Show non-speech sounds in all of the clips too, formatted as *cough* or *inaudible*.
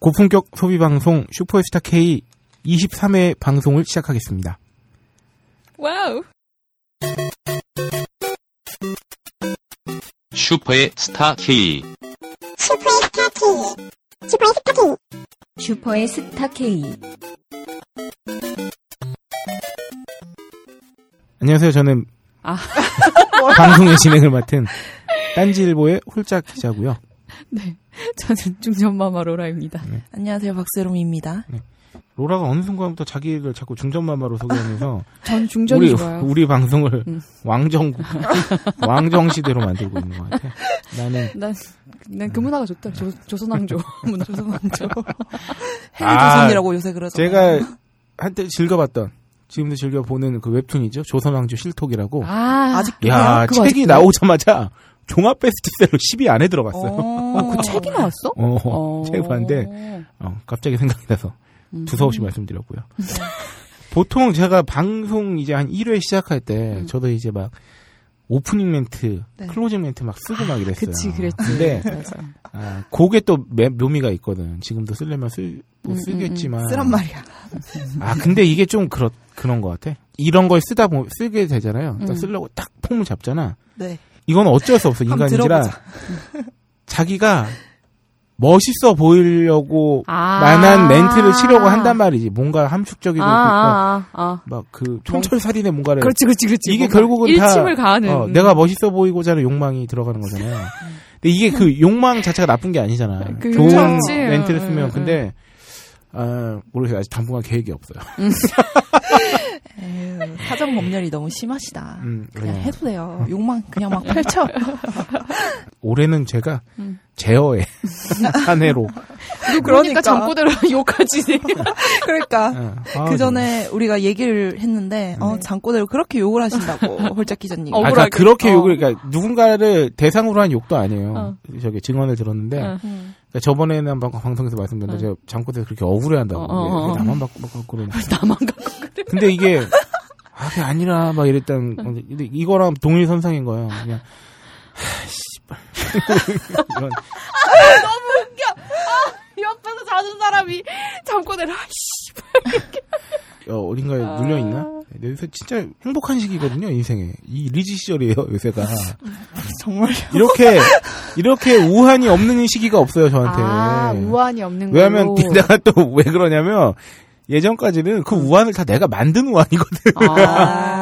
고품격 소비 방송 슈퍼스타 K 23회 방송을 시작하겠습니다. 와우. 슈퍼의 스타 K. 슈퍼의 스타 K. 안녕하세요. 저는 아. 방송의 진행을 맡은 딴지일보의 홀짝 기자고요. 네. *laughs* 저는 중전마마 로라입니다. 안녕하세요, 박세롬입니다. 로라가 어느 순간부터 자기를 자꾸 중전마마로 소개하면서 *laughs* 전 중전이 우리 좋아요. 우리 방송을 음. 왕정 *laughs* 왕정 시대로 만들고 있는 것 같아. 나는 난, 난그 문화가 좋다. 조, 조선왕조. 문화 조선왕조. 해외조선이라고 요새 그러죠. 제가 한때 즐겨봤던 지금도 즐겨 보는 그 웹툰이죠. 조선왕조 실톡이라고. 아. 아직도 야 책이 아직도요? 나오자마자 종합 베스트셀러 *laughs* 10위 안에 들어갔어요. 어, 그 책이 나왔어? 어, 책 봤는데 어, 갑자기 생각이 나서 음. 두서없이 말씀드렸고요. *laughs* 보통 제가 방송 이제 한 1회 시작할 때 음. 저도 이제 막 오프닝 멘트, 네. closing 멘트 막 쓰고 막 이랬어요. 그치, 그랬지. 근데. *laughs* 아, 그게 또 매- 묘미가 있거든. 지금도 쓰려면 쓰, 뭐 음, 음, 쓰겠지만. 쓰란 말이야. 아, 근데 이게 좀 그렇, 그런 것 같아. 이런 걸 쓰다 보면 쓰게 되잖아요. 딱 음. 쓰려고 딱 폼을 잡잖아. 네. 이건 어쩔 수 없어. 인간인지라. *laughs* 자기가 멋있어 보이려고 아. 만한 멘트를 치려고 한단 말이지. 뭔가 함축적이고 아, 아, 아, 아. 막그 촌철살인의 뭔가를 그렇지, 그렇지, 그렇지. 이게 결국은 다 일침을 가하는. 어, 음. 내가 멋있어 보이고자 하는 욕망이 들어가는 거잖아요. 근데 이게 그 욕망 자체가 나쁜 게 아니잖아. 그- 좋은 그렇지. 멘트를 음, 쓰면 음, 근데 아, 모르겠어요. 아직 당분간 계획이 없어요. *laughs* 에휴, 사전 법렬이 너무 심하시다. 음, 그냥 네. 해도 돼요. 욕망 그냥 막 펼쳐. *laughs* 올해는 제가 음. 제어에 *laughs* 한 해로 그러니까 *laughs* 그러니까. 잠꼬대로 욕하지. 그러니까. 어, 아, 그 전에 우리가 얘기를 했는데, 어, 네. 장꼬대로 그렇게 욕을 하신다고, 홀짝 기자님. 아. 그러니까 그렇게 어. 욕을 그러니까 누군가를 대상으로 한 욕도 아니에요. 어. 저기 증언을 들었는데 어. 음. 그러니까 저번에는 한번 방송에서 말씀드렸는데 어. 제가 잠꼬대 그렇게 억울해한다고 어, 어, 어. 왜, 왜 나만 받고 받고 그러냐. 나만 갖고 그래. 근데 이게 아 그게 아니라 막 이랬던 근데 이거랑 동일 선상인 거예요. 그냥 하, 씨발 이런 옆에서 자는 사람이 잠꼬대로, 아이씨. 어, 어딘가에 아. 눌려 있나? 요새 진짜 행복한 시기거든요 인생에 이 리즈 시절이에요 요새가 *laughs* 정말. 이렇게 이렇게 우한이 없는 시기가 없어요 저한테. 아, 우환이 없는 왜냐면 걸로. 내가 또 왜 그러냐면 예전까지는 그 우한을 다 내가 만든 우한이거든. 아.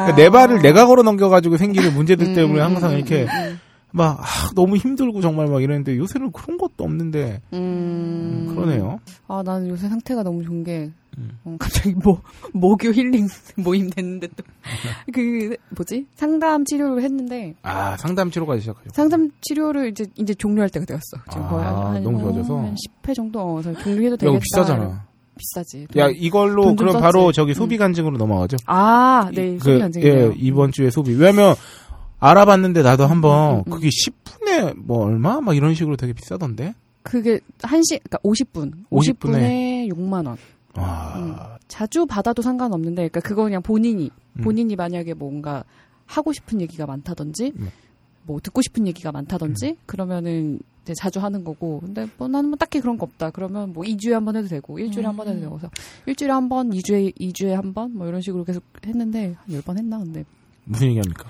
그러니까 내 발을 내가 걸어 넘겨가지고 생기는 문제들 때문에 음, 항상 음, 이렇게 음, 막 아, 너무 힘들고 정말 막 이랬는데 요새는 그런 것도 없는데 음. 그러네요. 아, 나는 요새 상태가 너무 좋은 게, 음. 어, 갑자기 뭐, 모교 힐링 *laughs* 모임 됐는데 또, *laughs* 그, 뭐지? 상담 치료를 했는데, 아 상담 치료까지 시작하죠. 상담 치료를 이제, 이제 종료할 때가 되었어. 지금 아, 거의 한, 너무 좋아져서? 한 10회 정도, 어, 종료해도 되겠다. 비싸잖아. 비싸지. 야 이걸로 그럼 썼지. 바로 저기 음. 소비 간증으로 넘어가죠. 아, 네, 소비 그, 간증이네요. 예, 이번 주에 소비. 왜냐면 알아봤는데 나도 한번 음, 음. 그게 10분에 뭐 얼마 막 이런 식으로 되게 비싸던데. 그게 한시 그러니까 50분. 50 50분에 6만 원. 와. 음. 자주 받아도 상관없는데, 그러니까 그거 그냥 본인이 음. 본인이 만약에 뭔가 하고 싶은 얘기가 많다든지, 음. 뭐 듣고 싶은 얘기가 많다든지, 그러면은 이제 자주 하는 거고. 근데 뭐 나는 뭐 딱히 그런 거 없다. 그러면 뭐 2주에 한 번 해도 되고, 일주일에 한 번 해도 되고. 그래서 일주일에 한 번, 2주에 2주에 한 번, 뭐 이런 식으로 계속 했는데 한 10번 했나 근데 무슨 얘기합니까?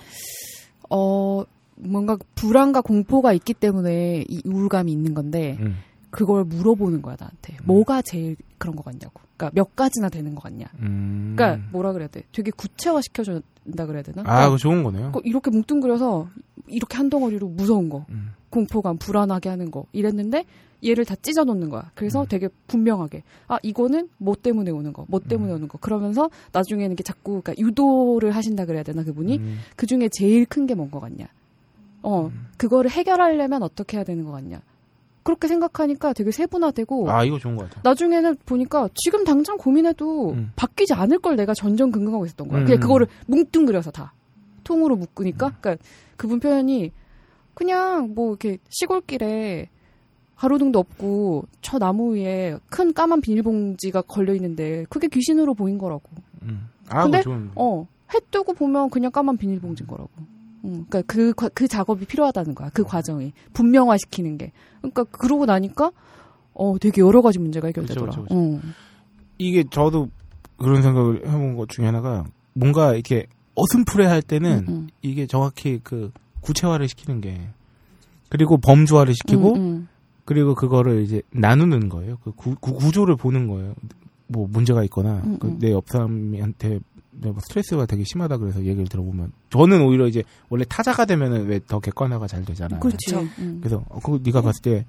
어 뭔가 불안과 공포가 있기 때문에 이 우울감이 있는 건데 음. 그걸 물어보는 거야 나한테 뭐가 제일 그런 거 같냐고 그러니까 몇 가지나 되는 거 같냐 음. 그러니까 뭐라 그래야 돼 되게 구체화 시켜준다 그래야 되나 아, 그거 좋은 거네요. 그러니까 이렇게 뭉뚱그려서 이렇게 한 덩어리로 무서운 거 음. 공포감 불안하게 하는 거 이랬는데 얘를 다 찢어 놓는 거야 그래서 음. 되게 분명하게 아 이거는 뭐 때문에 오는 거 뭐 때문에 음. 오는 거 그러면서 나중에는 이게 자꾸 그러니까 유도를 하신다 그래야 되나 그분이 음. 그 중에 제일 큰 게 뭔 거 같냐? 어, 음. 그거를 해결하려면 어떻게 해야 되는 거 같냐? 그렇게 생각하니까 되게 세분화되고 아, 이거 좋은 것 같아. 나중에는 보니까 지금 당장 고민해도 음. 바뀌지 않을 걸 내가 전전긍긍하고 있었던 거야. 음. 그냥 그거를 뭉뚱그려서 다 통으로 묶으니까, 그러니까 그분 표현이 그냥 뭐 이렇게 시골길에 가로등도 없고 저 나무 위에 큰 까만 비닐봉지가 걸려 있는데 그게 귀신으로 보인 거라고. 음. 아, 근데. 어, 해 뜨고 보면 그냥 까만 비닐봉지인 거라고. 음, 그러니까 그, 과- 그 작업이 필요하다는 거야. 그 과정이 분명화시키는 게. 그러니까 그러고 나니까 어 되게 여러 가지 문제가 해결되더라. 그쵸, 그쵸, 그쵸. 어. 이게 저도 그런 생각을 해본 것 중에 하나가 뭔가 이렇게 어슴푸레 할 때는 음, 음. 이게 정확히 그 구체화를 시키는 게 그리고 범주화를 시키고 음, 음. 그리고 그거를 이제 나누는 거예요. 그 구, 조를 보는 거예요. 뭐 문제가 있거나 음, 그 음. 내옆 사람한테 뭐 스트레스가 되게 심하다 그래서 얘기를 들어보면 저는 오히려 이제 원래 타자가 되면은 왜 더 객관화가 잘 되잖아요. 그렇지. 그쵸. 음. 그래서 어, 그거 네가 봤을 때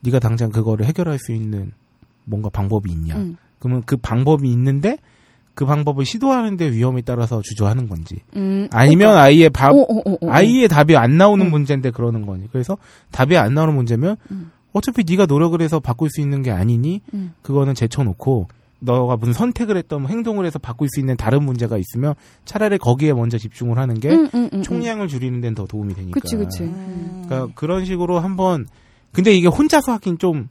네가 당장 그거를 해결할 수 있는 뭔가 방법이 있냐? 음. 그러면 그 방법이 있는데 그 방법을 시도하는데 위험에 따라서 주저하는 건지 음. 아니면 아이의 밥 어, 어, 어, 어, 어. 아이의 답이 안 나오는 음. 문제인데 그러는 거니. 그래서 답이 안 나오는 문제면 음. 어차피 네가 노력을 해서 바꿀 수 있는 게 아니니 음. 그거는 제쳐놓고 너가 무슨 선택을 했던 뭐 행동을 해서 바꿀 수 있는 다른 문제가 있으면 차라리 거기에 먼저 집중을 하는 게 음, 음, 음, 음. 총량을 줄이는 데는 더 도움이 되니까. 그치, 그치. 음. 그러니까 그런 식으로 한번 근데 이게 혼자서 하긴 좀잘안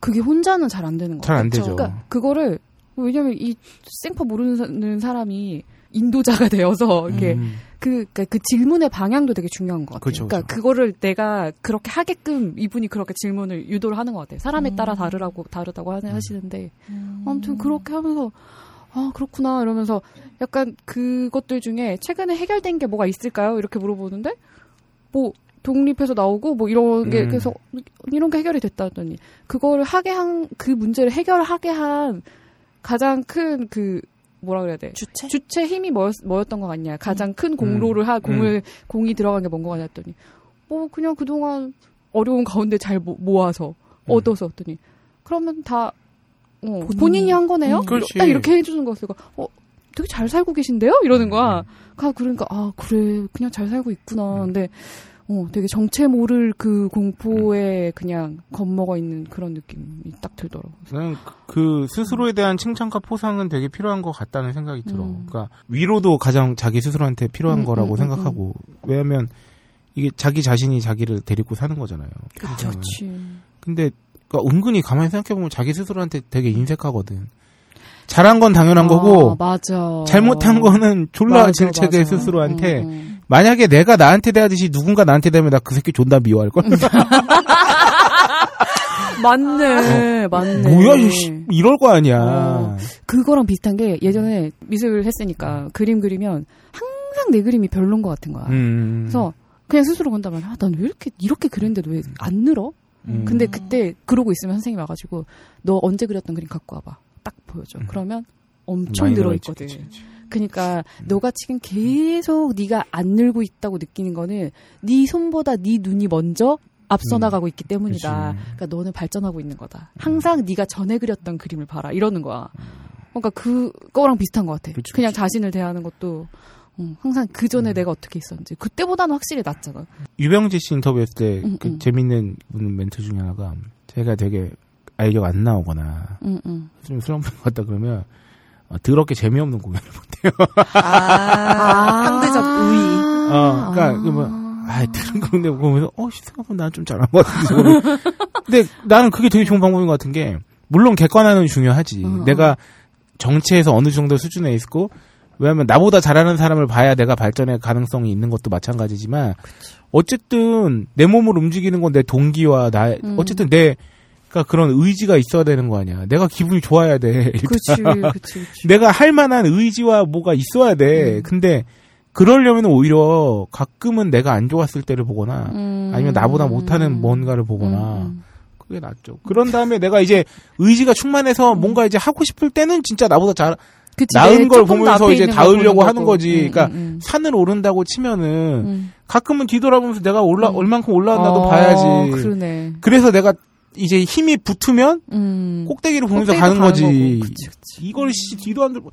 그게 혼자는 잘 안 되는 거 같아요. 되죠. 그러니까 그거를 왜냐면 이 생파 모르는 사람이 인도자가 되어서 이게 음. 그, 그러니까 그 질문의 방향도 되게 중요한 것 같아요. 그쵸, 그러니까 그쵸. 그거를 내가 그렇게 하게끔 이분이 그렇게 질문을 유도를 하는 것 같아요. 사람에 따라 음. 다르라고 다르다고 하는 하시는데 음. 아무튼 그렇게 하면서 아 그렇구나 이러면서 약간 그것들 중에 최근에 해결된 게 뭐가 있을까요? 이렇게 물어보는데 뭐 독립해서 나오고 뭐 이런 게 음. 그래서 이런 게 해결이 됐다 했더니 그거를 하게 한 그 문제를 해결하게 한 가장 큰 그 뭐라 그래야 돼? 주체? 주체 힘이 뭐였, 뭐였던 것 같냐? 가장 큰 공로를 하 공을 공이 들어간 게뭔거 같냐 했더니 뭐 그냥 그동안 어려운 가운데 잘 모, 모아서 음. 얻어서 했더니 그러면 다 어, 본인이, 본인이 한 거네요? 음. 그렇지. 딱 이렇게 해주는 거였어요. 어 되게 잘 살고 계신데요? 이러는 거야. 아, 그러니까 아 그래. 그냥 잘 살고 있구나. 음. 근데 어 되게 정체 모를 그 공포에 그냥 겁먹어 있는 그런 느낌이 딱 들더라고 저는 그 스스로에 대한 칭찬과 포상은 되게 필요한 것 같다는 생각이 들어. 음. 그러니까 위로도 가장 자기 스스로한테 필요한 음, 거라고 음, 음, 생각하고 왜냐하면 이게 자기 자신이 자기를 데리고 사는 거잖아요. 그렇지 근데 그러니까 은근히 가만히 생각해 보면 자기 스스로한테 되게 인색하거든. 잘한 건 당연한 거고 아, 맞아 잘못한 거는 졸라 맞아, 맞아. 스스로한테 음, 음. 만약에 내가 나한테 대하듯이 누군가 나한테 대면 나 그 새끼 존나 미워할 걸. 맞네, *laughs* 맞네. 어. 뭐야 이 씨, 이럴 거 아니야. 어. 그거랑 비슷한 게 예전에 미술을 했으니까 그림 그리면 항상 내 그림이 별론 것 같은 거야. 음. 그래서 그냥 스스로 건다면 아, 난 왜 이렇게 이렇게 그렸는데도 왜안 늘어? 음. 근데 그때 그러고 있으면 선생님이 와가지고 너 언제 그렸던 그림 갖고 와봐. 딱 보여줘. 그러면 엄청 늘어 있거든. 그러니까 너가 지금 계속 네가 안 늘고 있다고 느끼는 거는 네 손보다 네 눈이 먼저 앞서 음. 나가고 있기 때문이다. 그치. 그러니까 너는 발전하고 있는 거다. 항상 네가 전에 그렸던 그림을 봐라. 이러는 거야. 그러니까 그거랑 비슷한 것 같아. 그치, 그냥 그치. 자신을 대하는 것도 음, 항상 그 전에 음. 내가 어떻게 있었는지 그때보다는 확실히 낫잖아. 유병재 씨 인터뷰했을 때 음, 그 음. 재밌는 문- 멘트 중에 하나가 제가 되게 알력 안 나오거나 응, 응. 좀 슬럼프 같다 그러면 어, 더럽게 재미없는 공연을 아, 상대적 우위. 어, 그러니까 그 뭐, 아, 들은 거 근데 보면서 어, 씨, 생각보다 난좀 잘한 것 같은데. 근데 나는 그게 되게 좋은 방법인 것 같은 게 물론 객관화는 중요하지. 어, 어. 내가 정체에서 어느 정도 수준에 있고 왜냐하면 나보다 잘하는 사람을 봐야 내가 발전의 가능성이 있는 것도 마찬가지지만 어쨌든 내 몸을 움직이는 건 내 동기와 나 음. 어쨌든 내 그러니까 그런 의지가 있어야 되는 거 아니야. 내가 기분이 좋아야 돼. 그치, 그치. *laughs* 내가 할 만한 의지와 뭐가 있어야 돼. 음. 근데 그러려면 오히려 가끔은 내가 안 좋았을 때를 보거나 음. 아니면 나보다 못하는 뭔가를 보거나 음, 그게 낫죠. 그런 다음에 내가 이제 의지가 충만해서 뭔가 이제 하고 싶을 때는 진짜 나보다 잘 그치, 나은 내걸 보면서 이제 닿으려고 하는 거고. 거지. 음, 그러니까 음, 산을 오른다고 치면은 음. 가끔은 뒤돌아보면서 내가 올라 음. 얼만큼 올라왔나도 어, 봐야지. 그러네. 그래서 내가 이제 힘이 붙으면 음. 꼭대기를 보면서 가는 거지. 거고. 그치, 그치. 이걸 씨 뒤도 안 들고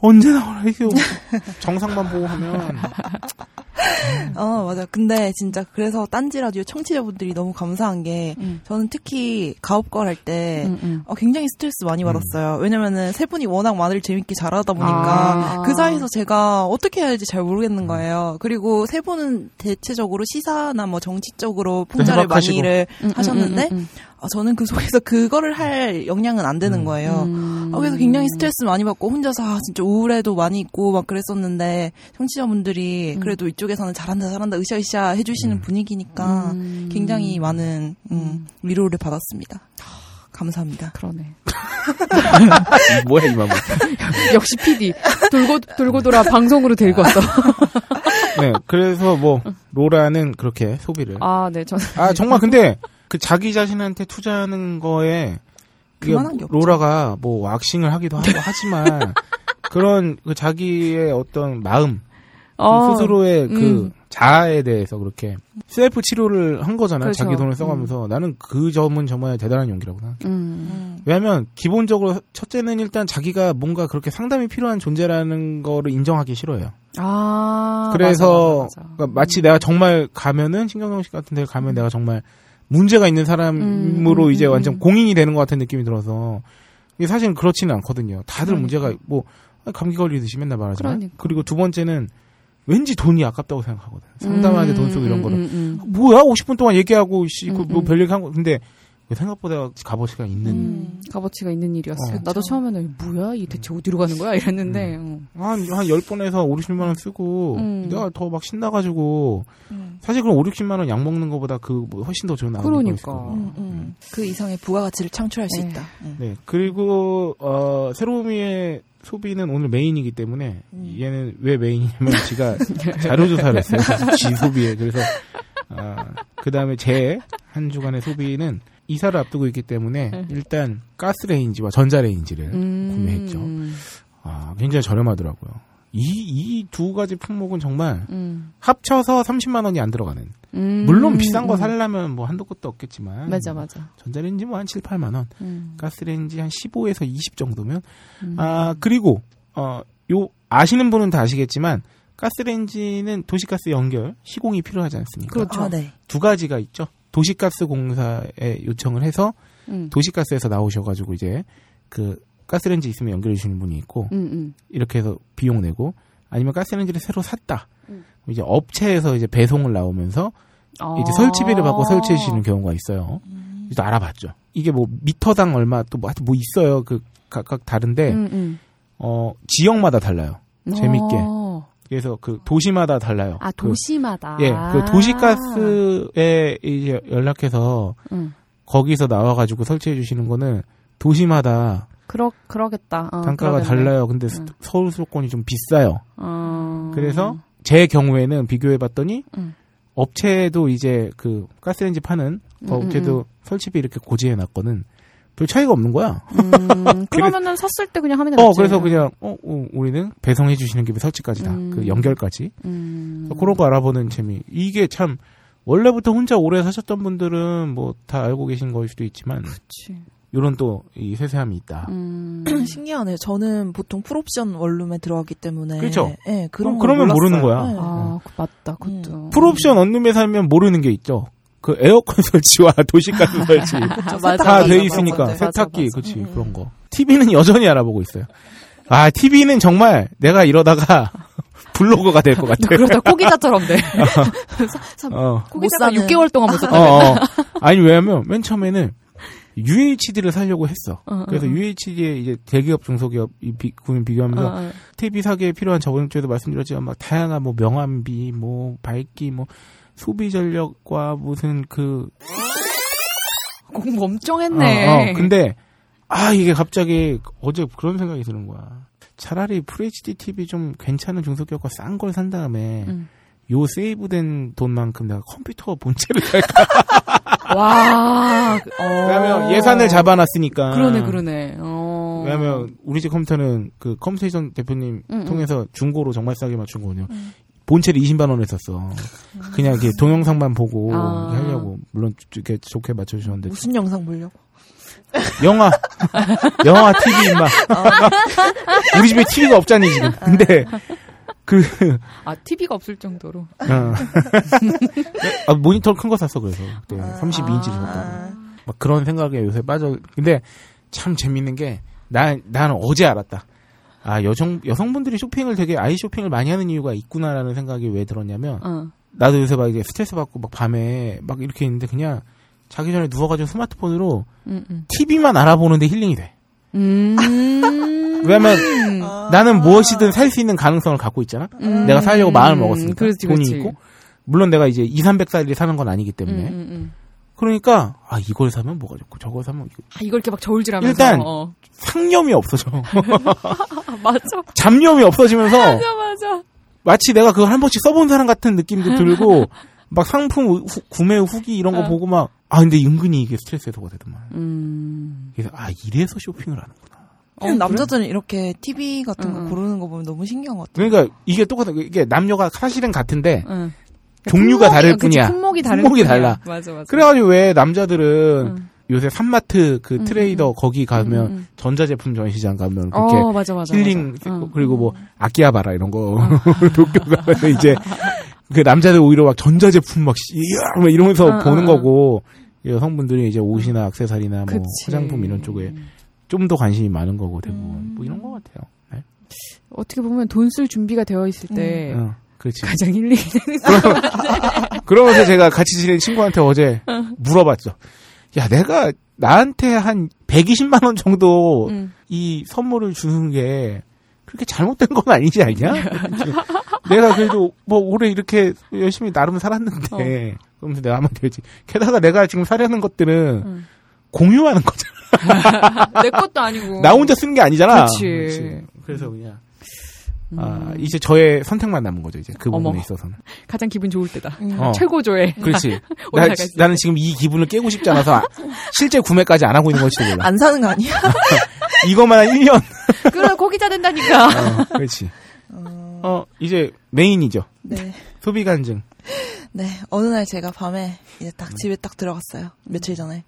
언제 나오나 이게 *laughs* 정상만 보고 하면 *laughs* 어, 맞아. 근데 진짜 그래서 딴지 라디오 청취자분들이 너무 감사한 게 음. 저는 특히 가업걸 할때 음, 음. 어, 굉장히 스트레스 많이 음. 받았어요. 왜냐면은 세 분이 워낙 말을 재밌게 잘하다 보니까 아. 그 사이에서 제가 어떻게 해야 할지 잘 모르겠는 거예요. 그리고 세 분은 대체적으로 시사나 뭐 정치적으로 풍자를 해박하시고. 많이를 음, 음, 하셨는데 어, 저는 그 속에서 그거를 할 역량은 안 되는 음. 거예요. 음. 어, 그래서 굉장히 스트레스 많이 받고 혼자서 아, 진짜 우울해도 많이 있고 막 그랬었는데 청취자분들이 음. 그래도 이쪽에서는 잘한다 잘한다 으쌰으쌰 해주시는 음. 분위기니까 음. 굉장히 많은 음, 위로를 받았습니다. 감사합니다. 그러네. *laughs* 뭐야 이 맘은. *laughs* 역시 PD. 돌고, 돌고 돌아 방송으로 들고 왔어. 네, 그래서 뭐 로라는 그렇게 소비를. 아, 네, 저아 정말 근데 그 자기 자신한테 투자하는 거에. 로라가 뭐 waxing을 하기도 하고 *laughs* 하지만 그런 그 자기의 어떤 마음 그 어, 스스로의 그 음. 자아에 대해서 그렇게 셀프 치료를 한 거잖아요. 그렇죠. 자기 돈을 써가면서 나는 그 점은 정말 대단한 용기라고 생각해. 음. 음. 왜냐하면 기본적으로 첫째는 일단 자기가 뭔가 그렇게 상담이 필요한 존재라는 거를 인정하기 싫어해요. 아. 그래서 맞아, 맞아, 맞아. 그러니까 마치 내가 정말 가면은 신경정식 같은 데 가면 내가 정말 문제가 있는 사람으로 음, 이제 음, 완전 음. 공인이 되는 것 같은 느낌이 들어서 이게 사실은 그렇지는 않거든요. 다들 그러니까. 문제가 뭐 감기 걸리듯이 맨날 말하지만 그러니까. 그리고 두 번째는 왠지 돈이 아깝다고 생각하거든. 상담하는데 음, 돈 쓰고 이런 음, 거를 음, 음. 뭐야 50분 동안 얘기하고 씨, 음, 뭐 음. 별 얘기 한 거. 근데 생각보다 값어치가 있는. 음, 값어치가 있는 일이었어요. 어. 나도 처음에는 뭐야 이 대체 어디로 가는 거야 이랬는데 어. 한, 한 10번에서 5, 60만 원 쓰고, 음. 내가 더 막 신나 가지고, 음. 사실 그럼 5, 60만 원 약 먹는 것보다 그, 뭐 훨씬 더 좋은 나은 그러니까. 음, 음. 그 이상의 부가가치를 창출할 수 네. 있다. 음. 네. 그리고, 어, 새로미의 소비는 오늘 메인이기 때문에, 음. 얘는 왜 메인이냐면, *laughs* 지가 자료 조사를 했어요. *laughs* 지 소비에. 그래서, 아, 그 다음에 제 한 주간의 소비는 이사를 앞두고 있기 때문에, 일단 가스레인지와 전자레인지를 음. 구매했죠. 아, 굉장히 저렴하더라고요. 이, 이 두 가지 품목은 정말 음. 합쳐서 30만 원이 안 들어가는. 음. 물론 비싼 거 음. 살려면 뭐 한도 끝도 없겠지만. 맞아 맞아. 전자레인지 뭐 한 7, 8만 원. 음. 가스레인지 한 15에서 20 정도면. 음. 아, 그리고, 어, 요, 아시는 분은 다 아시겠지만, 가스레인지는 도시가스 연결, 시공이 필요하지 않습니까? 그렇죠. 아, 네. 두 가지가 있죠. 도시가스 공사에 요청을 해서, 음. 도시가스에서 나오셔가지고 이제, 그, 가스레인지 있으면 연결해 주시는 분이 있고, 음, 음. 이렇게 해서 비용 내고 아니면 가스레인지를 새로 샀다. 음. 이제 업체에서 이제 배송을 나오면서 아. 이제 설치비를 받고 설치해 주시는 경우가 있어요. 또 알아봤죠. 이게 뭐 미터당 얼마 또 뭐 하여튼 뭐 있어요. 그 각각 다른데 음, 음. 어 지역마다 달라요. 재밌게. 어. 그래서 그 도시마다 달라요. 아 그, 도시마다. 예, 그 도시가스에 이제 연락해서 음. 거기서 나와가지고 설치해 주시는 거는 도시마다 그러 그러겠다. 어, 단가가 그러겠네. 달라요. 근데 음. 서울 수도권이 좀 비싸요. 어. 그래서 제 경우에는 비교해 봤더니 음. 업체도 이제 그 가스레인지 파는 그 음, 업체도 음, 설치비 이렇게 고지해 놨거든. 별 차이가 없는 거야. 음, *laughs* 그러면은 샀을 때 그냥 하면 되지. 어 그래서 그냥 어, 어, 우리는 배송해 주시는 게 설치까지다. 음. 그 연결까지. 음. 그런 거 알아보는 재미. 이게 참 원래부터 혼자 오래 사셨던 분들은 뭐 다 알고 계신 거일 수도 있지만 그치. 이런 또 이 세세함이 있다. 음. *clears throat* 신기하네요. 저는 보통 풀옵션 원룸에 들어가기 때문에. 그렇죠. 예, 그런 어, 걸 그러면 몰랐어요. 모르는 거야. 네. 아, 그 맞다. 그것도. 음. 풀옵션 원룸에 살면 모르는 게 있죠. 그 에어컨 설치와 도시가스 설치. 아, 다돼 있으니까 맞아, 세탁기 맞아. 그치 음, 음. 그런 거 TV는 여전히 알아보고 있어요 아 TV는 정말 내가 이러다가 *laughs* 블로거가 될것너 같아 그러다 꼬기자처럼 *laughs* 돼. 어. 꼬기자가 못 사는. 6개월 동안 못 어, 썼다. 어. 아니 왜냐면 맨 처음에는 UHD를 살려고 했어 어, 그래서 어. UHD에 이제 대기업 중소기업 이 비, 구민 비교하면서 어, 어. TV 사기에 필요한 저번 주에도 말씀드렸지만 막 다양한 뭐 명암비 뭐 밝기 뭐 소비 전력과 무슨 그 공부 엄청 했네. 어, 어. 근데 아 이게 갑자기 어제 그런 생각이 드는 거야. 차라리 FHD TV 좀 괜찮은 중소기업과 싼 걸 산 다음에 음. 요 세이브된 돈만큼 내가 컴퓨터 본체를 *laughs* 살까? 와. 어. 왜냐면 예산을 잡아놨으니까. 그러네, 그러네. 어. 왜냐면 우리 집 컴퓨터는 그 컴스테이션 대표님 음, 통해서 중고로 정말 싸게 맞춘 거거든요. 본체를 20만 원에 썼어. 그냥 이렇게 동영상만 보고 아. 하려고. 물론 이렇게 좋게 맞춰주셨는데. 무슨 영상 보려고? 영화. *laughs* 영화 TV 임마 *laughs* 우리 집에 TV가 없잖니 지금. 근데 그 아, TV가 없을 정도로. 어. 아, 모니터 큰 거 샀어 그래서. 그때 32인치를 샀다고. 아, 막 그런 생각에 요새 빠져. 근데 참 재밌는 게 난 나는 어제 알았다 아 여성 여성분들이 쇼핑을 되게 아이 쇼핑을 많이 하는 이유가 있구나라는 생각이 왜 들었냐면 어. 나도 요새 막 이제 스트레스 받고 막 밤에 막 이렇게 있는데 그냥 자기 전에 누워가지고 스마트폰으로 음, 음. TV만 알아보는데 힐링이 돼 음. 왜냐면 아. 나는 무엇이든 살 수 있는 가능성을 갖고 있잖아. 음. 내가 살려고 마음을 먹었으니까 그렇지, 돈이 그렇지. 있고 물론 내가 이제 2, 300살이 사는 건 아니기 때문에 음, 음, 그러니까 아 이걸 사면 뭐가 좋고 저걸 사면 이거- 아, 이걸 이렇게 막 저울질하면서. 일단- 어. 상념이 없어져. 아, *laughs* 맞아. 잡념이 없어지면서 맞아, 맞아. 마치 내가 그걸 한 번씩 써본 사람 같은 느낌도 들고 *laughs* 막 상품 후- 구매 후기 이런 거 어. 보고 막 아 근데 은근히 이게 스트레스 해소가 되더만. 음. 그래서 아 이래서 쇼핑을 하는구나. 그냥 남자들은 이렇게 TV 같은 거 응, 응. 고르는 거 보면 너무 신기한 것 같아요. 그러니까 이게 똑같은 이게 남녀가 사실은 같은데 응. 종류가 품목이- 다를 그치, 뿐이야. 품목이 다른 품목이 뿐이야. 달라. 맞아, 맞아. 그래가지고 왜 남자들은 응. 요새 산마트 그 음, 트레이더 거기 가면 음, 음. 전자제품 전시장 가면 그렇게 어, 맞아, 맞아. 힐링 맞아. 응. 그리고 뭐 아끼아바라 이런 거 *laughs* 도쿄 가면 이제 그 남자들 오히려 막 전자제품 막 씨, 이야 막 이러면서 어, 보는 어, 어. 거고 여성분들이 이제 옷이나 액세서리나 뭐 그치. 화장품 이런 쪽에 좀 더 관심이 많은 거고 대부분 음. 뭐 이런 거 같아요. 네. 어떻게 보면 돈 쓸 준비가 되어 있을 때 어, 그렇지. 가장 힐링이 되는 *laughs* 그러면서 제가 같이 지낸 친구한테 어제 물어봤죠. 야, 내가 나한테 한 120만 원 정도 음. 이 선물을 주는 게 그렇게 잘못된 건 아니지 않냐? *laughs* 내가 그래도 뭐 올해 이렇게 열심히 나름 살았는데 그러면서 내가 하면 되지. 게다가 내가 지금 사려는 것들은 음. 공유하는 거잖아. *laughs* 내 것도 아니고. 나 혼자 쓰는 게 아니잖아. 그치. 그래서 그냥 음. 아, 이제 저의 선택만 남은 거죠. 이제 그 부분에 어머. 있어서는. 가장 기분 좋을 때다. 음. 어. 최고조에. 그렇지. *laughs* 나, 나는 지금 이 기분을 깨고 싶지 않아서 아- 실제 구매까지 안 하고 있는 걸지도 몰라. 안 사는 거 아니야? *laughs* 이것만 한 1년. *laughs* 그래, 거기자 된다니까. 어, 그렇지. 어, 이제 메인이죠. 네. 소비 간증. 네. 어느 날 제가 밤에 이제 딱 집에 딱 들어갔어요. 며칠 전에.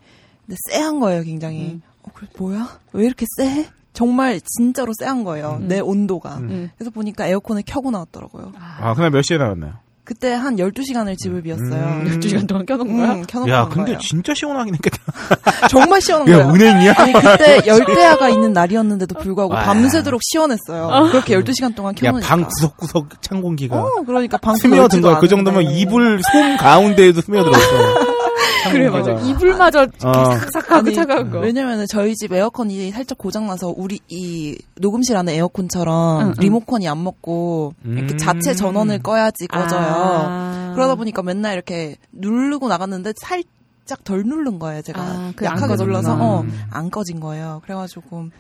근데 쎄한 거예요, 굉장히. 음. 어, 그래, 뭐야? 왜 이렇게 쎄? 정말 진짜로 쎄한 거예요. 음. 내 온도가. 음. 음. 그래서 보니까 에어컨을 켜고 나왔더라고요. 아, 그날 몇 시에 나왔나요? 그때 한 12시간을 집을 비웠어요. 음. 12시간 동안 켜놓은 거야? 음, 켜놓고 야, 간 근데 거예요. 진짜 시원하긴 했겠다. *laughs* 정말 시원한 야, 거예요. 은행이야? 아니 그때 *laughs* 열대야가 있는 날이었는데도 불구하고 와. 밤새도록 시원했어요. 그렇게 12시간 동안 야, 켜놓으니까. 방 구석구석 찬 공기가 어, 그러니까 방 스며든 거야. 그 정도면 이불 솜 가운데에도 스며들었어. *laughs* 찬 그래. 맞아. 이불마저 어. 싹싹하고 차가운 거. 왜냐면은 저희 집 에어컨이 살짝 고장나서 우리 이 녹음실 안에 에어컨처럼 응, 응. 리모컨이 안 먹고 이렇게 음. 자체 전원을 꺼야지 꺼져요. 아. 그러다 보니까 맨날 이렇게 누르고 나갔는데 살 짝 덜 누른 거예요. 제가 아, 약하게. 눌러서 어, 음. 안 꺼진 거예요. 그래가지고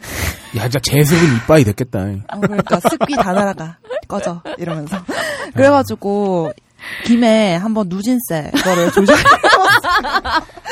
야, 진짜 제습은 이빠이 됐겠다. 어, 그러니까 습기 다 날아가 꺼져 이러면서 그래가지고 김에 한번 누진세 그거를 조절 *laughs*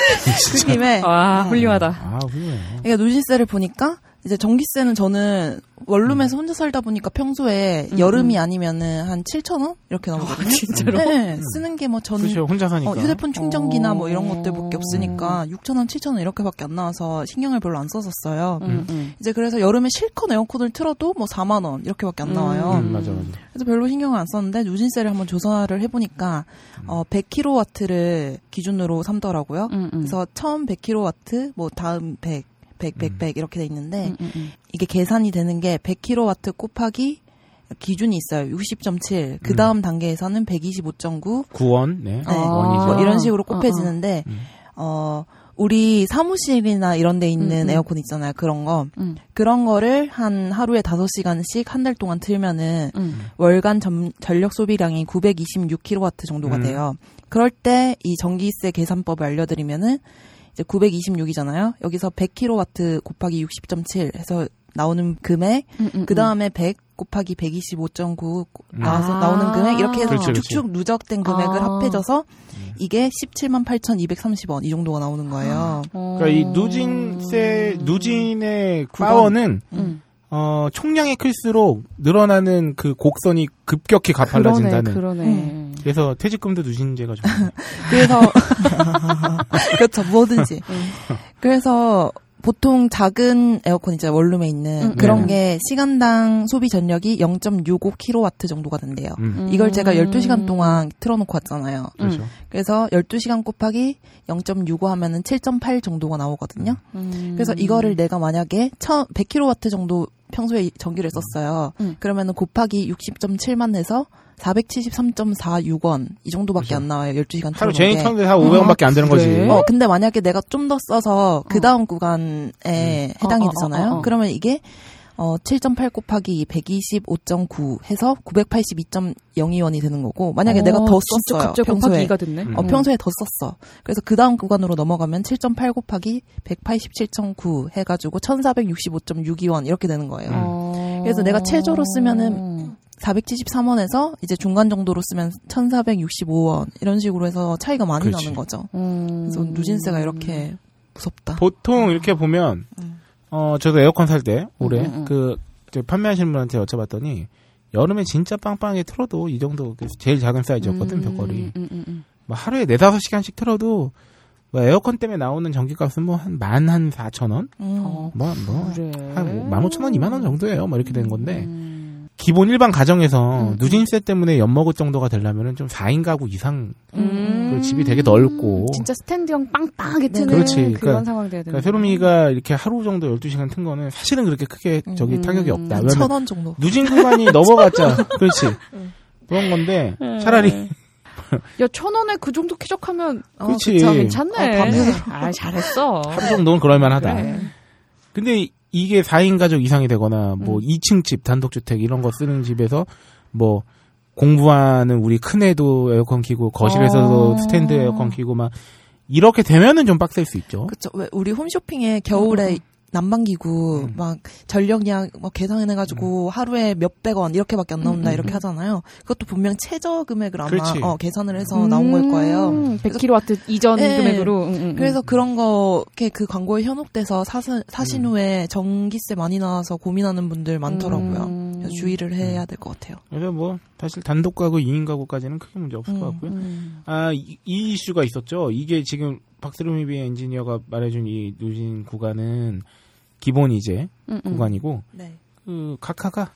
*laughs* 그 김에 와, 훌륭하다. 아, 훌륭해. 그러니까 누진세를 보니까 이제 전기세는 저는 원룸에서 혼자 살다 보니까 평소에 음, 여름이 아니면은 한 7천 원 이렇게 나오거든요. 진짜로? 네, 쓰는 게 뭐 저는 그렇죠. 혼자 사니까. 어, 휴대폰 충전기나 뭐 이런 어. 것들밖에 없으니까 6천 원, 7천 원 이렇게밖에 안 나와서 신경을 별로 안 썼었어요. 음, 음. 이제 그래서 여름에 실컷 에어컨을 틀어도 뭐 4만 원 이렇게밖에 안 나와요. 음, 맞아, 맞아. 그래서 별로 신경을 안 썼는데 누진세를 한번 조사를 해보니까 어 100kW를 기준으로 삼더라고요. 음, 음. 그래서 처음 100kW, 뭐 다음 100, 100, 100, 100 이렇게 돼 있는데 음, 음, 음. 이게 계산이 되는 게 100kW 곱하기 기준이 있어요. 60.7. 그 다음 단계에서는 125.9. 9원, 네. 네. 아. 원이죠. 뭐 이런 식으로 어, 어. 곱해지는데 음. 어 우리 사무실이나 이런 데 있는 음, 음. 에어컨 있잖아요. 그런 거. 음, 그런 거를 한 하루에 5시간씩 한 달 동안 틀면은 음. 월간 점- 전력 소비량이 926kW 정도가 음. 돼요. 그럴 때 이 전기세 계산법을 알려드리면은 이제 926이잖아요. 여기서 100kW 곱하기 60.7 해서 나오는 금액, 음, 음, 그 다음에 100 곱하기 125.9 음. 나와서 아. 나오는 금액 이렇게 해서 그렇지, 그렇지. 쭉쭉 누적된 금액을 아. 합해져서 이게 17만 8,230원 이 정도가 나오는 거예요. 어. 그러니까 이 누진세, 누진의 구간. 파워는 음. 어, 총량이 클수록 늘어나는 그 곡선이 급격히 그러네, 가팔라진다는. 그러네. 그래서 퇴직금도 누진제가 좀. 그래서 *laughs* 그렇죠 뭐든지. 그래서 보통 작은 에어컨 이제 원룸에 있는 음, 그런 음. 게 시간당 소비 전력이 0.65kW 정도가 된대요. 음, 이걸 제가 음. 12시간 동안 틀어놓고 왔잖아요. 그렇죠. 그래서 12시간 곱하기 0.65 하면은 7.8 정도가 나오거든요. 음. 그래서 이거를 내가 만약에 처 100kW 정도 평소에 전기를 썼어요. 음. 그러면은 곱하기 60.7만 해서 473.46원 이 정도밖에 그죠. 안 나와요. 12시간 하루 게. 탔는데 한 500원밖에 안 되는 거지. 어, 근데 만약에 내가 좀 더 써서 그 다음 구간에 어, 해당이 어, 어, 되잖아요. 어, 어. 그러면 이게 어, 7.8 곱하기 125.9 해서 982.02원이 되는 거고 만약에 어, 내가 더 썼어요. 갑자기 평소에. 곱하기 2가 됐네. 음. 어, 평소에 더 썼어. 그래서 그 다음 구간으로 넘어가면 7.8 곱하기 187.9 해가지고 1465.62원 이렇게 되는 거예요. 어. 그래서 내가 최저로 쓰면은 473원에서 이제 중간 정도로 쓰면 1465원 이런 식으로 해서 차이가 많이 그렇지. 나는 거죠. 음. 그래서 누진세가 이렇게 무섭다. 보통 이렇게 보면 음. 어 저도 에어컨 살 때 올해 음, 음, 음. 그 판매하시는 분한테 여쭤봤더니 여름에 진짜 빵빵하게 틀어도 이 정도 그 제일 작은 사이즈였거든 벽걸이 음, 음, 음. 뭐 하루에 네 다섯 시간씩 틀어도 뭐 에어컨 때문에 나오는 전기값은 뭐 한 만 한 사천 원? 음. 어, 뭐뭐 그래. 한만 오천 원, 이만 원 정도예요. 뭐 이렇게 되는 건데 음. 기본 일반 가정에서 음, 누진세 때문에 엿먹을 정도가 되려면은 좀 4인 가구 이상 음. 그 집이 되게 넓고. 진짜 스탠드형 빵빵하게 네. 트는 그렇지. 그런 그러니까- 상황 돼야 되는 그러니까 세로미가 이렇게 하루 정도 12시간 튼 거는 사실은 그렇게 크게 저기 음. 타격이 없다. 한 왜냐면 천원 정도. 누진 구간이 넘어갔자. 그렇지. 그런 건데 차라리 야, 천 원에 그 정도 쾌적하면 어, 그렇지. 그쵸. 괜찮네. 어, 밤새도. 아, 잘했어. 하루 정도는 그럴 만하다. 그래. 근데 이게 4인 가족 이상이 되거나 뭐 음. 2층 집 단독주택 이런 거 쓰는 집에서 뭐 공부하는 우리 큰애도 에어컨 키고 거실에서도 어. 스탠드 에어컨 키고 막 이렇게 되면은 좀 빡셀 수 있죠. 왜 우리 홈쇼핑에 겨울에 음, 난방기구 음. 막 전력량 막 계산해가지고 하루에 몇백 원 이렇게밖에 안 나온다 음, 음, 이렇게 음. 하잖아요. 그것도 분명 최저 금액을 아마 그렇지. 어, 계산을 해서 나온 걸 거예요. 음, 100kW 이전 네. 금액으로. 음, 음, 그래서 음. 그런 거, 이렇게 그 광고에 현혹돼서 사신, 사신 음. 후에 전기세 많이 나와서 고민하는 분들 많더라고요. 음. 그래서 주의를 해야 될 것 같아요. 그래서 뭐 사실 단독 가구 2인 가구까지는 크게 문제 없을 것 음, 같고요. 음. 아, 이, 이 이슈가 있었죠. 이게 지금 박스루미비 엔지니어가 말해준 이 누진 구간은 기본 이제 음, 음. 구간이고 네. 그 카카가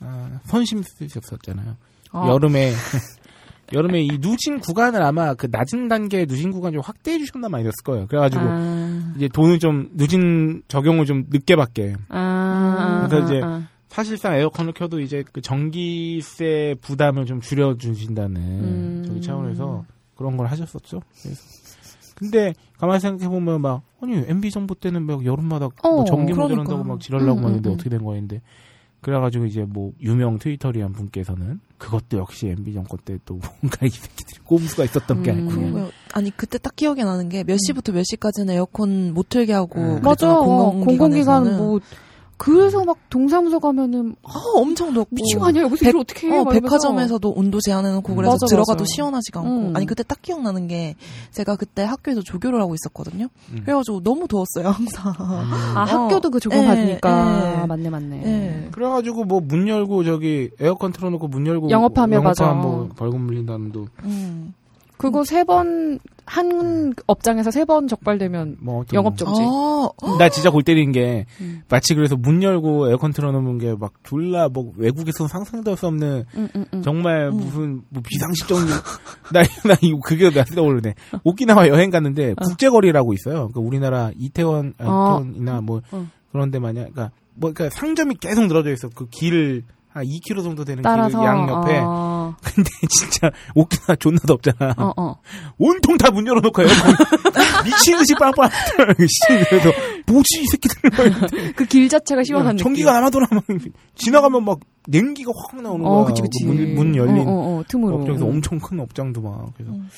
아, 선심 쓰셨었잖아요. 아, 여름에 *laughs* 여름에 이 누진 구간을 아마 그 낮은 단계의 누진 구간 좀 확대해 주셨나 많이 됐을 거예요. 그래가지고 아, 이제 돈을 좀 누진 적용을 좀 늦게 받게. 아, 그래서 아, 이제 아. 사실상 에어컨을 켜도 이제 그 전기세 부담을 좀 줄여주신다는 음. 저기 차원에서 그런 걸 하셨었죠. 그래서 근데 가만히 생각해 보면 막 아니 MB 정부 때는 막 여름마다 뭐 어, 전기 그러니까. 모자란다고 막 지랄라고 음, 막 했는데 음, 음. 어떻게 된 거였는데 그래가지고 이제 뭐 유명 트위터리안 분께서는 그것도 역시 MB 정권 때 또 뭔가 이 새끼들이 꼼수가 있었던 게 음. 아니고 그냥 그리고 아니 그때 딱 기억이 나는 게 몇 시부터 몇 시까지는 에어컨 못 틀게 하고 음. 맞아. 공공기관 공공기관에서는. 뭐 그래서 막 동사무소 가면은 아, 엄청 덥고 미친 거 아니야? 여기서 백- 어떻게 해? 어. 백화점에서도 온도 제한해놓고 그래서 맞아, 들어가도 맞아. 시원하지가 않고 음. 아니 그때 딱 기억나는 게 제가 그때 학교에서 조교를 하고 있었거든요. 음. 그래가지고 너무 더웠어요 항상. 아, 어. 학교도 그 예, 받으니까. 예. 아, 맞네, 맞네. 예. 그래가지고 뭐 문 열고 저기 에어컨 틀어놓고 문 열고 영업하면 맞아. 뭐 벌금 물린다는 도 음. 그거 세 번, 한 업장에서 세 번 적발되면 뭐 영업 정지. 아, 나 진짜 골 때린 게 음. 마치 그래서 문 열고 에어컨 틀어놓은 게막 졸라 뭐 외국에서 상상도 할 수 없는 응, 응, 응. 정말 음. 무슨 뭐 비상식적 *laughs* 나나 이거 그게 나 떠오르네 오키나와 여행 갔는데 국제거리라고 있어요 그 우리나라 이태원 어. 이태원이나 뭐 어. 그런 데 마냥 그러니까 뭐 그러니까 상점이 계속 늘어져 있어 그 길 한 2km 정도 되는 따라서. 길 양 옆에 어, *laughs* 근데 진짜 오키나와 존나 덥잖아 어, 어. 온통 다 문 열어놓고 에어컨 미친 듯이 빵빵 씨 그래서 뭐지 이 새끼들 *laughs* 그 길 자체가 시원한 느낌. 전기가 남아도나 막 지나가면 막 냉기가 확 나오는 거야. 어, 그치, 그치. 그 문, 문 열린 어, 어, 어, 틈으로. 업장에서 응. 엄청 큰 업장도 막 그래서 음.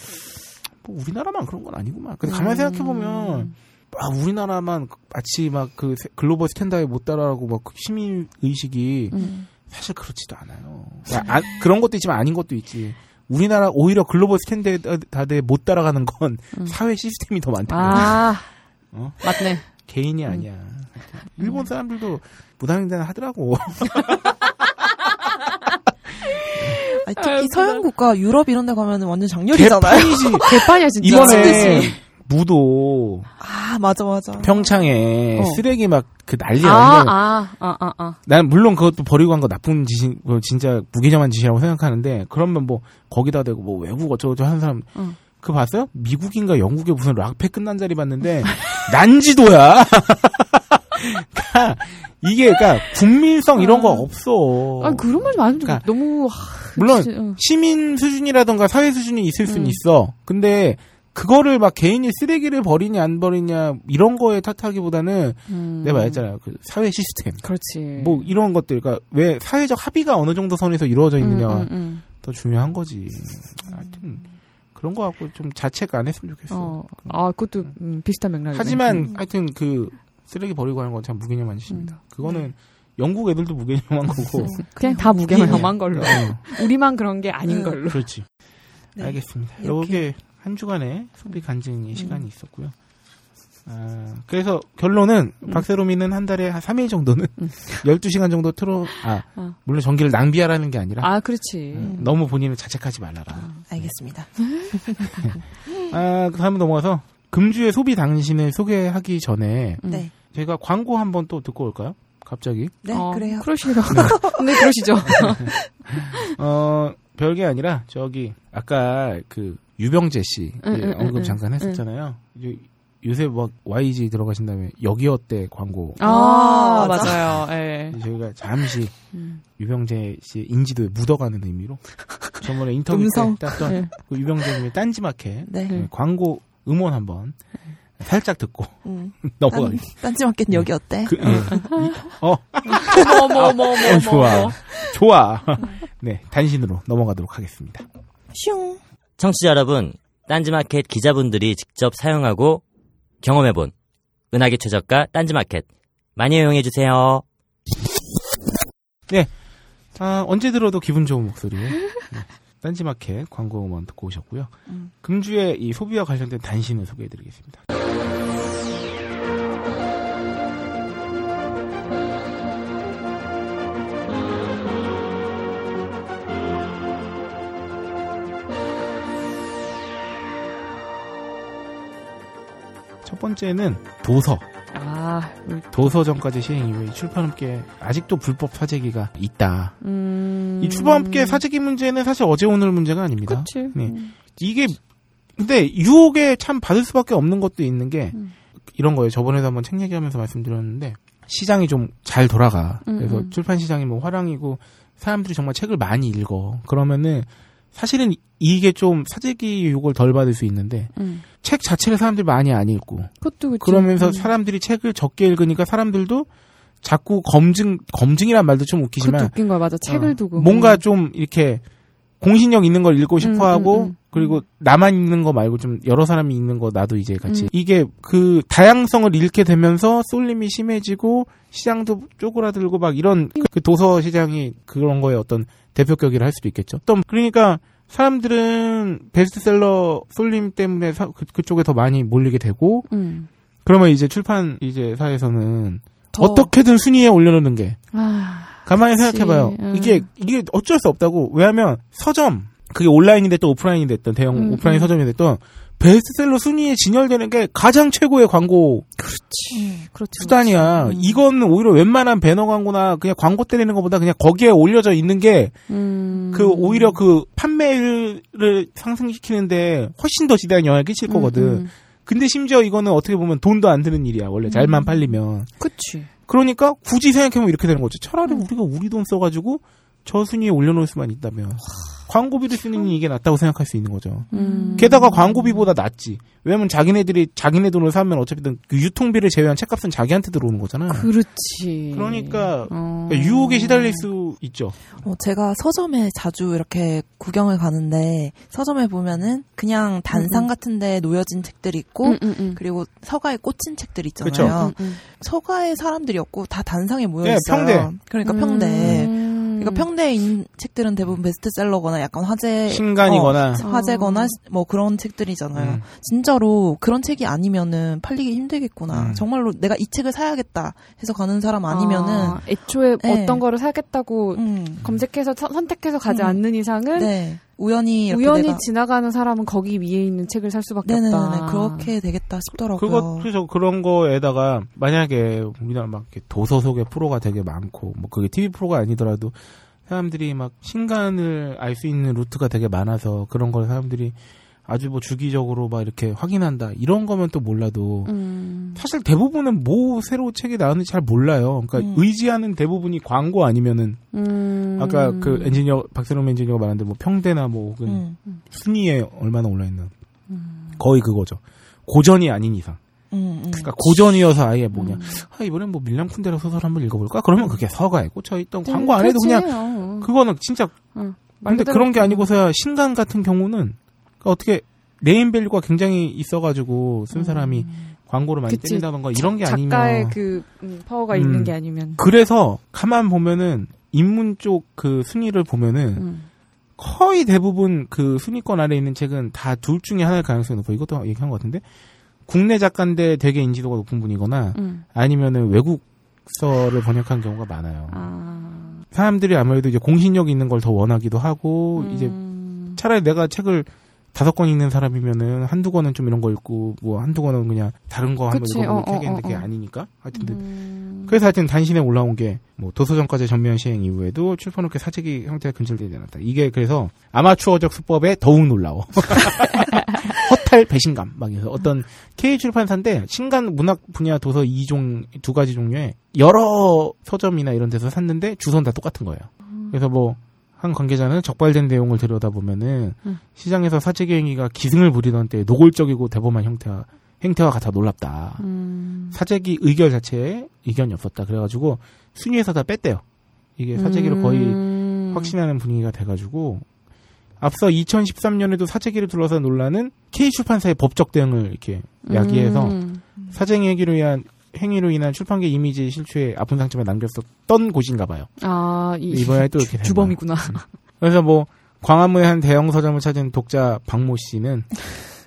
뭐 우리나라만 그런 건 아니구만. 근데 가만히 생각해 보면 아 우리나라만 마치 막 그 global standard에 못 따라가고 막그 시민 의식이 음. 사실 그렇지도 않아요. 그러니까 아, 그런 것도 있지만 아닌 것도 있지. 우리나라 오히려 global standard에 못 따라가는 건 음. 사회 시스템이 더 많다. 아, 어? 맞네. 개인이 아니야. 일본 사람들도 무단횡단 하더라고. 아니, 특히 아, 서양 국가 유럽 이런 데 가면은 완전 장렬이잖아요. 개판이지. *laughs* 개판이야, 진짜. 이번에 무도 아, 맞아 맞아. 평창에 어. 쓰레기 막 그 난리 아, 나는데 아, 아, 아, 아. 난 물론 그것도 버리고 간 거 나쁜 짓이 뭐 진짜 무기념한 짓이라고 생각하는데 그러면 뭐 거기다 대고 뭐 외국 어쩌고저쩌고 하는 사람 응. 그거 봤어요? 미국인가 영국의 무슨 락패 끝난 자리 봤는데 *laughs* 난지도야. *laughs* 그러니까 이게 그러니까 국민성 이런 거 아. 없어. 아, 그런 말 많은데 그러니까 너무, 하, 물론. 시민 수준이라던가 사회 수준이 있을 수는 음. 있어. 근데 그거를 막 개인이 쓰레기를 버리냐 안 버리냐 이런 거에 탓하기보다는 음. 내가 말했잖아요. 그 사회 시스템. 그렇지. 뭐 이런 것들, 그러니까 왜 사회적 합의가 어느 정도 선에서 이루어져 있느냐가 음, 음, 음. 더 중요한 거지. 하여튼 그런 거 갖고 좀 자책 안 했으면 좋겠어. 어. 아, 그것도 음, 비슷한 맥락이네. 하지만 하여튼 그 쓰레기 버리고 하는 건 참 무개념한 짓입니다. 그거는 영국 애들도 무개념한 거고. 그냥 다 무게만한 걸로. 어, 우리만 그런 게 아닌 음. 걸로. 그렇지. 네. 알겠습니다. 이렇게. 한 주간의 소비 간증의 시간이 있었고요. 아, 그래서 결론은 박세롬이는 한 달에 한 3일 정도는 *laughs* 12시간 정도 틀어 아, 어. 물론 전기를 낭비하라는 게 아니라 아, 그렇지. 음, 너무 본인을 자책하지 말라라. 알겠습니다. *laughs* 아, 그 다음 넘어가서 금주의 소비 당신을 소개하기 전에 음. 네. 제가 광고 한번 또 듣고 올까요? 갑자기. 네, 어, 그래요. 그러시죠. *laughs* 네, 그러시죠. 어, 별게 아니라 저기 아까 그 유병재 씨 응, 예, 응, 언급 응, 잠깐 했었잖아요. 요새 뭐 YG 들어가신 다음에 여기 어 때 광고 아, 맞아. 맞아요. 예. 저희가 잠시 음. 유병재 씨의 인지도에 묻어가는 의미로 저번에 인터뷰 음성. 때 땄던 네. 그 유병재님의 딴지마켓 네. 예, 광고 음원 한번 살짝 듣고 음. *laughs* 넘어가겠습니다. 딴, 딴지마켓 여기 어때? 그, 예. 이- 어, 어머, 어머, 어머, 어머, 어, 좋아. 어머. 좋아. *laughs* 네, 단신으로 넘어가도록 하겠습니다. 슝. 청취자 여러분, 딴지마켓 기자분들이 직접 사용하고 경험해본 은하계 최저가 딴지마켓 많이 이용해 주세요. 아, 언제 들어도 기분 좋은 목소리. 네. 딴지마켓 광고 음원 듣고 오셨고요. 음. 금주에 이 소비와 관련된 단신을 소개해드리겠습니다. 첫 번째는 도서. 아, 도서정가제 시행 이후에 출판업계에 아직도 불법 사재기가 있다. 음. 이 출판업계 사재기 문제는 사실 어제 오늘 문제가 아닙니다. 그치. 네. 이게 근데 유혹에 참 받을 수밖에 없는 것도 있는 게 음. 이런 거예요. 저번에도 한번 책 얘기하면서 말씀드렸는데 시장이 좀 잘 돌아가. 음, 그래서 음. 출판 시장이 뭐 화랑이고 사람들이 정말 책을 많이 읽어. 그러면은 사실은 이게 좀 사재기 유혹을 덜 받을 수 있는데 음. 책 자체를 사람들이 많이 안 읽고. 그러면서 음. 사람들이 책을 적게 읽으니까 사람들도 자꾸 검증 검증이란 말도 좀 웃기지만 웃긴 거야, 맞아. 책을 어, 두고. 뭔가 좀 이렇게 공신력 있는 걸 읽고 싶어 음, 하고 음, 음. 그리고 나만 읽는 거 말고 좀 여러 사람이 읽는 거 나도 이제 같이 음. 이게 그 다양성을 잃게 되면서 쏠림이 심해지고 시장도 쪼그라들고 막 이런 그 도서 시장이 그런 거에 어떤 대표격이라 할 수도 있겠죠. 또 그러니까 사람들은 베스트셀러 쏠림 때문에 사- 그, 그쪽에 더 많이 몰리게 되고 음. 그러면 이제 출판 이제 사에서는 더- 어떻게든 순위에 올려놓는 게 아, 가만히 그치. 생각해봐요. 음. 이게 이게 어쩔 수 없다고. 왜냐하면 서점 그게 온라인이 됐든 오프라인이 됐든 대형 음, 오프라인 음. 서점이 됐든 베스트셀러 순위에 진열되는 게 가장 최고의 광고 그렇지. 그렇지. 수단이야. 그렇지. 음. 이건 오히려 웬만한 배너 광고나 그냥 광고 때리는 것보다 그냥 거기에 올려져 있는 게그 음. 오히려 그 판매를 상승시키는데 훨씬 더 지대한 영향을 끼칠 거거든. 음, 음. 근데 심지어 이거는 어떻게 보면 돈도 안 드는 일이야. 원래 잘만 음. 팔리면. 그치. 그러니까 굳이 생각해보면 이렇게 되는 거죠. 차라리 우리가 우리 돈 써가지고 저 순위에 올려놓을 수만 있다면 광고비를 쓰는 이게 낫다고 생각할 수 있는 거죠. 음. 게다가 광고비보다 낫지. 왜냐면 자기네들이 자기네 돈을 사면 어차피든 그 유통비를 제외한 책값은 자기한테 들어오는 거잖아. 그렇지. 그러니까 어. 그러니까 유혹에 시달릴 수 있죠. 어, 제가 서점에 자주 이렇게 구경을 가는데 서점에 보면은 그냥 단상 음. 같은데 놓여진 책들이 있고 음, 음, 음. 그리고 서가에 꽂힌 책들이 그쵸. 있잖아요. 서가에 사람들이 없고 다 단상에 모여 네, 있어요. 평대. 그러니까 평대. 음. 그러니까 평대에 있는 책들은 대부분 베스트셀러거나 약간 화제 신간이거나. 어, 화제거나 뭐 그런 책들이잖아요. 음. 진짜로 그런 책이 아니면은 팔리기 힘들겠구나. 음. 정말로 내가 이 책을 사야겠다 해서 가는 사람 아니면은 아, 애초에 네. 어떤 거를 사겠다고 음, 검색해서 서- 선택해서 가지 음. 않는 이상은 네 우연히 이렇게 우연히 내가 지나가는 사람은 거기 위에 있는 책을 살 수밖에 네네네 없다. 그렇게 되겠다 싶더라고요. 그거 그래서 그런 거에다가 만약에 우리나라 막 이렇게 도서 소개 프로가 되게 많고 뭐 그게 TV 프로가 아니더라도 사람들이 막 신간을 알 수 있는 루트가 되게 많아서 그런 걸 사람들이 아주 뭐 주기적으로 막 이렇게 확인한다 이런 거면 또 몰라도 음. 사실 대부분은 뭐 새로 책이 나왔는지 잘 몰라요. 그러니까 음. 의지하는 대부분이 광고 아니면은 음. 아까 그 엔지니어 박세롬 엔지니어가 말한 대로 뭐 평대나 뭐 혹은 음. 순위에 얼마나 올라 있나. 거의 그거죠. 고전이 아닌 이상. 음, 음. 그러니까 고전이어서 아예 뭐냐. 음. 아, 이번엔 뭐 밀란 쿤데라 소설 한번 읽어볼까? 그러면 그게 서가에 꽂혀 있던 광고 안 해도 그냥 그냥 그거는 진짜 근데 그런 게 아니고서야 신간 같은 경우는 그러니까 어떻게 네임밸류가 굉장히 있어가지고 쓴 사람이 광고를 많이 그치. 때린다던가 이런 게 작가의 아니면 그 음, 파워가 음. 있는 게 아니면 그래서 가만 보면은 인문 쪽 그 순위를 보면은 음. 거의 대부분 그 순위권 아래에 있는 책은 다 둘 중에 하나일 가능성이 높아. 이것도 얘기한 것 같은데 국내 작가인데 되게 인지도가 높은 분이거나 음. 아니면은 외국서를 번역한 경우가 많아요. 아. 사람들이 아무래도 이제 공신력 있는 걸 더 원하기도 하고 음. 이제 차라리 내가 책을 다섯 권 읽는 사람이면은 한두 권은 좀 이런 거 읽고 뭐 한두 권은 그냥 다른 거 한번 읽어보고 책인데 그게. 아니니까 하여튼 근데 음. 그래서 하여튼 단신에 올라온 게 뭐 도서정가제 전면 시행 이후에도 출판업계 사재기 형태가 근절되지 않았다. 이게 그래서 아마추어적 수법에 더욱 놀라워. *laughs* 허탈 배신감 막 해서 어떤 K 출판사인데 신간 문학 분야 도서 2종 두 가지 종류에 여러 서점이나 이런 데서 샀는데 주소는 다 똑같은 거예요. 그래서 뭐 한 관계자는 적발된 내용을 들여다보면은 음. 시장에서 사재기 행위가 기승을 부리던 때 노골적이고 대범한 형태와 행태와 같아 놀랍다. 음. 사재기 의결 자체에 의견이 없었다. 그래가지고 순위에서 다 뺐대요. 이게 사재기를 거의 음. 확신하는 분위기가 돼가지고 앞서 2013년에도 사재기를 둘러싼 논란은 K 출판사의 법적 대응을 이렇게 야기해서 음. 사재기 행위로 인한 행위로 인한 출판계 이미지 실추에 아픈 상처를 남겼었던 곳인가 봐요. 아, 이, 이번에 또 이렇게 된 주범이구나. 그래서 뭐 광화문의 한 대형 서점을 찾은 독자 박모 씨는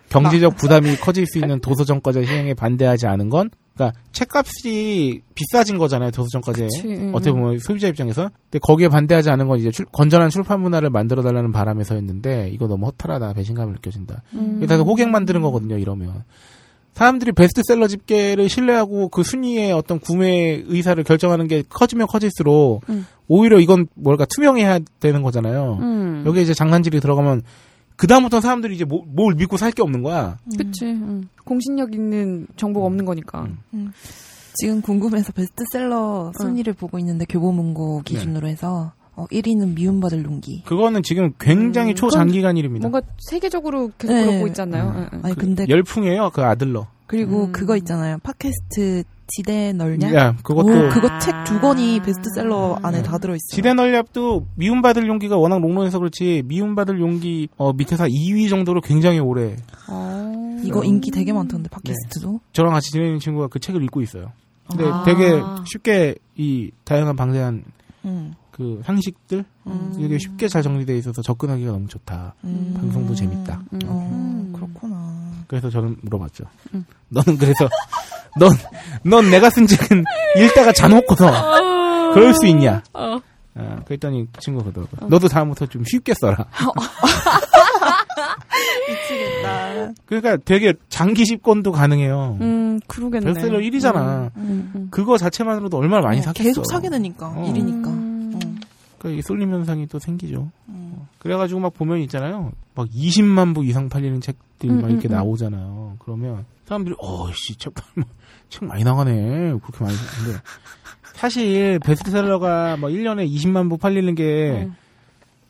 경제적 부담이 커질 수 있는 도서정가제 시행에 반대하지 않은 건 그러니까 책값이 비싸진 거잖아요 도서정가제 그치, 응, 어떻게 응. 보면 소비자 입장에서 근데 거기에 반대하지 않은 건 이제 출- 건전한 출판 문화를 만들어 달라는 바람에서였는데 이거 너무 허탈하다 배신감을 느껴진다 음. 이게 다 호갱 만드는 거거든요 이러면 사람들이 베스트셀러 집계를 신뢰하고 그 순위의 어떤 구매 의사를 결정하는 게 커지면 커질수록 음. 오히려 이건 뭘까 투명해야 되는 거잖아요 음. 여기 이제 장난질이 들어가면 그 다음부터 사람들이 이제 뭐- 뭘 믿고 살 게 없는 거야. 그치. 음. 공신력 있는 정보가 없는 거니까. 음. 지금 궁금해서 베스트셀러 순위를 보고 있는데 교보문고 기준으로 해서 어, 1위는 미움받을 용기. 그거는 지금 굉장히 음, 초장기간 일입니다. 뭔가 세계적으로 계속 네. 그러고 있잖아요. 음. 응, 응. 아니 근데 열풍이에요, 그 아들러. 그리고 음. 그거 있잖아요. 팟캐스트 지대 널냐? 야, 그것도 오, 그거 책 두 권이 아. 베스트셀러 안에 다 들어 있어요. 지대 널렵도 미움받을 용기가 워낙 롱런해서 그렇지 미움받을 용기 어, 밑에서 2위 정도로 굉장히 오래 어. 이거 인기 되게 많던데 팟캐스트도. 저랑 같이 지내는 친구가 그 책을 읽고 있어요. 근데 아. 되게 쉽게 이 다양한 방대한 음. 그 상식들 음. 이게 쉽게 잘 정리돼 있어서 접근하기가 너무 좋다. 음. 방송도 재밌다. 음. 어, 음. 그렇구나. 그래서 저는 물어봤죠. 음. 너는 그래서 넌, 넌 내가 쓴 책은 읽다가 잔혹고서 그럴 수 있냐? 어. 아, 그랬더니 그 친구가 그러더라고요. 너도 다음부터 좀 쉽게 써라. *laughs* 미치겠다. 그러니까 되게 장기 집권도 가능해요. 음, 그러겠네. 베스트셀러 1위잖아. 음, 음. 그거 자체만으로도 얼마나 많이 어, 샀겠어. 계속 사게 되니까 어. 일이니까. 음. 어. 그러니까 이 쏠림 현상이 또 생기죠. 음. 그래가지고 막 보면 있잖아요. 막 20만 부 이상 팔리는 책들이 음, 막 이렇게 음, 음. 나오잖아요. 그러면 사람들이 어씨 책, 팔- *laughs* 책 많이 나가네. 그렇게 많이 근데 사실 베스트셀러가 뭐 1년에 20만 부 팔리는 게 음.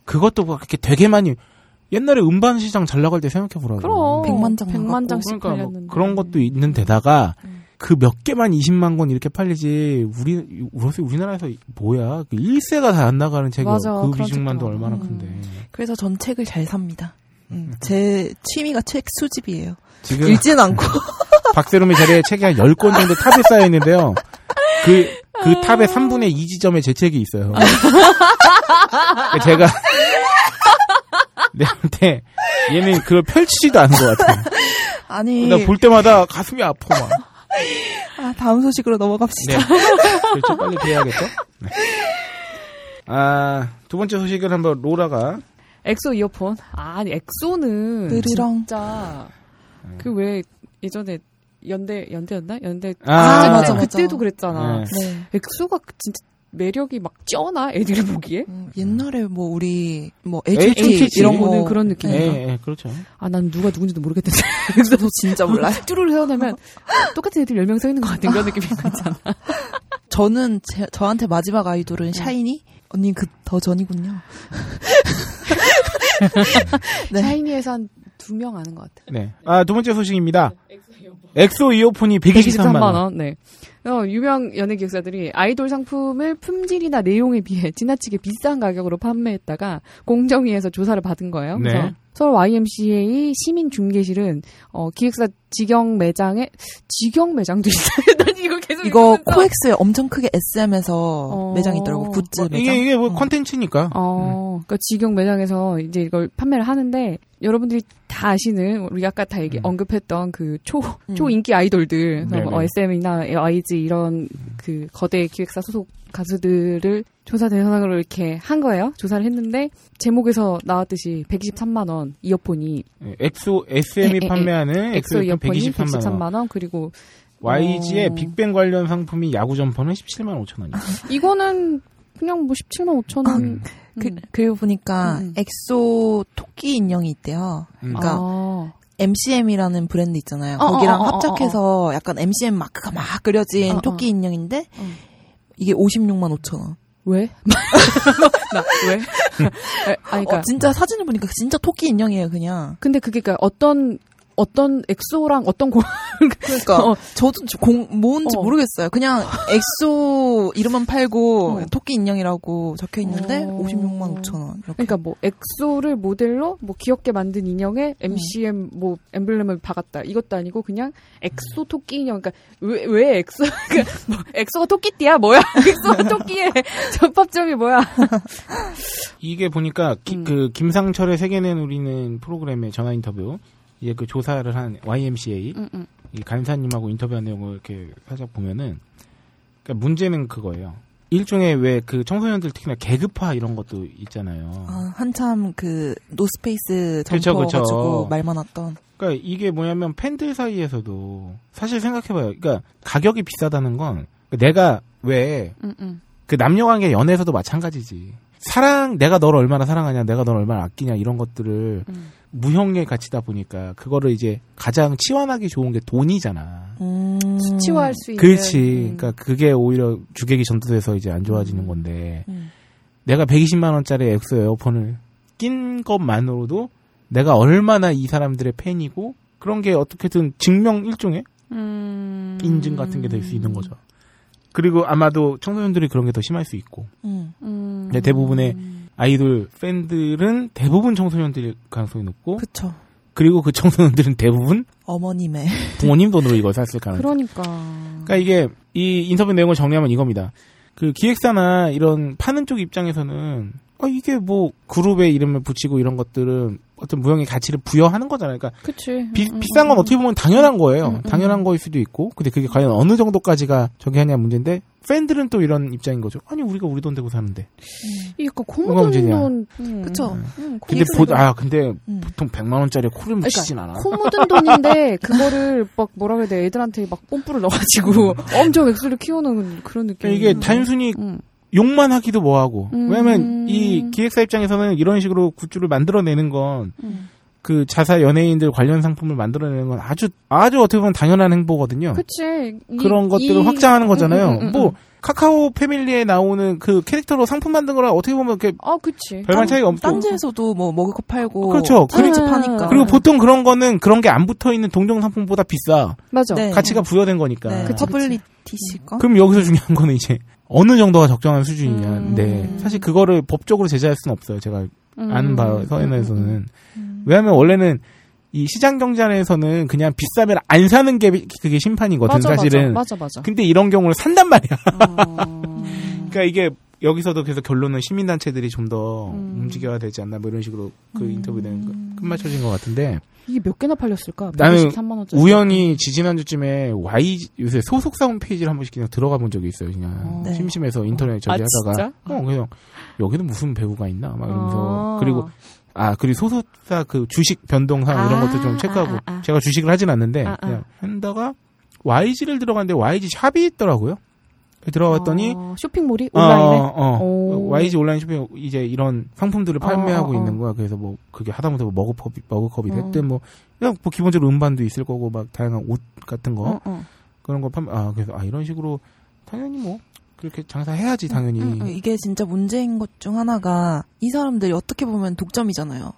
그것도 막 그렇게 되게 많이 옛날에 음반 시장 잘 나갈 때 생각해 보라고. 그럼. 백만 장 백만 나갔고. 장씩 그러니까 뭐 팔렸는데. 그런 것도 있는 데다가 음. 그 몇 개만 20만 권 이렇게 팔리지 우리 우리 우리나라에서 뭐야 그 1세가 다 안 나가는 책이 맞아, 그 비중만도 얼마나 많아. 큰데 그래서 전 책을 잘 삽니다. 음, 제 취미가 책 수집이에요. 지금 읽지는 않고. *laughs* 박세롬의 자리에 책이 한 10권 정도 탑에 쌓여 있는데요. 그, 그 탑의 3분의 2 지점에 제 책이 있어요. 그러니까 제가, *laughs* 내한테 얘는 그걸 펼치지도 않은 것 같아요. 아니, 나 볼 때마다 가슴이 아파, 막. 아, 다음 소식으로 넘어갑시다. 네. 그렇죠. 빨리 돼야겠죠? 네. 아, 두 번째 소식은 한번 로라가 엑소 이어폰. 아니, 엑소는 으르렁. 진짜 그 왜 예전에 연대 연대였나? 연대 아, 진짜 맞아, 그때- 맞아. 그때도 그랬잖아. 네. 네. 엑소가 진짜 매력이 막 쩌나 애들이 보기에? 음, 옛날에 뭐 우리 뭐 HOT HOT 이런 거 보는 그런 예, 느낌인가? 예, 그렇죠. 아, 난 누가 누군지도 모르겠던데. 저도 *laughs* 진짜 몰라요. 뚜루를 헤어나면 똑같은 애들 10명 서 있는 것 같은 그런 느낌이 있잖아. *laughs* 저는 제, 저한테 마지막 아이돌은 샤이니. 언니 그 더 전이군요. *laughs* 네. 샤이니에서 한 두 명 아는 것 같아요. 네. 아, 두 번째 소식입니다. 엑소 이어폰이 123만 123만 원. 원. 네. 어, 유명 연예 기획사들이 아이돌 상품을 품질이나 내용에 비해 지나치게 비싼 가격으로 판매했다가 공정위에서 조사를 받은 거예요. 네. 그래서 서울 YMCA 시민 중개실은 어, 기획사 직영 매장에 직영 매장도 있어요. *laughs* 난 이거 계속 이거 읽으면서 코엑스에 엄청 크게 SM에서 어. 매장이 있더라고 굿즈 뭐, 매장. 이게, 이게 뭐 어. 컨텐츠니까. 어, 그러니까 직영 매장에서 이제 이걸 판매를 하는데 여러분들이 다 아시는 우리 아까 다 얘기 음. 언급했던 그초 음. 초인기 아이돌들 그래서 뭐. SM이나 YG 이런 그 거대 기획사 소속 가수들을 조사 대상으로 이렇게 한 거예요. 조사를 했는데 제목에서 나왔듯이 123만 원 이어폰이 네, 엑소, SM이 에, 에, 에. 판매하는 엑소 이어폰이 123만 원. 123만 원 그리고 YG의 어. 빅뱅 관련 상품이 야구 점퍼는 17만 5천 원이요. 이거는 그냥 뭐 17만 5천 원. 음. 그, 음. 그리고 보니까 음. 엑소 토끼 인형이 있대요. 음. 그러니까 아. MCM이라는 브랜드 있잖아요. 어, 거기랑 어, 어, 어, 합작해서 약간 MCM 마크가 막 그려진 어, 어. 토끼 인형인데 어. 이게 56만 5천 원. 왜? *laughs* 나 왜? *laughs* 에, 아니 그러니까 어, 진짜 사진을 보니까 진짜 토끼 인형이에요, 그냥. 근데 그게 그러니까 어떤 어떤 엑소랑 어떤 고 그러니까 *laughs* 어. 저도 공 뭔지 어. 모르겠어요. 그냥 엑소 이름만 팔고 어. 토끼 인형이라고 적혀 있는데 어. 56만 5천 원. 이렇게. 그러니까 뭐 엑소를 모델로 뭐 귀엽게 만든 인형에 MCM 뭐 엠블렘을 박았다 이것도 아니고 그냥 엑소 토끼 인형 그러니까 왜 왜 엑소 *laughs* 그러니까 뭐 엑소가 토끼띠야 뭐야 *laughs* 엑소가 토끼의 접합점이 뭐야 이게 보니까 기- 음. 그 김상철의 세계는 우리는 프로그램의 전화 인터뷰 이제 그 조사를 한 YMCA 응, 응. 이 간사님하고 인터뷰한 내용을 이렇게 살짝 보면은 그러니까 문제는 그거예요. 일종의 왜 그 청소년들 특히나 계급화 이런 것도 있잖아요. 아, 한참 그 노스페이스 그쵸, 점퍼 그쵸. 가지고 말 많았던. 그러니까 이게 뭐냐면 팬들 사이에서도 사실 생각해봐요. 그러니까 가격이 비싸다는 건 내가 왜그 응, 응. 남녀 관계 연애에서도 마찬가지지. 사랑 내가 너를 얼마나 사랑하냐, 내가 너를 얼마나 아끼냐 이런 것들을 음. 무형의 가치다 보니까 그거를 이제 가장 치환하기 좋은 게 돈이잖아. 음. 수치화할 수 있는 그렇지. 음. 그러니까 그게 오히려 주객이 전도돼서 이제 안 좋아지는 건데 음. 내가 120만 원짜리 엑소 이어폰을 낀 것만으로도 내가 얼마나 이 사람들의 팬이고 그런 게 어떻게든 증명 일종의 음. 인증 같은 게 될 수 있는 거죠. 그리고 아마도 청소년들이 그런 게 더 심할 수 있고 음. 음. 근데 대부분의 아이돌 팬들은 대부분 청소년들일 가능성이 높고 그쵸. 그리고 그 청소년들은 대부분 어머님의. 부모님 돈으로 이걸 샀을 가능성. 그러니까 그러니까 이게 이 인터뷰 내용을 정리하면 이겁니다. 그 기획사나 이런 파는 쪽 입장에서는 아 이게 뭐 그룹의 이름을 붙이고 이런 것들은 어떤 무형의 가치를 부여하는 거잖아요. 그러니까 그치 비, 음, 비싼 건 어떻게 보면 당연한 거예요. 음, 음. 당연한 거일 수도 있고. 근데 그게 과연 어느 정도까지가 저기 하냐 문제인데 팬들은 또 이런 입장인 거죠. 아니 우리가 우리 돈 대고 사는데. 이 약간 묻은 돈 음. 그쵸. 음, 코 근데 보, 아 근데 음. 보통 100만 원짜리 코를 묻히진 않아. 코 묻은 돈인데 그거를 막 뭐라 그래야 돼 애들한테 막 뽐뿌를 넣어가지고 엄청 액수를 키우는 그런 느낌. 그러니까 이게 단순히 음. 욕만 하기도 뭐하고. 음. 왜냐면 이 기획사 입장에서는 이런 식으로 굿즈를 만들어내는 건 음. 그 자사 연예인들 관련 상품을 만들어내는 건 아주 아주 어떻게 보면 당연한 행보거든요. 그치. 이- 그런 것들을 이- 확장하는 거잖아요. 음, 음, 음, 뭐 음. 카카오 패밀리에 나오는 그 캐릭터로 상품 만든 거랑 어떻게 보면 이렇게 아, 그치. 별반 차이가 없죠. 딴지에서도 뭐 머그컵 팔고. 그렇죠. 그렇지 음. 파니까. 그리고 보통 그런 거는 그런 게 안 붙어 있는 동종 상품보다 비싸. 맞아. 네. 가치가 부여된 거니까. 네. 그치, 퍼블리시티가. 그럼 여기서 중요한 거는 이제 어느 정도가 적정한 수준이냐인데 음. 사실 그거를 법적으로 제재할 수는 없어요. 제가 음. 아는 바에서는 음. 왜냐하면 원래는 이 시장 경제 안에서는 그냥 비싸면 안 사는 게 그게 심판이거든 맞아, 사실은. 맞아, 맞아. 근데 이런 경우는 산단 말이야. 어. *laughs* 그러니까 이게 여기서도 그래서 결론은 시민단체들이 좀더 음. 움직여야 되지 않나 뭐 이런 식으로 그 인터뷰 내는 거 끝마쳐진 것 같은데 이게 몇 개나 팔렸을까? 나는 123만 원짜리. 우연히 지지난 주쯤에 Y 요새 소속사 홈페이지를 한 번씩 그냥 들어가 본 적이 있어요. 그냥 어. 네. 심심해서 인터넷 저기 아, 하다가 진짜? 어 그냥 여기는 무슨 배우가 있나 막 이러면서 아. 그리고 아 그리고 소속사 그 주식 변동상 이런 아, 것도 좀 체크하고 아, 아, 아. 제가 주식을 하진 않는데 아, 아. 그냥 한다가 YG를 들어갔는데 YG 샵이 있더라고요. 들어갔더니 어, 쇼핑몰이 온라인에. 어, 어. 오. YG 온라인 쇼핑 이제 이런 상품들을 판매하고 어, 어, 어. 있는 거야. 그래서 뭐 그게 하다못해 뭐 머그컵이 머그컵이 어. 됐든 뭐 그냥 뭐 기본적으로 음반도 있을 거고 막 다양한 옷 같은 거 어, 어. 그런 거 판매. 아 그래서 아 이런 식으로 당연히 뭐 그렇게 장사해야지 당연히. 음, 음. 이게 진짜 문제인 것 중 하나가 이 사람들이 어떻게 보면 독점이잖아요.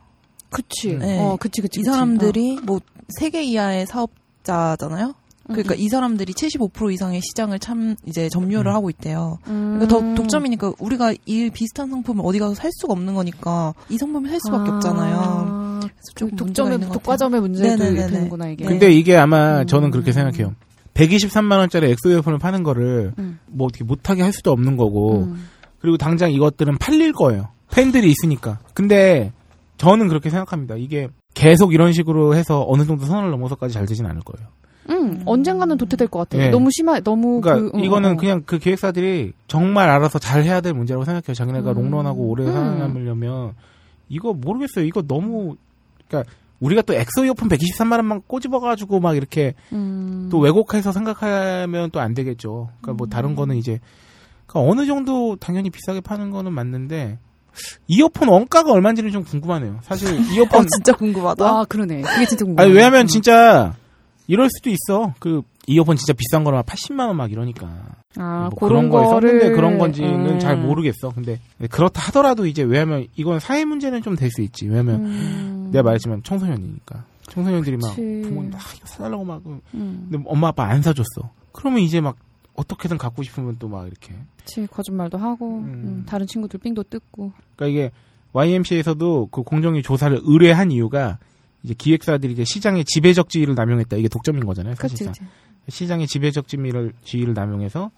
그치. 네. 어, 그치, 그치. 이 그치. 사람들이 뭐 세계 이하의 사업자잖아요. 그러니까 이 사람들이 75% 이상의 시장을 참 이제 점유를 음. 하고 있대요. 어. 음. 그러니까 더 독점이니까 우리가 이 비슷한 상품을 어디 가서 살 수가 없는 거니까 이 상품을 살 수밖에 아. 없잖아요. 그래서 그좀 독점의. 독과점의 문제도. 되는구나 이게. 근데 이게 아마 저는 음. 그렇게 생각해요. 123만 원짜리 엑소 이어폰을 파는 거를 음. 뭐 어떻게 못하게 할 수도 없는 거고 음. 그리고 당장 이것들은 팔릴 거예요. 팬들이 있으니까. 근데 저는 그렇게 생각합니다. 이게 계속 이런 식으로 해서 어느 정도 선을 넘어서까지 잘 되진 않을 거예요. 음, 언젠가는 도태될 것 같아. 네. 너무 심하, 너무 그러니까 그, 어, 이거는 어. 그냥 그 기획사들이 정말 알아서 잘 해야 될 문제라고 생각해요. 자기네가 음. 롱런하고 오래 음. 살아남으려면 이거 모르겠어요. 이거 너무 그러니까 우리가 또 엑소 이어폰 123만 원만 꼬집어가지고 막 이렇게 음. 또 왜곡해서 생각하면 또 안 되겠죠. 그러니까 뭐 다른 거는 이제 그러니까 어느 정도 당연히 비싸게 파는 거는 맞는데 이어폰 원가가 얼마인지는 좀 궁금하네요. 사실 *laughs* 이어폰 어, 진짜 궁금하다. 아, 그러네. 그게 진짜 궁금해. 아니 왜냐면 진짜 이럴 수도 있어. 그 이어폰 진짜 비싼 거라 80만 원 막 이러니까. 아, 뭐 그런 거에 거를 썼는데 그런 건지는 음. 잘 모르겠어. 근데 그렇다 하더라도 이제 왜냐면 이건 사회 문제는 좀 될 수 있지. 왜냐면 음. 내가 말했지만 청소년이니까 청소년들이 막 그치. 부모님 아 이거 사달라고 막 음. 근데 엄마 아빠 안 사줬어. 그러면 이제 막 어떻게든 갖고 싶으면 또 막 이렇게. 그치, 거짓말도 하고, 음. 음, 다른 친구들 삥도 뜯고. 그러니까 이게 YMC에서도 그 공정위 조사를 의뢰한 이유가 이제 기획사들이 이제 시장의 지배적 지위를 남용했다. 이게 독점인 거잖아요. 그치, 사실상. 그치. 시장의 지배적 지위를, 지위를 남용해서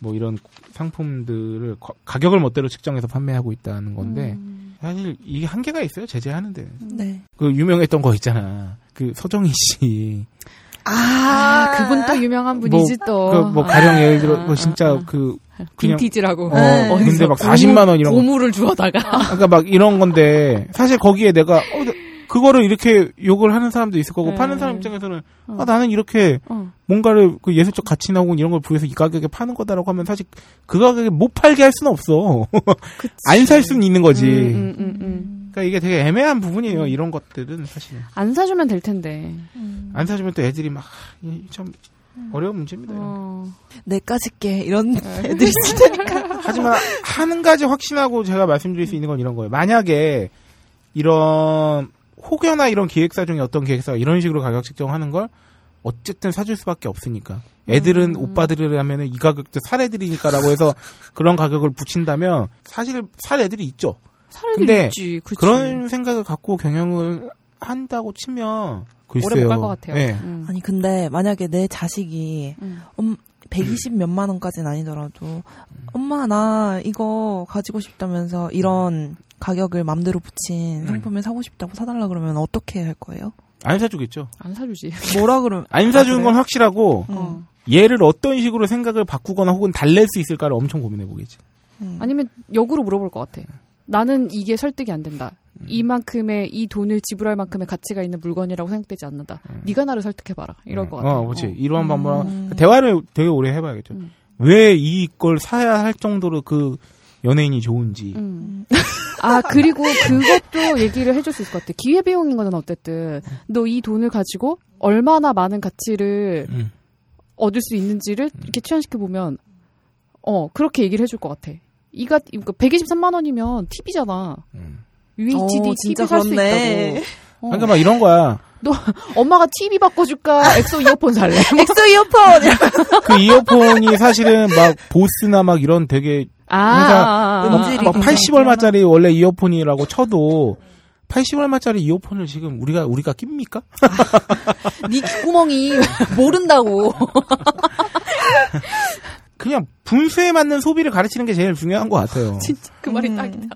뭐 이런 상품들을 거- 가격을 멋대로 측정해서 판매하고 있다는 건데 음. 사실 이게 한계가 있어요. 제재하는데. 네. 그 유명했던 거 있잖아. 그 서정희 씨. 아, 그분 또 유명한 분이지 또. 그 뭐 가령 예를 들어 뭐 아, 진짜 아, 그 그냥 빈티지라고. 어, 네. 근데 막 어디서 40만 원 이런 거. 고무를 주워다가. 그러니까 막 이런 건데 사실 거기에 내가 어, 나- 그거를 이렇게 욕을 하는 사람도 있을 거고 네. 파는 사람 입장에서는 어. 아, 나는 이렇게 어. 뭔가를 그 예술적 가치나 혹은 이런 걸 부여해서 이 가격에 파는 거다라고 하면 사실 그 가격에 못 팔게 할 수는 없어. *laughs* 안 살 수는 있는 거지. 음, 음, 음, 음. 그러니까 이게 되게 애매한 부분이에요. 이런 것들은 사실 안 사주면 될 텐데. 안 사주면 또 애들이 막참 어려운 문제입니다. 어. 내까 짓게 이런 네. 애들이 있으니까. *laughs* 하지만 한 가지 확신하고 제가 말씀드릴 수 있는 건 이런 거예요. 만약에 이런 혹여나 이런 기획사 중에 어떤 기획사가 이런 식으로 가격 책정하는 걸 어쨌든 사줄 수밖에 없으니까. 애들은 오빠들이라면 이 가격도 살 애들이니까라고 해서 그런 가격을 붙인다면 사실 살 애들이 있죠. 사례들이 근데 있지. 그치. 그런 생각을 갖고 경영을 한다고 치면 글쎄요. 오래 못 갈 것 같아요. 네. 음. 아니 근데 만약에 내 자식이 음. 음, 120 몇만 원까지는 아니더라도 엄마 나 이거 가지고 싶다면서 이런 가격을 맘대로 붙인 음. 상품을 사고 싶다고 사달라 그러면 어떻게 할 거예요? 안 사주겠죠. 안 사주지. 뭐라 그러면 안 사주는 건 확실하고 어. 얘를 어떤 식으로 생각을 바꾸거나 혹은 달랠 수 있을까를 엄청 고민해 보겠지. 음. 아니면 역으로 물어볼 것 같아. 나는 이게 설득이 안 된다. 음. 이만큼의 이 돈을 지불할 만큼의 가치가 있는 물건이라고 생각되지 않는다. 네가 나를 설득해 봐라. 이럴 것 같아. 어, 그렇지. 이러한 방법랑 음. 대화를 되게 오래 해봐야겠죠. 음. 왜 이걸 사야 할 정도로 그 연예인이 좋은지. 음. 아 그리고 그것도 얘기를 해줄 수 있을 것 같아. 기회 비용인 거는 어쨌든 너 이 돈을 가지고 얼마나 많은 가치를 음. 얻을 수 있는지를 이렇게 치환시켜 보면 어 그렇게 얘기를 해줄 것 같아. 이가 이거 123만 원이면 TV잖아. 음. UHD 어, TV 살 수. 있다고. 어. 그러니까 막 이런 거야. 엄마가 TV 바꿔줄까? 엑소 이어폰 살래? 엑소 이어폰! 그 이어폰이 사실은 막 보스나 막 이런 되게 아, 회사 아, 아, 막, 음질이 막 굉장히 80얼마짜리 원래 이어폰이라고 쳐도 80얼마짜리 이어폰을 지금 우리가 우리가 낍니까? *laughs* 네 귓구멍이 모른다고. *laughs* 그냥 분수에 맞는 소비를 가르치는 게 제일 중요한 것 같아요. *laughs* 진짜 그 말이 음. 딱이다.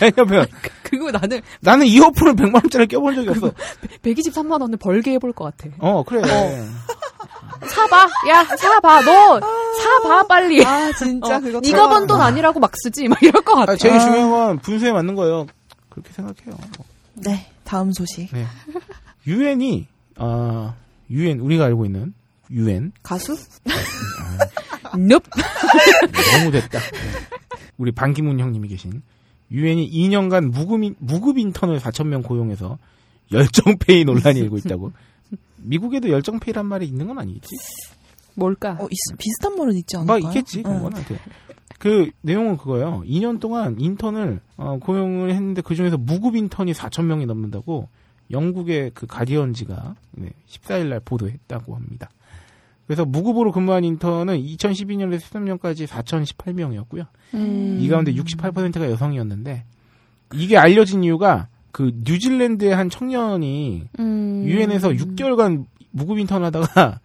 왜냐면 그거 나는 나는 이어폰을 100만 원짜리 껴본 적이 없어. 123만 원을 벌게 해볼 것 같아. 어 그래. 사봐, 야 사봐, 너 사봐 빨리. 아, 진짜 어, 그거. 네가 번 돈 아니라고 막 쓰지, 막 이럴 것 같아. 아, 제일 중요한 건 분수에 맞는 거예요. 그렇게 생각해요. 네, 다음 소식. 네. 유엔이 아 유엔 우리가 알고 있는 유엔 가수? 넵. 너무 됐다. 네. 우리 반기문 형님이 계신 유엔이 2년간 무급, 인- 무급 인턴을 4천 명 고용해서 열정페이 논란이 일고 있다고. 미국에도 열정페이란 말이 있는 건 아니겠지? 뭘까? 어, 있- 비슷한 말은 있지 않을까요? 뭐 있겠지. 응. 그건 한테. 그 내용은 그거예요. 2년 동안 인턴을 어, 고용을 했는데 그 중에서 무급 인턴이 4천 명이 넘는다고 영국의 그 가디언지가 네, 14일 날 보도했다고 합니다. 그래서 무급으로 근무한 인턴은 2012년에서 13년까지 4,018명이었고요. 음. 이 가운데 68%가 여성이었는데 이게 알려진 이유가 그 뉴질랜드의 한 청년이 음. 유엔에서 6개월간 무급 인턴 하다가 씨발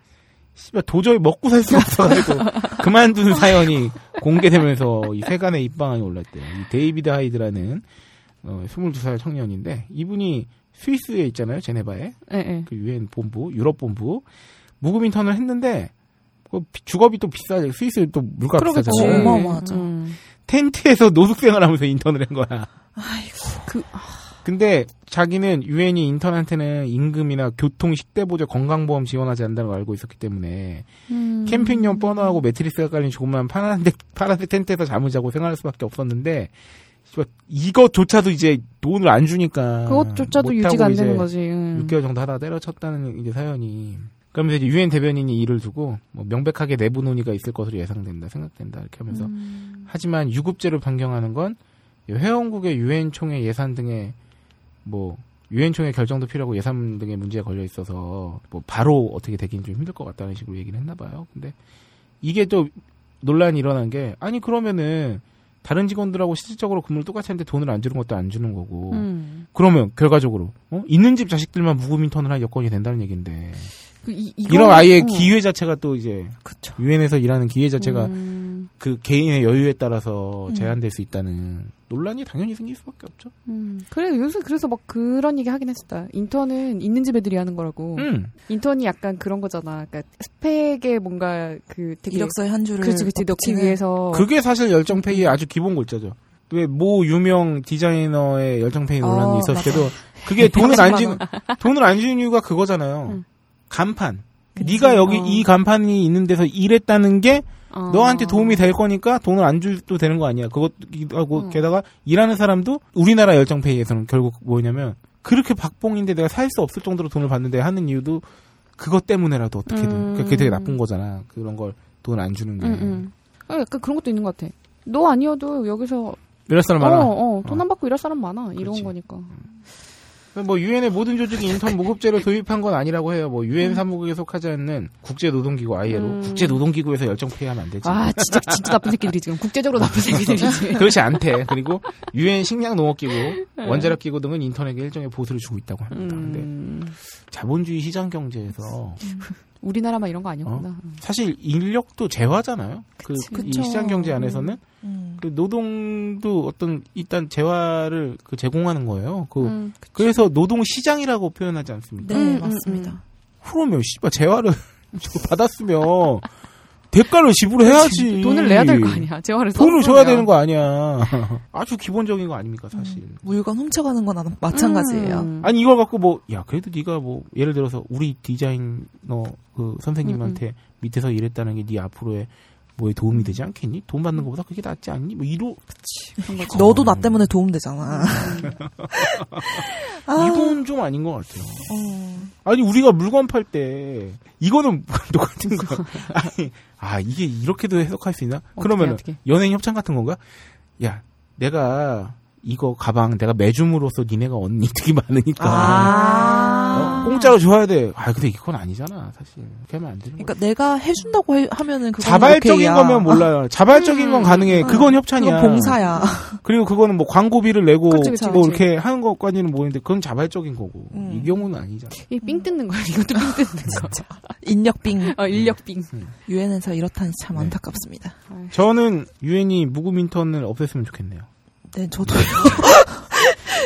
도저히 먹고 살 수 없어가지고 *laughs* 그만둔 사연이 공개되면서 이 세간의 입방아에 올랐대요. 이 데이비드 하이드라는 어, 22살 청년인데 이분이 스위스에 있잖아요, 제네바에 예, 예. 그 유엔 본부, 유럽 본부 무급 인턴을 했는데 그 비- 주거비 또 비싸죠. 스위스 또 물가. 비싸잖아요. 어마어마하죠. 음. 텐트에서 노숙 생활하면서 인턴을 한 거야. 아이고. 그, 근데 자기는 유엔이 인턴한테는 임금이나 교통, 식대보조, 건강보험 지원하지 않는다는 걸 알고 있었기 때문에 음. 캠핑용 버너하고 매트리스가 깔린 조그만 파란색, 파란색 텐트에서 잠을 자고 생활할 수밖에 없었는데 이것조차도 이제 돈을 안 주니까 그것조차도 유지가 안 되는 거지. 음. 6개월 정도 하다가 때려쳤다는 이제 사연이 그러면서 이제 유엔 대변인이 이를 두고 뭐 명백하게 내부 논의가 있을 것으로 예상된다 생각된다 이렇게 하면서 음. 하지만 유급제로 변경하는 건 회원국의 유엔 총회 예산 등의 뭐 유엔 총회 결정도 필요하고 예산 등의 문제가 걸려 있어서 뭐 바로 어떻게 되긴 좀 힘들 것 같다는 식으로 얘기를 했나 봐요. 근데 이게 또 논란이 일어난 게 아니 그러면은 다른 직원들하고 실질적으로 근무를 똑같이 하는데 돈을 안 주는 것도 안 주는 거고 음. 그러면 결과적으로 어? 있는 집 자식들만 무급 인턴을 할 여건이 된다는 얘기인데 그 이, 이런 아예 어. 기회 자체가 또 이제. 유엔에서 일하는 기회 자체가 음. 그 개인의 여유에 따라서 음. 제한될 수 있다는 논란이 당연히 생길 수밖에 없죠. 음. 그래 요새 그래서 막 그런 얘기 하긴 했었다. 인턴은 있는 집 애들이 하는 거라고. 음. 인턴이 약간 그런 거잖아. 그러니까 스펙에 뭔가 그 되게 이력서의 한 줄을 그렇지 그렇지 넣기 위해서 그게 사실 열정페이의 아주 기본 골자죠. 왜 모 유명 디자이너의 열정페이 논란이 어, 있었을 때도 그게 돈을 안 주는 돈을 안 주는 이유가 그거잖아요. 응. 간판. 그치. 네가 여기 어. 이 간판이 있는 데서 일했다는 게 어. 너한테 도움이 될 거니까 돈을 안 줘도 되는 거 아니야. 그것도 하고 응. 게다가 일하는 사람도 우리나라 열정페이에서는 결국 뭐냐면 그렇게 박봉인데 내가 살 수 없을 정도로 돈을 받는데 하는 이유도 그것 때문에라도 어떻게든 음. 그러니까 그게 되게 나쁜 거잖아. 그런 걸 돈 안 주는 게. 응, 응. 어, 약간 그런 것도 있는 것 같아. 너 아니어도 여기서 이럴 사람 많아. 어, 어, 돈 어. 안 받고 일할 사람 많아. 이런 그렇지. 거니까. 뭐 유엔의 모든 조직이 인턴 무급제를 도입한 건 아니라고 해요. 뭐 유엔 사무국에 속하지 않는 국제 노동기구 ILO, 음. 국제 노동기구에서 열정 페이하면 안 되지. 아, 진짜 진짜 나쁜 새끼들이 지금 국제적으로 나쁜 *laughs* 새끼들이지. 그렇지 않대. 그리고 유엔 식량 농업기구, 원자력 기구 등은 인턴에게 일종의 보수를 주고 있다고 합니다. 근데 음, 자본주의 시장 경제에서 우리나라만 이런 거 아니었구나. 사실 인력도 재화잖아요. 그, 그치. 이 그쵸. 시장 경제 안에서는 음. 그 노동도 어떤 일단 재화를 그 제공하는 거예요. 그 음, 그래서 노동 시장이라고 표현하지 않습니까? 네, 음, 음, 맞습니다. 그러면 씨발 재화를 저거 받았으면 대가를 지불해야지. 돈을 내야 될 거 아니야. 재화를 돈을 썼으면. 줘야 되는 거 아니야. *laughs* 아주 기본적인 거 아닙니까 사실. 물건 훔쳐가는 거나 마찬가지예요. 음. 아니 이걸 갖고 뭐 야 그래도 네가 뭐 예를 들어서 우리 디자이너 그 선생님한테 밑에서 일했다는 게 네 앞으로의 뭐에 도움이 되지 않겠니? 돈 받는 것보다 그게 낫지 않니? 뭐 이로 거지. 너도 나 때문에 도움 되잖아. *laughs* 아, 이건 좀 아닌 것 같아요. 어. 아니 우리가 물건 팔 때 이거는 *laughs* 똑같은 거. 아니 아 이게 이렇게도 해석할 수 있나? 어떻게, 그러면 어떻게? 연예인 협찬 같은 건가? 야 내가 이거 가방 내가 매줌으로써 니네가 얻는 이득이 *laughs* 많으니까 아. 어? 공짜로 줘야 돼. 아 근데 이건 아니잖아 사실. 그렇게 하면 안 되는. 그러니까 내가 해준다고 해- 하면은 그건 자발적인 오케이야. 거면 몰라요. *laughs* 자발적인 건 가능해. 그건 협찬이야. 그건 봉사야. *laughs* 그리고 그거는 뭐 광고비를 내고 그치, 그치, 뭐 그치. 이렇게 하는 것까지는 모르는데 그건 자발적인 거고 음. 이 경우는 아니잖아. 이삥 뜯는 거야. 이것도 삥 뜯는 *laughs* 거. 인력빙. 어, 인력빙. 유엔에서 이렇다니 참 네. 안타깝습니다. 저는 유엔이 무급 인턴을 없앴으면 좋겠네요. 네, 저도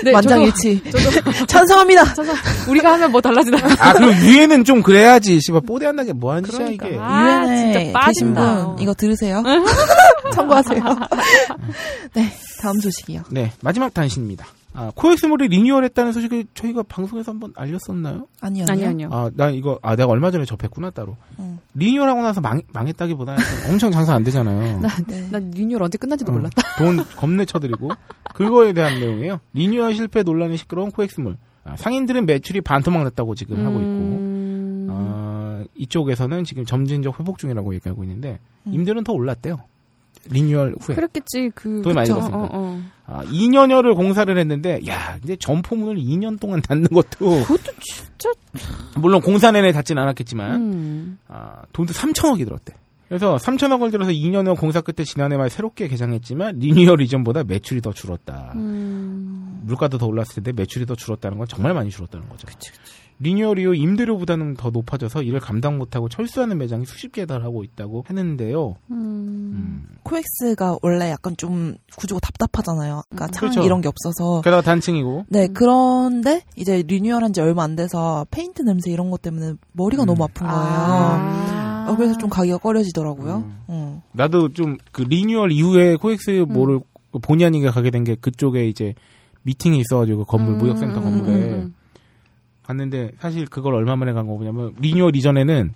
네, 만장일치. 저도, *laughs* 찬성합니다. 저도, 우리가 하면 뭐 달라지나. 아, 그럼 유엔은 좀 그래야지. 씨발 뽀대한다는 게뭐 하는 짓이야, 그러니까. 이게. 아, 유엔에 진짜 계신 빠진다. 분 이거 들으세요? *laughs* 참고하세요. *laughs* 네, 다음 소식이요. 네, 마지막 단신입니다. 아, 코엑스몰이 리뉴얼했다는 소식을 저희가 방송에서 한번 알렸었나요? 아니요, 아니, 아니요. 아, 나 이거, 아, 내가 얼마 전에 접했구나, 따로. 응. 리뉴얼하고 나서 망, 망했다기보다는 엄청 장사 안 되잖아요. *laughs* 네. 난 리뉴얼 언제 끝난지도 어, 몰랐다. *laughs* 돈 겁내 처들이고 그거에 대한 내용이에요. 리뉴얼 실패 논란이 시끄러운 코엑스몰. 아, 상인들은 매출이 반토막 났다고 지금 하고 있고 음, 어, 이쪽에서는 지금 점진적 회복 중이라고 얘기하고 있는데 음. 임대료는 더 올랐대요. 리뉴얼 후에 그랬겠지. 그 돈이 많이. 들었으니까. 어, 어. 아, 2년여를 공사를 했는데 야 이제 점포문을 2년 동안 닫는 것도 그것도 진짜. 물론 공사 내내 닫진 않았겠지만 음. 아, 돈도 3천억이 들었대. 그래서 3천억을 들어서 2년여 공사 끝에 지난해 말 새롭게 개장했지만 리뉴얼 이전보다 매출이 더 줄었다. 음. 물가도 더 올랐을 텐데 매출이 더 줄었다는 건 정말 많이 줄었다는 거죠. 리뉴얼 이후 임대료 부담은 더 높아져서 이를 감당 못하고 철수하는 매장이 수십 개 달하고 있다고 하는데요. 음. 음. 코엑스가 원래 약간 좀 구조가 답답하잖아요. 그러니까 음. 창 그렇죠. 이런 게 없어서. 게다가 단층이고 네, 음. 그런데 이제 리뉴얼한 지 얼마 안 돼서 페인트 냄새 이런 것 때문에 머리가 음. 너무 아픈 거예요. 아. 어, 그래서 좀 가기가 꺼려지더라고요. 음. 어. 나도 좀 그 리뉴얼 이후에 코엑스몰을 본의 아니게 가게 된 게 그쪽에 이제 미팅이 있어가지고 그 건물 음, 무역센터 음, 건물에 음, 음. 갔는데 사실 그걸 얼마 만에 간 거냐면 리뉴얼 이전에는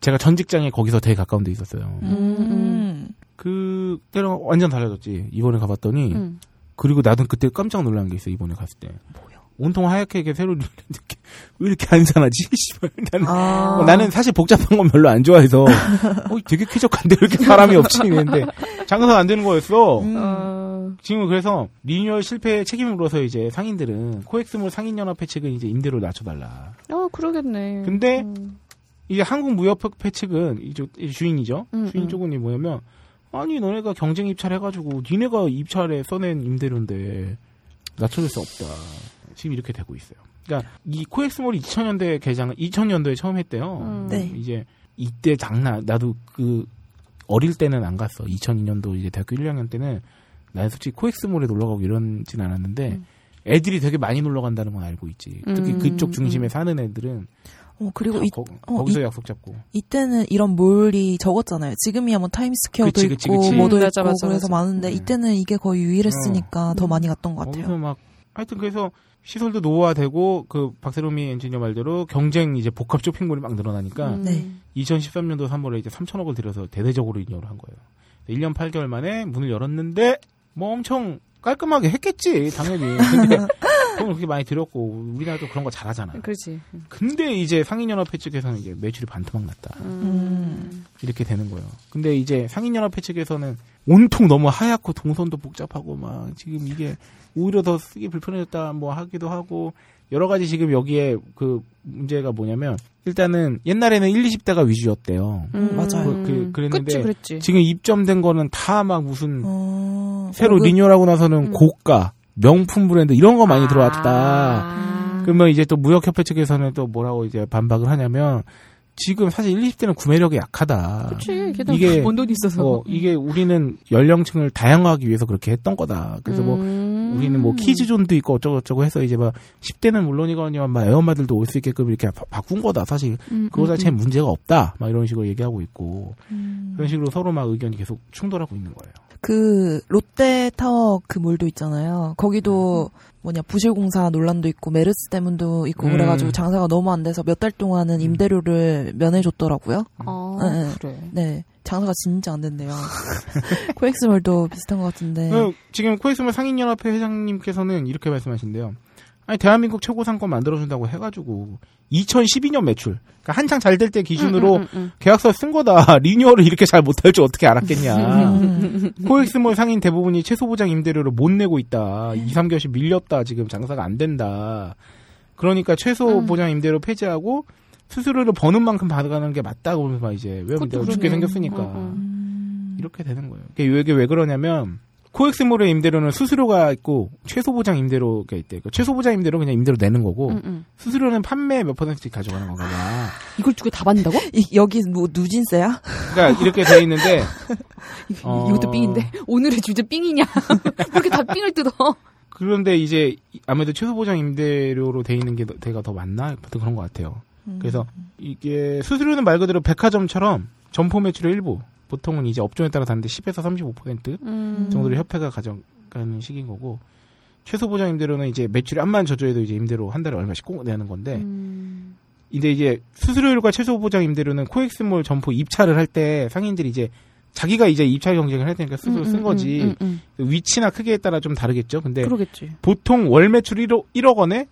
제가 전 직장에 거기서 되게 가까운 데 있었어요. 음, 음. 그 때랑 완전 달라졌지. 이번에 가봤더니 음. 그리고 나도 그때 깜짝 놀란 게 있어. 이번에 갔을 때. 뭐야? 온통 하얗게 이렇게 새로 *laughs* 리뉴얼했는데 왜 이렇게 한산하지? *laughs* 씨발. 나는 아. 어, 나는 사실 복잡한 건 별로 안 좋아해서 *laughs* 어, 되게 쾌적한데 왜 이렇게 사람이 없지 이랬는데 장사가 안 되는 거였어. 음. 어. 지금 그래서 리뉴얼 실패의 책임을 물어서 이제 상인들은 코엑스몰 상인연합회 측은 이제 임대료 낮춰달라. 어, 그러겠네. 근데 음. 이제 한국무역협회 측은 이쪽 이 주인이죠. 음, 주인 음. 쪽은 이 뭐냐면 아니 너네가 경쟁 입찰해가지고 니네가 입찰에 써낸 임대료인데 낮춰줄 수 없다. 지금 이렇게 되고 있어요. 그러니까 이 코엑스몰이 2000년대 개장을 2000년도에 처음 했대요. 음. 네. 이제 이때 장난 나도 그 어릴 때는 안 갔어. 2002년도 이제 대학교 1, 2학년 때는 나는 솔직히 코엑스몰에 놀러 가고 이런진 않았는데 음. 애들이 되게 많이 놀러 간다는 건 알고 있지. 특히 음, 그쪽 중심에 음. 사는 애들은 어, 그리고 다 이, 거, 어, 거기서 약속 잡고. 이때는 이런 몰이 적었잖아요. 지금이야 뭐 타임스퀘어도 그치, 그치, 있고 그치. 뭐도 음, 있고 맞아, 맞아, 그래서 맞아. 많은데 음. 이때는 이게 거의 유일했으니까 더 많이 갔던 것 거기서 같아요. 막 하여튼 그래서 시설도 노후화되고 그 박세롬이 엔지니어 말대로 경쟁 이제 복합 쇼핑몰이 막 늘어나니까 음. 네. 2013년도 3월에 이제 3천억을 들여서 대대적으로 리뉴얼을 한 거예요. 1년 8개월 만에 문을 열었는데 뭐 엄청 깔끔하게 했겠지 당연히. *laughs* 근데 돈을 그렇게 많이 들였고 우리나라도 그런 거 잘하잖아. 그렇지. 근데 이제 상인연합회 측에서는 이제 매출이 반토막 났다. 음. 이렇게 되는 거예요. 근데 이제 상인연합회 측에서는 온통 너무 하얗고 동선도 복잡하고 막 지금 이게 오히려 더 쓰기 불편해졌다 뭐 하기도 하고 여러 가지 지금 여기에 그 문제가 뭐냐면 일단은 옛날에는 1, 20대가 위주였대요. 음, 맞아요. 그- 그- 그랬는데 그치, 그랬지. 지금 입점된 거는 다 막 무슨 어, 새로 고급- 리뉴얼하고 나서는 음. 고가, 명품 브랜드 이런 거 많이 들어왔다. 아. 그러면 이제 또 무역협회 측에서는 또 뭐라고 이제 반박을 하냐면 지금 사실 1, 20대는 구매력이 약하다. 그치. 게다가 이게 번 돈이 있어서. 어, 이게 우리는 연령층을 다양화하기 위해서 그렇게 했던 거다. 그래서 뭐 음. 우리는 뭐 키즈존도 있고 어쩌고저쩌고 해서 이제 막 10대는 물론이거니와 막 애엄마들도 올 수 있게끔 이렇게 바, 바꾼 거다. 사실 음, 그거 음, 자체에 음. 문제가 없다. 막 이런 식으로 얘기하고 있고 음. 그런 식으로 서로 막 의견이 계속 충돌하고 있는 거예요. 그 롯데타워 그 몰도 있잖아요. 거기도 뭐냐 부실공사 논란도 있고 메르스 때문도 있고 음. 그래가지고 장사가 너무 안 돼서 몇 달 동안은 임대료를 면해줬더라고요. 아, 네, 네. 그래. 네, 장사가 진짜 안 된대요. *laughs* 코엑스몰도 비슷한 것 같은데. 그 지금 코엑스몰 상인연합회 회장님께서는 이렇게 말씀하신대요. 아니 대한민국 최고 상권 만들어준다고 해가지고 2012년 매출, 그러니까 한창 잘 될 때 기준으로 음, 음, 음, 계약서 쓴 거다. *laughs* 리뉴얼을 이렇게 잘 못할 줄 어떻게 알았겠냐. 음. *laughs* 코엑스몰 상인 대부분이 최소 보장 임대료를 못 내고 있다. 2, 3개월씩 밀렸다. 지금 장사가 안 된다. 그러니까 최소 음. 보장 임대료 폐지하고 수수료를 버는 만큼 받아가는 게 맞다고 그러면서 막 이제 왜 내가 죽게 그러네. 생겼으니까 어, 어. 음. 이렇게 되는 거예요. 이게 왜 그러냐면 코엑스몰의 임대료는 수수료가 있고 최소 보장 임대료가 있대. 그 최소 보장 임대료 는 그냥 임대료 내는 거고 음, 음. 수수료는 판매 몇 퍼센트씩 가져가는 건가 봐. *gasps* 이걸 두 개 다 받는다고? 이, 여기 뭐 누진세야? 그러니까 이렇게 돼 있는데 *laughs* 어. 이것도 삥인데 오늘의 주제 삥이냐? *laughs* 왜 이렇게 다 삥을 뜯어? 그런데 이제 아무래도 최소 보장 임대료로 돼 있는 게 더- 대가 더 맞나? 하여튼 그런 것 같아요. 그래서 이게 수수료는 말 그대로 백화점처럼 점포 매출의 일부 보통은 이제 업종에 따라 다른데 10에서 35% 음. 정도를 협회가 가져가는 식인 거고 최소 보장 임대료는 이제 매출이 암만 저조해도 이제 임대료 한 달에 얼마씩 꼭 내는 건데 음. 근데 이제 수수료율과 최소 보장 임대료는 코엑스몰 점포 입찰을 할 때 상인들이 이제 자기가 이제 입찰 경쟁을 할 테니까 수수료 음, 쓴 음, 거지 음, 음, 위치나 크기에 따라 좀 다르겠죠. 근데 음. 그러겠지. 보통 월 매출 1억, 1억 원에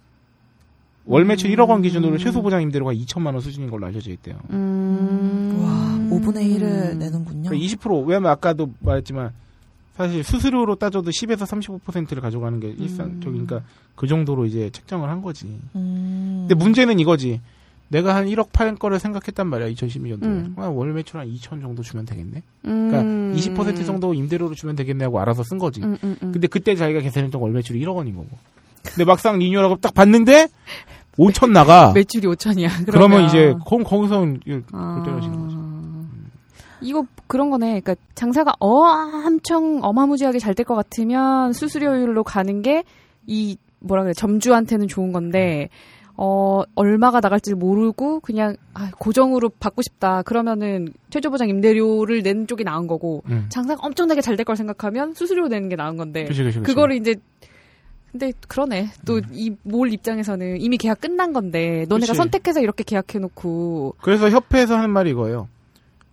월 매출 음. 1억 원 기준으로 최소 보장 임대료가 2천만 원 수준인 걸로 알려져 있대요. 음. 와, 5분의 1을 내는군요. 20% 왜냐면 아까도 말했지만 사실 수수료로 따져도 10에서 35%를 가져가는 게 일상적이니까 그러니까 그 정도로 이제 책정을 한 거지. 음. 근데 문제는 이거지. 내가 한 1억 팔 거를 생각했단 말이야 2012년도에. 음. 월 매출 한 2천 정도 주면 되겠네. 음. 그러니까 20% 정도 임대료로 주면 되겠네 하고 알아서 쓴 거지. 음, 음, 음. 근데 그때 자기가 계산했던 월 매출이 1억 원인 거고. 근데 막상 리뉴얼하고 딱 봤는데 5천 나가. *laughs* 매출이 5천이야. 그러면 이제 거, 거기서 아. 하시는 거죠. 이거 그런 거네. 그러니까 장사가 엄청 어마무지하게 잘 될 것 같으면 수수료율로 가는 게 이 뭐라 그래 점주한테는 좋은 건데 어 얼마가 나갈지 모르고 그냥 아, 고정으로 받고 싶다. 그러면은 최저 보장 임대료를 내는 쪽이 나은 거고 음. 장사가 엄청나게 잘 될 걸 생각하면 수수료 내는 게 나은 건데 그치, 그치, 그치. 그거를 이제 근데 그러네. 또 음. 이 몰 입장에서는 이미 계약 끝난 건데 너네가. 선택해서 이렇게 계약해 놓고 그래서 협회에서 하는 말이 이거예요.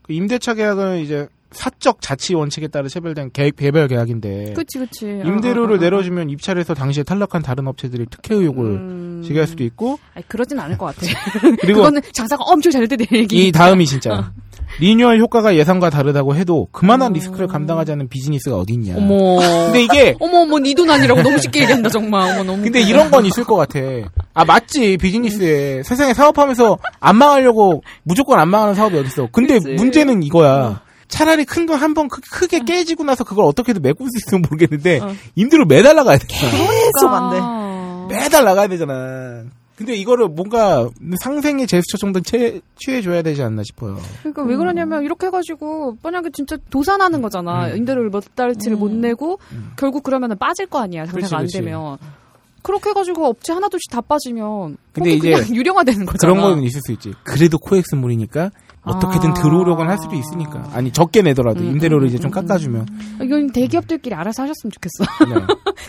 그 임대차 계약은 이제 사적 자치 원칙에 따라 체결된 계획 개별 계약인데 그치 그치. 어, 임대료를 어, 어, 어. 내려주면 입찰에서 당시에 탈락한 다른 업체들이 특혜 의혹을 음. 제기할 수도 있고 아니, 그러진 않을 것 같아. *laughs* 그리고 그거는 장사가 엄청 잘 되는 얘기. 이 다음이 진짜 리뉴얼 효과가 예상과 다르다고 해도 그만한 어. 리스크를 감당하지 않는 비즈니스가 어딨냐. 어머. 근데 이게 *laughs* 어머 어머 네돈 아니라고 너무 쉽게 얘기한다 정말. 어머 너무. 근데 이런 건 있을 것 같아. 아 맞지 비즈니스에 세상에 사업하면서 안 망하려고 무조건 안 망하는 사업이 어딨어. 근데 그치. 문제는 이거야. 차라리 큰돈한번 크게 깨지고 나서 그걸 어떻게든 메꿀 수 있으면 모르겠는데 어. 임대료 매달 나가야 돼. 계속 안 돼. 아. 매달 나가야 되잖아. 근데 이거를 뭔가 상생의 제스처 정도는 채, 취해줘야 되지 않나 싶어요. 그러니까 왜 그러냐면 이렇게 해가지고 만약에 진짜 도산하는 거잖아. 음. 임대료를 몇 달치를 못 음. 내고 음. 결국 그러면은 빠질 거 아니야. 그치, 안. 되면. 그렇게 해가지고 업체 하나둘씩 다 빠지면 근데 이제 그냥 *laughs* 유령화되는 거잖아. 그런 거는 있을 수 있지. 그래도 코엑스물이니까 어떻게든 아. 들어오려고는 할 수도 있으니까. 아니 적게 내더라도 음, 임대료를 음, 이제 좀 음, 깎아주면. 이건 대기업들끼리 알아서 하셨으면 좋겠어.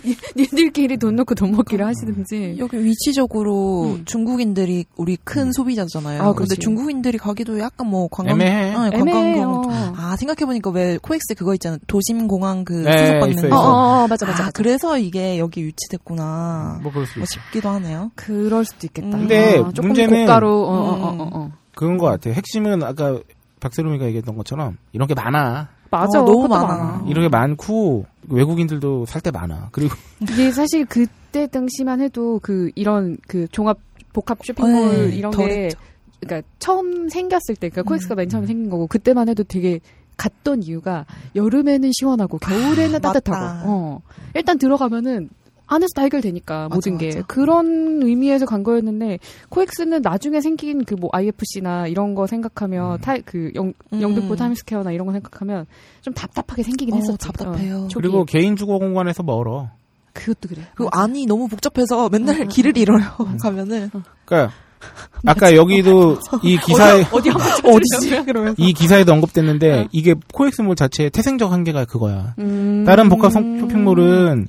네. *laughs* 니들끼리 돈 넣고 돈 먹기를 하시든지. 여기 위치적으로 음. 중국인들이 우리 큰 소비자잖아요. 아, 근데. 중국인들이 가기도 약간 뭐 관광 애매해. 아, 애매해. 관광경 어. 아 생각해 보니까 왜 코엑스 그거 있잖아 도심 공항 그 네, 수속 받는 있어요, 어, 거. 어, 어, 맞아, 맞아. 아, 맞아. 그래서 이게 여기 유치됐구나. 뭐 그럴 수 뭐 있어. 싶기도 하네요. 그럴 수도 있겠다. 음. 근데 어, 조금 문제는- 고가로, 어, 어, 어, 음. 어, 어. 그런 것 같아. 핵심은 아까 박세롬이가 얘기했던 것처럼 이런 게 많아. 맞아. 어, 너무 그것도 많아. 이런 게 많고 외국인들도 살 때 많아. 그리고 이게 사실 그때 당시만 해도 그 이런 그 종합 복합 쇼핑몰 네, 이런 게 덜했죠. 그러니까 처음 생겼을 때 그러니까 코엑스가 음. 맨 처음 생긴 거고 그때만 해도 되게 갔던 이유가 여름에는 시원하고 겨울에는 아, 따뜻하고 맞다. 어. 일단 들어가면은 안에서 다 해결되니까 맞아, 모든 게 맞아. 그런 의미에서 간 거였는데 코엑스는 나중에 생긴 그 뭐 IFC나 이런 거 생각하면 타, 그 영, 음. 영등포 타임스퀘어나 이런 거 생각하면 좀 답답하게 생기긴 어, 했었지. 답답해요. 어, 초기에. 그리고 개인 주거 공간에서 멀어. 그것도 그래. 그리고 안이 너무 복잡해서 맨날 길을 잃어요. 가면은 그러니까 *laughs* 아까 여기도 이 기사에 어디 한번 *laughs* 어디지? 그러면 이 기사에도 언급됐는데 이게 코엑스몰 자체의 태생적 한계가 그거야. 음. 다른 복합 성- 쇼핑몰은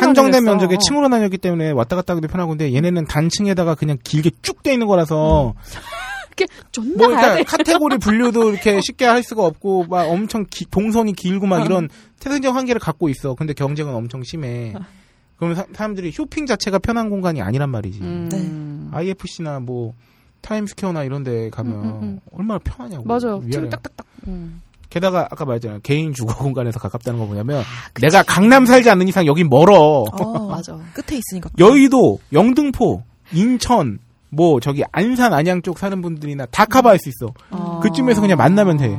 한정된. 면적에 층으로 나뉘었기 때문에 왔다 갔다 하기도 편하고 근데 얘네는 단층에다가 그냥 길게 쭉 돼 있는 거라서 *laughs* 이렇게 존나 뭐 그러니까 돼. 카테고리 분류도 이렇게 쉽게 할 수가 없고 막 엄청 기- 동선이 길고 막 이런 태생적 한계를 갖고 있어. 근데 경쟁은 엄청 심해. 그러면 사, 사람들이 쇼핑 자체가 편한 공간이 아니란 말이지. 음. IFC나 뭐 타임스퀘어나 이런 데 가면 음, 음, 음. 얼마나 편하냐고. 맞아. 위아래. 층 딱딱딱. 음. 게다가 아까 말했잖아요. 개인 주거 *laughs* 공간에서 가깝다는 거 뭐냐면 내가 강남 살지 않는 이상 여긴 멀어. 어, 맞아. 끝에 있으니까 여의도, 영등포, 인천, 뭐 저기 안산 안양 쪽 사는 분들이나 다 커버할 수 있어. 아. 그쯤에서 그냥 만나면 돼.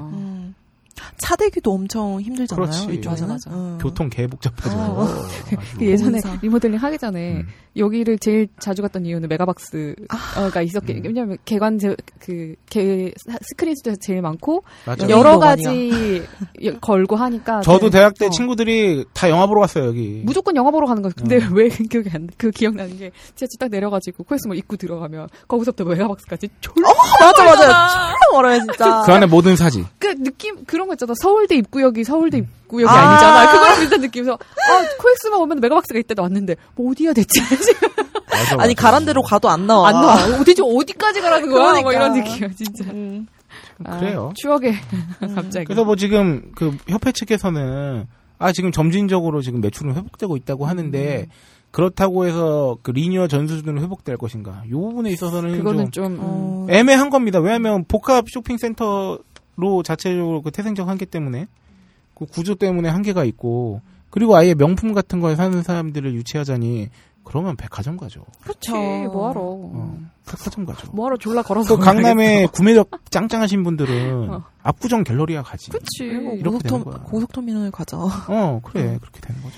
음. 차 대기도 엄청 힘들잖아요. 그렇지. 이쪽에는. 맞아, 맞아. 음. 교통 개 복잡하죠. 어. *laughs* 그 예전에 본사. 리모델링 하기 전에 음. 여기를 제일 자주 갔던 이유는 메가박스가 있었기 음. 왜냐면 개관 제, 그 개, 스크린 수도 제일 많고 맞아. 여러 가지 걸고 하니까 저도 제일- 대학 때 어. 친구들이 다 영화 보러 갔어요 여기. 무조건 영화 보러 가는 거예요. 근데 어. 왜 *laughs* 기억이 안 나? 그 기억나는 게 지하철 딱 내려가지고 코엑스몰 입구 들어가면 거기서부터 메가박스까지 졸라 *laughs* 맞아 맞아. 졸라 멀어요 진짜. 그 안에 모든 사지. 그 느낌 그런 거 있잖아. 서울대 입구역이 서울대 입구역이 아. 아니잖아. 그거랑 비슷한 느낌에서 아 코엑스만 오면 메가박스가 있다 왔는데 뭐 어디야 대체 맞아, 아니 맞아. 가란 대로 가도 안 나와. 안 나와. 어디지 어디까지 가라는 거야? 뭐 그러니까. 이런 느낌이야 진짜. 음. 아, 그래요. 추억의 갑자기. 그래서 뭐 지금 그 협회 측에서는 아 지금 점진적으로 지금 매출은 회복되고 있다고 하는데 음. 그렇다고 해서 그 리니어 전 수준으로 회복될 것인가? 이 부분에 있어서는 그거는 좀좀 음. 어. 애매한 겁니다. 왜냐하면 복합 쇼핑센터 로 자체적으로 그 태생적 한계 때문에 그 구조 때문에 한계가 있고 그리고 아예 명품 같은 거에 사는 사람들을 유치하자니 그러면 백화점 가죠. 그렇지. 그쵸. 뭐하러. 어, 백화점 가죠. 뭐하러 졸라 걸어서. 또 강남에 구매력 짱짱하신 분들은 어. 압구정 갤러리아 가지. 그치. 이렇게 고속터. 고속터 미널 가자. 어, 그래. 그렇게 되는 거죠.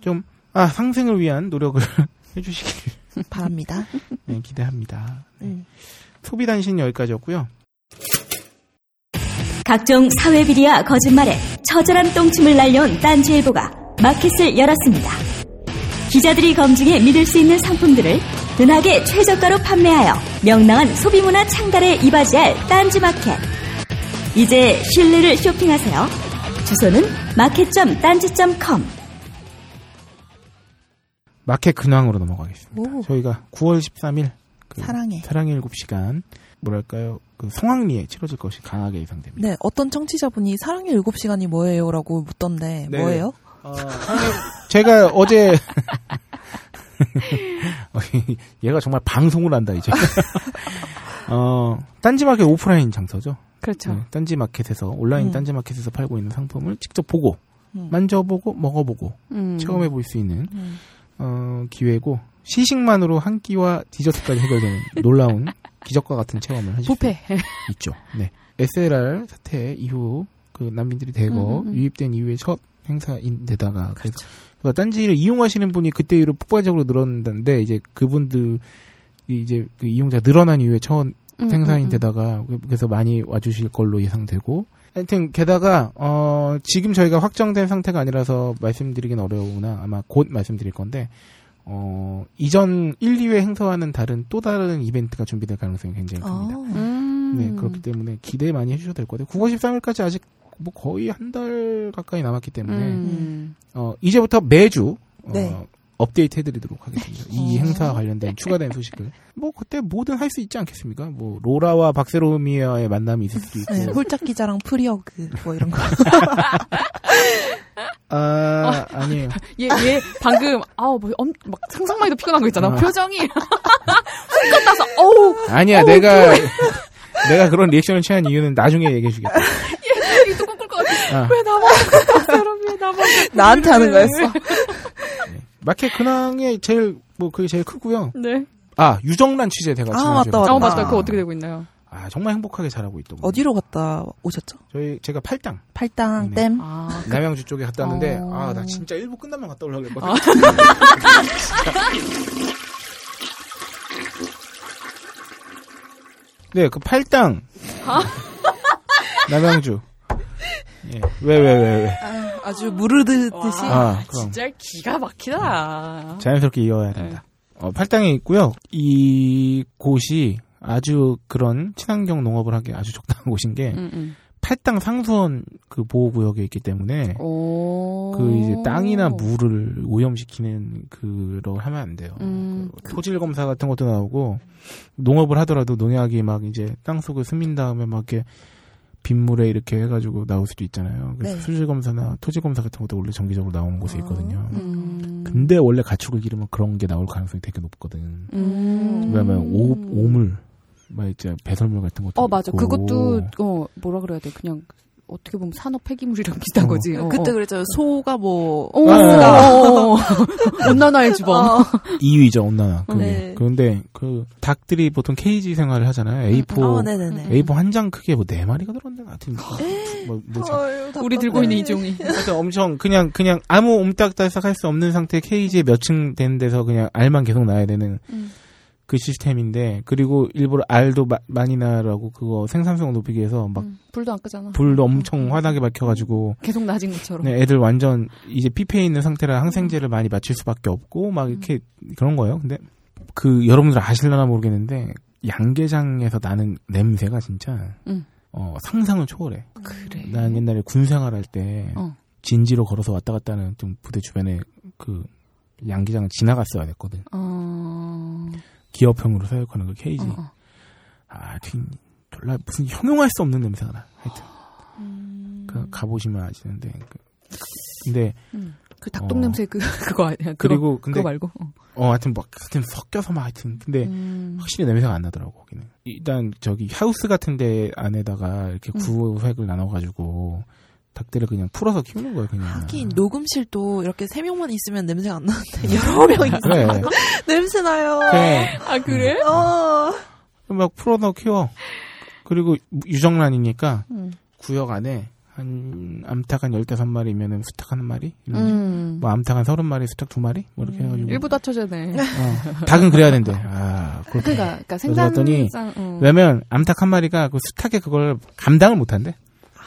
좀, 아, 상생을 위한 노력을 *laughs* 해주시길 바랍니다. 네, 기대합니다. 음. 소비 단신 여기까지였고요. 각종 사회 비리와 거짓말에 처절한 똥침을 날려온 딴지일보가 마켓을 열었습니다. 기자들이 검증해 믿을 수 있는 상품들을 은하계 최저가로 판매하여 명랑한 소비문화 창달에 이바지할 딴지마켓. 이제 신뢰를 쇼핑하세요. 주소는 마켓.딴지.com 마켓 근황으로 넘어가겠습니다. 오. 저희가 9월 13일 그 사랑해. 사랑의 7시간 뭐랄까요? 그 성황리에 치러질 것이 강하게 예상됩니다. 네, 어떤 청취자분이 사랑의 7시간이 뭐예요? 라고 묻던데, 네. 뭐예요? 어, *laughs* 제가 어제 *laughs* 어, 얘가 정말 방송을 한다 이제. *laughs* 어, 딴지마켓 오프라인 장터죠. 그렇죠. 네, 딴지마켓에서 온라인 음. 딴지마켓에서 팔고 있는 상품을 직접 보고 음. 만져보고 먹어보고 음. 체험해 볼 수 있는 음. 어, 기회고 시식만으로 한 끼와 디저트까지 해결되는 놀라운 기적과 같은 체험을 하실 부패. 수 있죠. 네. SLR 사태 이후 그 난민들이 대거 음, 음, 음. 유입된 이후의 첫 행사인데다가 그래서 그러니까 딴지를 이용하시는 분이 그때 이후로 폭발적으로 늘었는데 이제 그분들 이 이제 그 이용자 늘어난 이후에 첫 음, 행사인데다가 그래서 많이 와주실 걸로 예상되고 하여튼 게다가 어 지금 저희가 확정된 상태가 아니라서 말씀드리긴 어려우나 아마 곧 말씀드릴 건데 어 이전 1, 2회 행사와는 다른 또 다른 이벤트가 준비될 가능성이 굉장히 큽니다. 아, 음. 네 그렇기 때문에 기대 많이 해주셔도 될 것 같아요. 9월 13일까지 아직 뭐 거의 한 달 가까이 남았기 때문에 음. 어 이제부터 매주 어, 네. 업데이트 해드리도록 하겠습니다. 이 어. 행사 관련된 추가된 소식을 뭐 그때 뭐든 할 수 있지 않겠습니까? 뭐 로라와 박세롬이와의 만남이 있을 수도 있고 네, 홀짝 기자랑 프리어그, 뭐 이런 거. *laughs* 아 아 니에요. 얘, 얘 방금 아우 뭐 엄, 막 상상만 해도 피곤한 거 있잖아. 아. 표정이 *laughs* 훅 떠서 어우 아니야 내가 *laughs* 내가 그런 리액션을 취한 이유는 나중에 얘기해 주겠다. 이도 꿀꿀 것 같아. 아, 왜 나만 왜 나만 나한테 하는 거였어. 마켓 근황에 제일 뭐 그게 제일 크고요. 네. 아 유정란 취재 제가 아, 맞다, 맞다. 맞다. 왔어요. 그거 어떻게 되고 있나요? 아 정말 행복하게 잘하고 있던 거. 어디로 갔다 오셨죠? 저희 제가 팔당 팔당 네. 댐. 아 남양주 쪽에 갔다 왔는데 어. 아나 진짜 일부 끝나면 갔다 오려고 그랬거든. 아. *laughs* 네, 그 팔당. 남양주. 예. 왜, 왜, 왜, 왜. 아주 무르듯이. 아, 그럼. 진짜 기가 막히다. 자연스럽게 이어야 된다. 어, 팔당에 있고요. 이 곳이 아주 그런 친환경 농업을 하기 아주 적당한 *laughs* 곳인 게 음, 음. 팔당 상수원 그 보호 구역에 있기 때문에 오. 그 이제 땅이나 물을 오염시키는 그걸 하면 안 돼요. 음. 그 토질 검사 같은 것도 나오고 농업을 하더라도 농약이 막 이제 땅 속을 스민 다음에 막 이렇게 빗물에 이렇게 해가지고 나올 수도 있잖아요. 그래서 네. 수질 검사나 토질 검사 같은 것도 원래 정기적으로 나오는 곳에 있거든요. 음. 근데 원래 가축을 기르면 그런 게 나올 가능성이 되게 높거든. 음. 왜냐면 오, 오물, 막 이제 배설물 같은 것도 어 맞아. 있고. 그것도 어 뭐라 그래야 돼. 그냥 어떻게 보면 산업 폐기물이랑 비슷한 어. 거지. 어, 그때 어. 그랬죠. 소가 뭐. 오, 아. 어, 어. *laughs* 온난화의 주범. 어. 2위죠 온난화. 그게. 네. 그런데 그 닭들이 보통 케이지 생활을 하잖아요. A4 어, 네네네. A4 한 장 크기에 뭐네 마리가 들었는데 하여튼 뭐, 뭐 자- 우리 들고 있는 이 종이. *laughs* 하여튼 엄청 그냥 그냥 아무 옴딱달싹 할 수 없는 상태 케이지에 몇 층 되는 데서 그냥 알만 계속 나야 되는 음. 그 시스템인데 그리고 일부러 알도 마- 많이 나라고 그거 생산성 높이기 위해서 막 음, 불도 안 끄잖아. 불도 엄청 환하게 밝혀가지고 계속 낮은 것처럼. 네, 애들 완전 이제 피폐해 있는 상태라 항생제를 많이 맞출 수밖에 없고 막 이렇게 그런 거예요. 근데 그 여러분들 아실려나 모르겠는데 양계장에서 나는 냄새가 진짜 음. 어, 상상을 초월해. 그래. 난 옛날에 군 생활할 때 어. 진지로 걸어서 왔다 갔다 하는 좀 부대 주변에 그 양기장을 지나갔어야 됐거든. 어. 기업형으로 사육하는 그 케이지. 어, 어. 아, 되게 졸라 무슨 형용할 수 없는 냄새가 나. 하여튼. 음. 그 가보시면 아시는데. 그, 근데 음. 그 닭똥 어. 냄새 그 *laughs* 그거 아니야? 그거, 그리고 근데 그거 말고. 어. 어 하여튼 막 하여튼 섞여서 막 하여튼 근데 음. 확실히 냄새가 안 나더라고 거기는. 일단 저기 하우스 같은데 안에다가 이렇게 음. 구획을 나눠가지고 닭들을 그냥 풀어서 키우는 거예요 그냥. 하긴 녹음실도 이렇게 세 명만 있으면 냄새가 안 나는데 여러 명 그래. 있으면 *laughs* 냄새 나요. 그래. 아 그래? 어. 막 풀어서 키워. 그리고 유정란이니까 음. 구역 안에 한 암탉 한 15마리면은 수탉 한 마리? 이런 음. 뭐 암탉 한 30마리, 수탉 두 마리? 뭐 이렇게 해가지고. 일부 다쳐져네. 어, 닭은 그래야 된대. 아, 그렇게. 그러니까, 그러니까 봤더니 생산상 어. 왜냐면 암탉 한 마리가 그 수탉에 그걸 감당을 못 한대.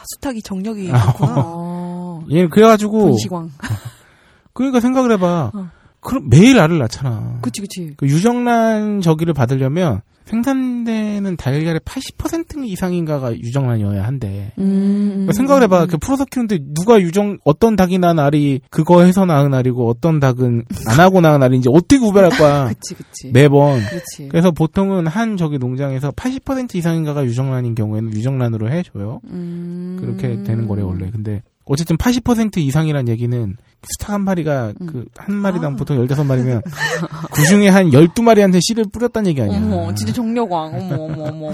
아, 수탉이 정력이 아, 많구나. *laughs* 어. 얘는 그래가지고 분시광. *laughs* 그러니까 생각을 해봐. 어. 그럼 매일 알을 낳잖아. 그치 그치. 그 유정란 저기를 받으려면 생산되는 달걀의 80% 이상인가가 유정란이어야 한대. 음. 그러니까 생각을 해봐. 그 풀어서 키우는데 누가 유정 어떤 닭이 낳은 알이 그거 해서 낳은 알이고 어떤 닭은 안 하고 낳은 알인지 어떻게 구별할 거야. *laughs* 그치 그치. 매번. 그치. 그래서 보통은 한 저기 농장에서 80% 이상인가가 유정란인 경우에는 유정란으로 해줘요. 음. 그렇게 되는 거래 원래. 근데 어쨌든 80% 이상이란 얘기는 스타 한 마리가 음. 그한 마리당 아. 보통 15마리면 *laughs* 그 중에 한 12마리한테 씨를 뿌렸다는 얘기 아니야. 어머, 진짜 정력왕. 어머, 어머, 어머, 어머.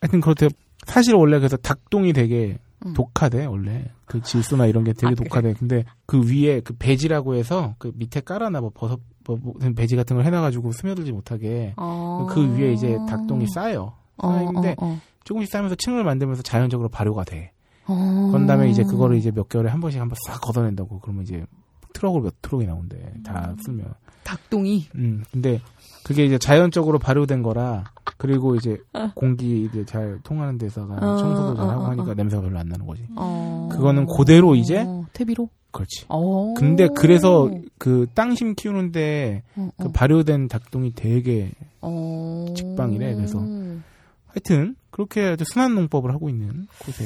하여튼 그렇대요. 사실 원래 그래서 닭똥이 되게 음. 독하대 원래 그 질소나 이런 게 되게 아, 그래? 독하대. 근데 그 위에 그 배지라고 해서 그 밑에 깔아놔 뭐 버섯 뭐 배지 같은 걸 해놔가지고 스며들지 못하게 어. 그 위에 이제 닭똥이 쌓여. 어, 쌓이는데 어, 어. 조금씩 쌓이면서 층을 만들면서 자연적으로 발효가 돼. 어. 그런 다음에 이제 그거를 이제 몇 개월에 한 번씩 한 번 싹 걷어낸다고 그러면 이제 트럭으로 몇 트럭이 나온대 다 쓸면 닭똥이. 음 근데 그게 이제 자연적으로 발효된 거라 그리고 이제 어. 공기 이제 잘 통하는 데서가 어, 청소도 잘 어, 하고 어, 하니까 어. 냄새가 별로 안 나는 거지 어. 그거는 그대로 이제? 어, 퇴비로? 그렇지 어. 근데 그래서 그 땅심 키우는데. 그 발효된 닭똥이 되게 어. 직방이래, 그래서. 하여튼 그렇게 아주 순한 농법을 하고 있는 곳에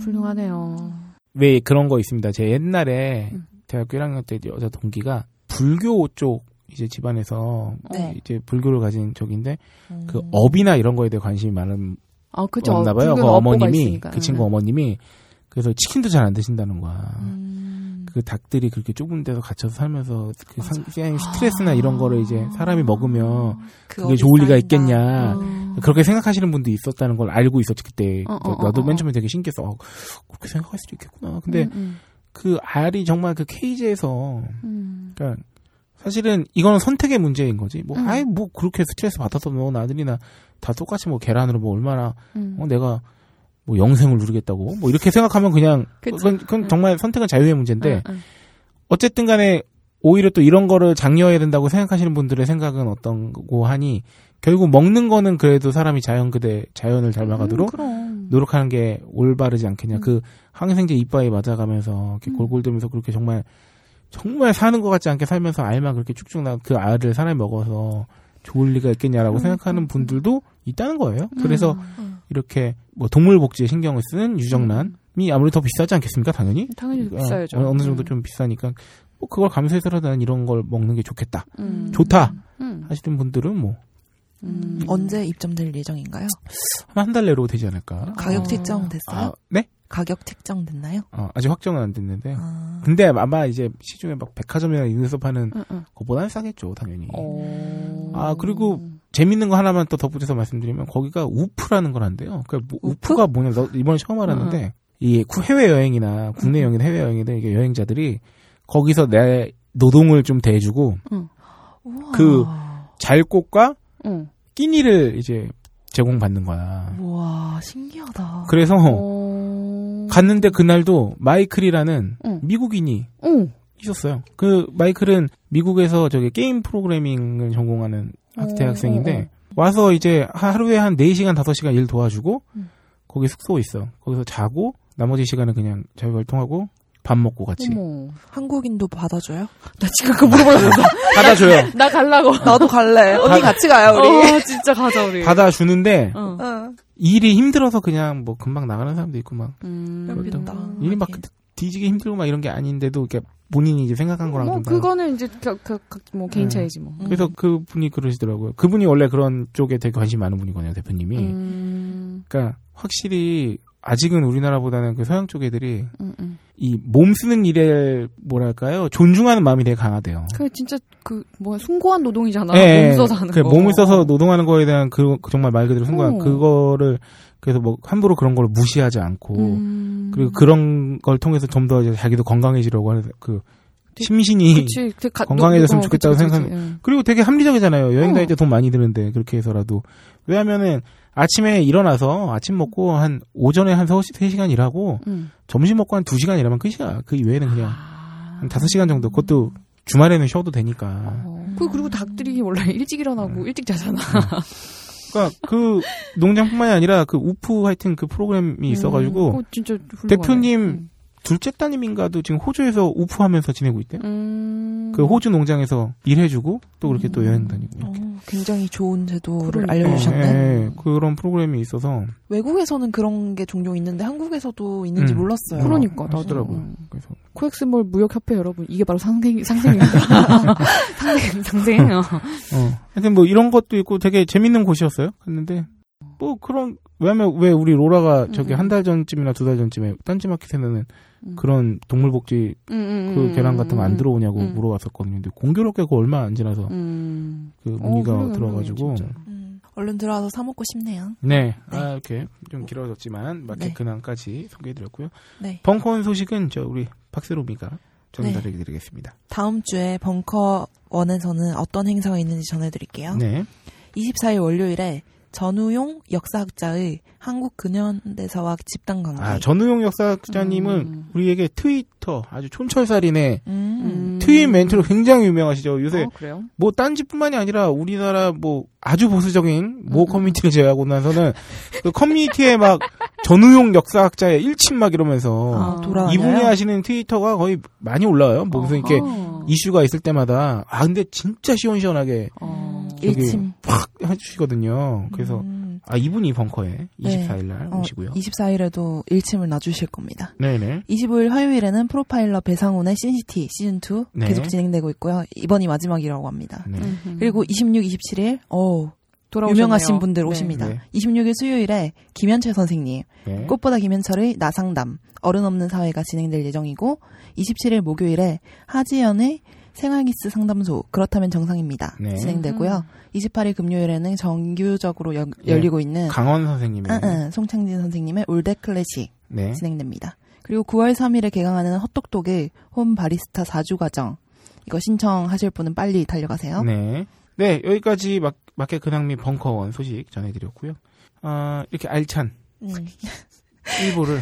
훌륭하네요. 왜 그런 거 있습니다. 제 옛날에 음. 대학교 1학년 때 여자 동기가 불교 쪽 이제 집안에서 네. 이제 불교를 가진 쪽인데 음. 그 업이나 이런 거에 대해 관심이 많은 아, 그죠. 없나 봐요. 그 업보가 어머님이 있으니까. 그 친구 응. 어머님이 그래서 치킨도 잘 안 드신다는 거야. 음. 그 닭들이 그렇게 좁은 데서 갇혀서 살면서 그 상, 아. 스트레스나 이런 거를 이제 사람이 먹으면 그 그게 좋을 리가. 있겠냐. 어. 그렇게 생각하시는 분도 있었다는 걸 알고 있었지 그때. 어, 어, 나도 어, 맨 어. 처음에 되게 신기했어. 어, 그렇게 생각할 수도 있겠구나. 근데 음, 음, 그 알이 정말 그 케이지에서 음. 그러니까 사실은 이거는 선택의 문제인 거지. 뭐 음. 아이 뭐 그렇게 스트레스 받아서 뭐 나들이나 다 똑같이 뭐 계란으로 뭐 얼마나 음. 어, 내가 뭐 영생을 누리겠다고 뭐 이렇게 생각하면 그냥 그치. 그건, 그건 응. 정말 선택은 자유의 문제인데 응, 응. 어쨌든 간에 오히려 또 이런 거를 장려해야 된다고 생각하시는 분들의 생각은 어떤 거고 하니 결국 먹는 거는 그래도 사람이 자연 그대 자연을 닮아가도록 음. 노력하는 게 올바르지 않겠냐. 음. 그 항생제 이빠에 맞아가면서 이렇게 음. 골골대면서 그렇게 정말 정말 사는 것 같지 않게 살면서 알만 그렇게 쭉쭉 나그 알을 사람이 먹어서 좋을 리가 있겠냐라고 음, 생각하는 음, 분들도 있다는 거예요. 그래서 음. 이렇게 뭐 동물 복지에 신경을 쓰는 유정란이 아무래도 더 비싸지 않겠습니까? 당연히. 당연히 어, 비싸야죠. 어느, 어느 정도 음. 좀 비싸니까 뭐 그걸 감수해서라도 난 이런 걸 먹는 게 좋겠다. 음. 좋다 음. 하시는 분들은 뭐 음. 언제 입점될 예정인가요? 한 달 내로 되지 않을까. 가격 어. 책정 됐어요? 아, 네? 가격 책정 됐나요? 어, 아직 확정은 안 됐는데. 아. 근데 아마 이제 시중에 막 백화점이나 이런 데서 파는 응, 응. 그보다는 싸겠죠, 당연히. 어. 아, 그리고 재밌는 거 하나만 또 덧붙여서 말씀드리면 거기가 우프라는 걸 한대요. 그러니까 뭐 우프? 우프가 뭐냐, 나 이번에 처음 알았는데 이 해외 여행이나 국내 여행이나 해외 여행이든 이게 여행자들이 거기서 내 노동을 좀 대주고 우와. 그 잘꽃과 응. 끼니를 이제 제공받는 거야. 우와 신기하다. 그래서 어. 갔는데 그날도 마이클이라는 응. 미국인이 응. 있었어요. 그 마이클은 미국에서 저기 게임 프로그래밍을 전공하는 학- 어, 대학생인데 어, 와서 이제 하- 하루에 한 4시간 5시간 일 도와주고 음. 거기 숙소에 있어. 거기서 자고 나머지 시간은 그냥 자유 활동하고 밥 먹고 같이 어머. 한국인도 받아줘요? 나 지금 그거 물어보려고. *laughs* 받아줘요. *laughs* 나 갈라고. 나도 갈래. 언니 같이 가요 우리. 어, 진짜 가자, 우리. 받아주는데 어. 응. 일이 힘들어서 그냥 뭐 금방 나가는 사람도 있고 막 음. 그렇겠다. 일이 막 뒤지게 힘들고 막 이런 게 아닌데도 이렇게 본인이 이제 생각한 거랑 뭐, 그거는 이제, 그, 그, 그, 뭐, 개인 음. 차이지, 뭐. 그래서 그 분이 그러시더라고요. 그분이 원래 그런 쪽에 되게 관심이 많은 분이거든요, 대표님이. 음. 그러니까 확실히 아직은 우리나라보다는 그 서양 쪽 애들이 음, 음. 이몸 쓰는 일에 뭐랄까요 존중하는 마음이 되게 강하대요. 그 진짜 그 뭐야 숭고한 노동이잖아. 예, 몸 써서 하는 그 거. 몸을 써서 노동하는 거에 대한 그, 그 정말 말 그대로 순간 어. 그거를 그래서 뭐 함부로 그런 걸 무시하지 않고 음. 그리고 그런 걸 통해서 좀 더 자기도 건강해지려고 하는 그 심신이 그치, 되게 가- 건강해졌으면 어, 좋겠다고 그치, 그치, 생각하는- 그치. 그리고 되게 합리적이잖아요. 여행 어. 다닐 때 돈 많이 드는데 그렇게 해서라도 왜냐하면은 아침에 일어나서 아침 먹고 한 오전에 한 3시간 일하고 예. 음. 점심 먹고 한 2시간 일하면 끝이야. 그 이외에는 그냥 아. 한 5시간 정도 그것도 주말에는 쉬어도 되니까. 어. 그 그리고 닭들이 원래 일찍 일어나고 일찍 자잖아. 그러니까 그 농장뿐만이 아니라 그 우프 하여튼 그 프로그램이 있어가지고 어, 진짜 훌륭하네. 대표님 둘째 따님인가도 지금 호주에서 우프하면서 지내고 있대요. 음. 그 호주 농장에서 일해주고 또 그렇게 또 음. 여행 다니고. 이렇게. 어, 굉장히 좋은 제도를 그러니까. 알려주셨네. 예, 예, 그런 프로그램이 있어서 외국에서는 그런 게 종종 있는데 한국에서도 있는지 음. 몰랐어요. 그러니까 나도. 하시더라고요. 음. 그래서 코엑스몰 무역협회 여러분 이게 바로 상생 상생입니다. *laughs* 상생 상생. 어. 어 하여튼 뭐 이런 것도 있고 되게 재밌는 곳이었어요. 갔는데 뭐 그런 왜냐면 왜 우리 로라가 저기 음. 한달 전쯤이나 두 달 전쯤에 딴지마켓에는 음. 그런 동물복지 음, 음, 그 음, 계란 같은 거안 음, 들어오냐고 음. 물어봤었거든요. 근데 공교롭게 그 얼마 안 지나서 음. 그 어, 문의가 훌륭해, 들어가지고. 음, 얼른 들어와서 사 먹고 싶네요. 네, 아 이렇게 좀 길어졌지만 마켓 네. 근황까지 소개해드렸고요. 네. 벙커원 소식은 저 우리 박세롬이가 네. 전달해드리겠습니다. 다음 주에 벙커 원에서는 어떤 행사가 있는지 전해드릴게요. 네, 24일 월요일에 전우용 역사학자의 한국 근현대사와 집단 강의. 아 전우용 역사학자님은 음. 우리에게 트위터 아주 촌철살인의 음. 트윗 멘트로 굉장히 유명하시죠. 요새 어, 그래요? 뭐 딴지뿐만이 아니라 우리나라 뭐 아주 보수적인 모 음, 커뮤니티를 제외하고 나서는 그 커뮤니티에 막 전우용 역사학자의 일침 막 이러면서 아? 이분이 하시는 트위터가 거의 많이 올라와요. 뭐 무슨 이렇게 어허. 이슈가 있을 때마다 아 근데 진짜 시원시원하게 어. 일침. 팍 해주시거든요. 그래서 음. 아 이분이 벙커에 네. 24일 날 어, 오시고요. 24일에도 일침을 놔주실 겁니다. 네네. 25일 화요일에는 프로파일러 배상훈의 신시티 시즌 2 네. 계속 진행되고 있고요. 이번이 마지막이라고 합니다. 네. 그리고 26, 27일, 어 돌아오셨네요. 유명하신 분들 네. 오십니다. 네. 26일 수요일에 김현철 선생님, 네. 꽃보다 김현철의 나상담, 어른 없는 사회가 진행될 예정이고, 27일 목요일에 하지연의 생활기스 상담소, 그렇다면 정상입니다. 네. 진행되고요. 28일 금요일에는 정규적으로 여- 네. 열리고 있는 강원 선생님의 응, 응, 송창진 선생님의 올드 클래식 네. 진행됩니다. 그리고 9월 3일에 개강하는 헛똑똑의 홈 바리스타 4주 과정. 이거 신청하실 분은 빨리 달려가세요. 네. 네, 여기까지 막, 마켓 근황 및 벙커원 소식 전해드렸고요. 아, 이렇게 알찬 음. 1부를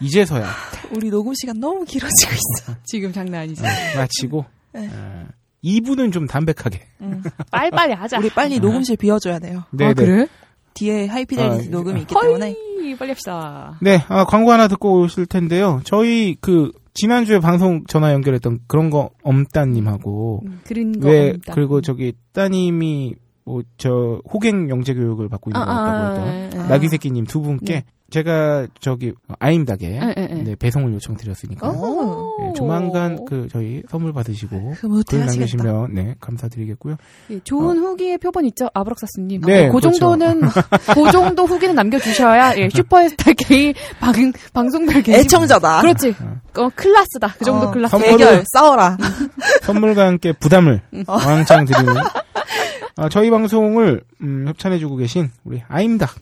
이제서야 우리 녹음 시간 너무 길어지고 있어. 지금 장난 아니지. 어, 마치고, 네. 아, 2부는 좀 담백하게. 음. 빨리빨리 하자. 우리 빨리 녹음실 비워줘야 돼요. 네, 아, 그래? 뒤에 하이피델리티 아, 녹음이 있기 허이, 때문에. 빨리 합시다. 네, 아, 광고 하나 듣고 오실 텐데요. 저희 그, 지난주에 방송 전화 연결했던 그런 거 엄따님하고, 음, 그린 거 왜, 없다. 그리고 저기 따님이, 뭐, 저, 호갱 영재 교육을 받고 있는 것 같다고 했던, 예, 예. 나기새끼님 두 분께, 네. 제가 저기, 아임닭에, 예. 네, 배송을 요청드렸으니까, 오. 네, 조만간 그 저희 선물 받으시고 흐뭇해 글. 남기시면 네 감사드리겠고요. 예, 좋은 후기의 표본 있죠? 아브락사스님. 네, 그 그렇죠. 정도는, *laughs* 그 정도 후기는 남겨주셔야, 예, 슈퍼스타 K 방, 방송별 게시 애청자다. 그렇지. 어, 클라스다. 그 정도 어, 클라스. 선물을- 대결 싸워라. *laughs* 선물과 함께 부담을 음. 왕창 드리는 *laughs* 아, 저희 방송을 음, 협찬해주고 계신 우리 아임닭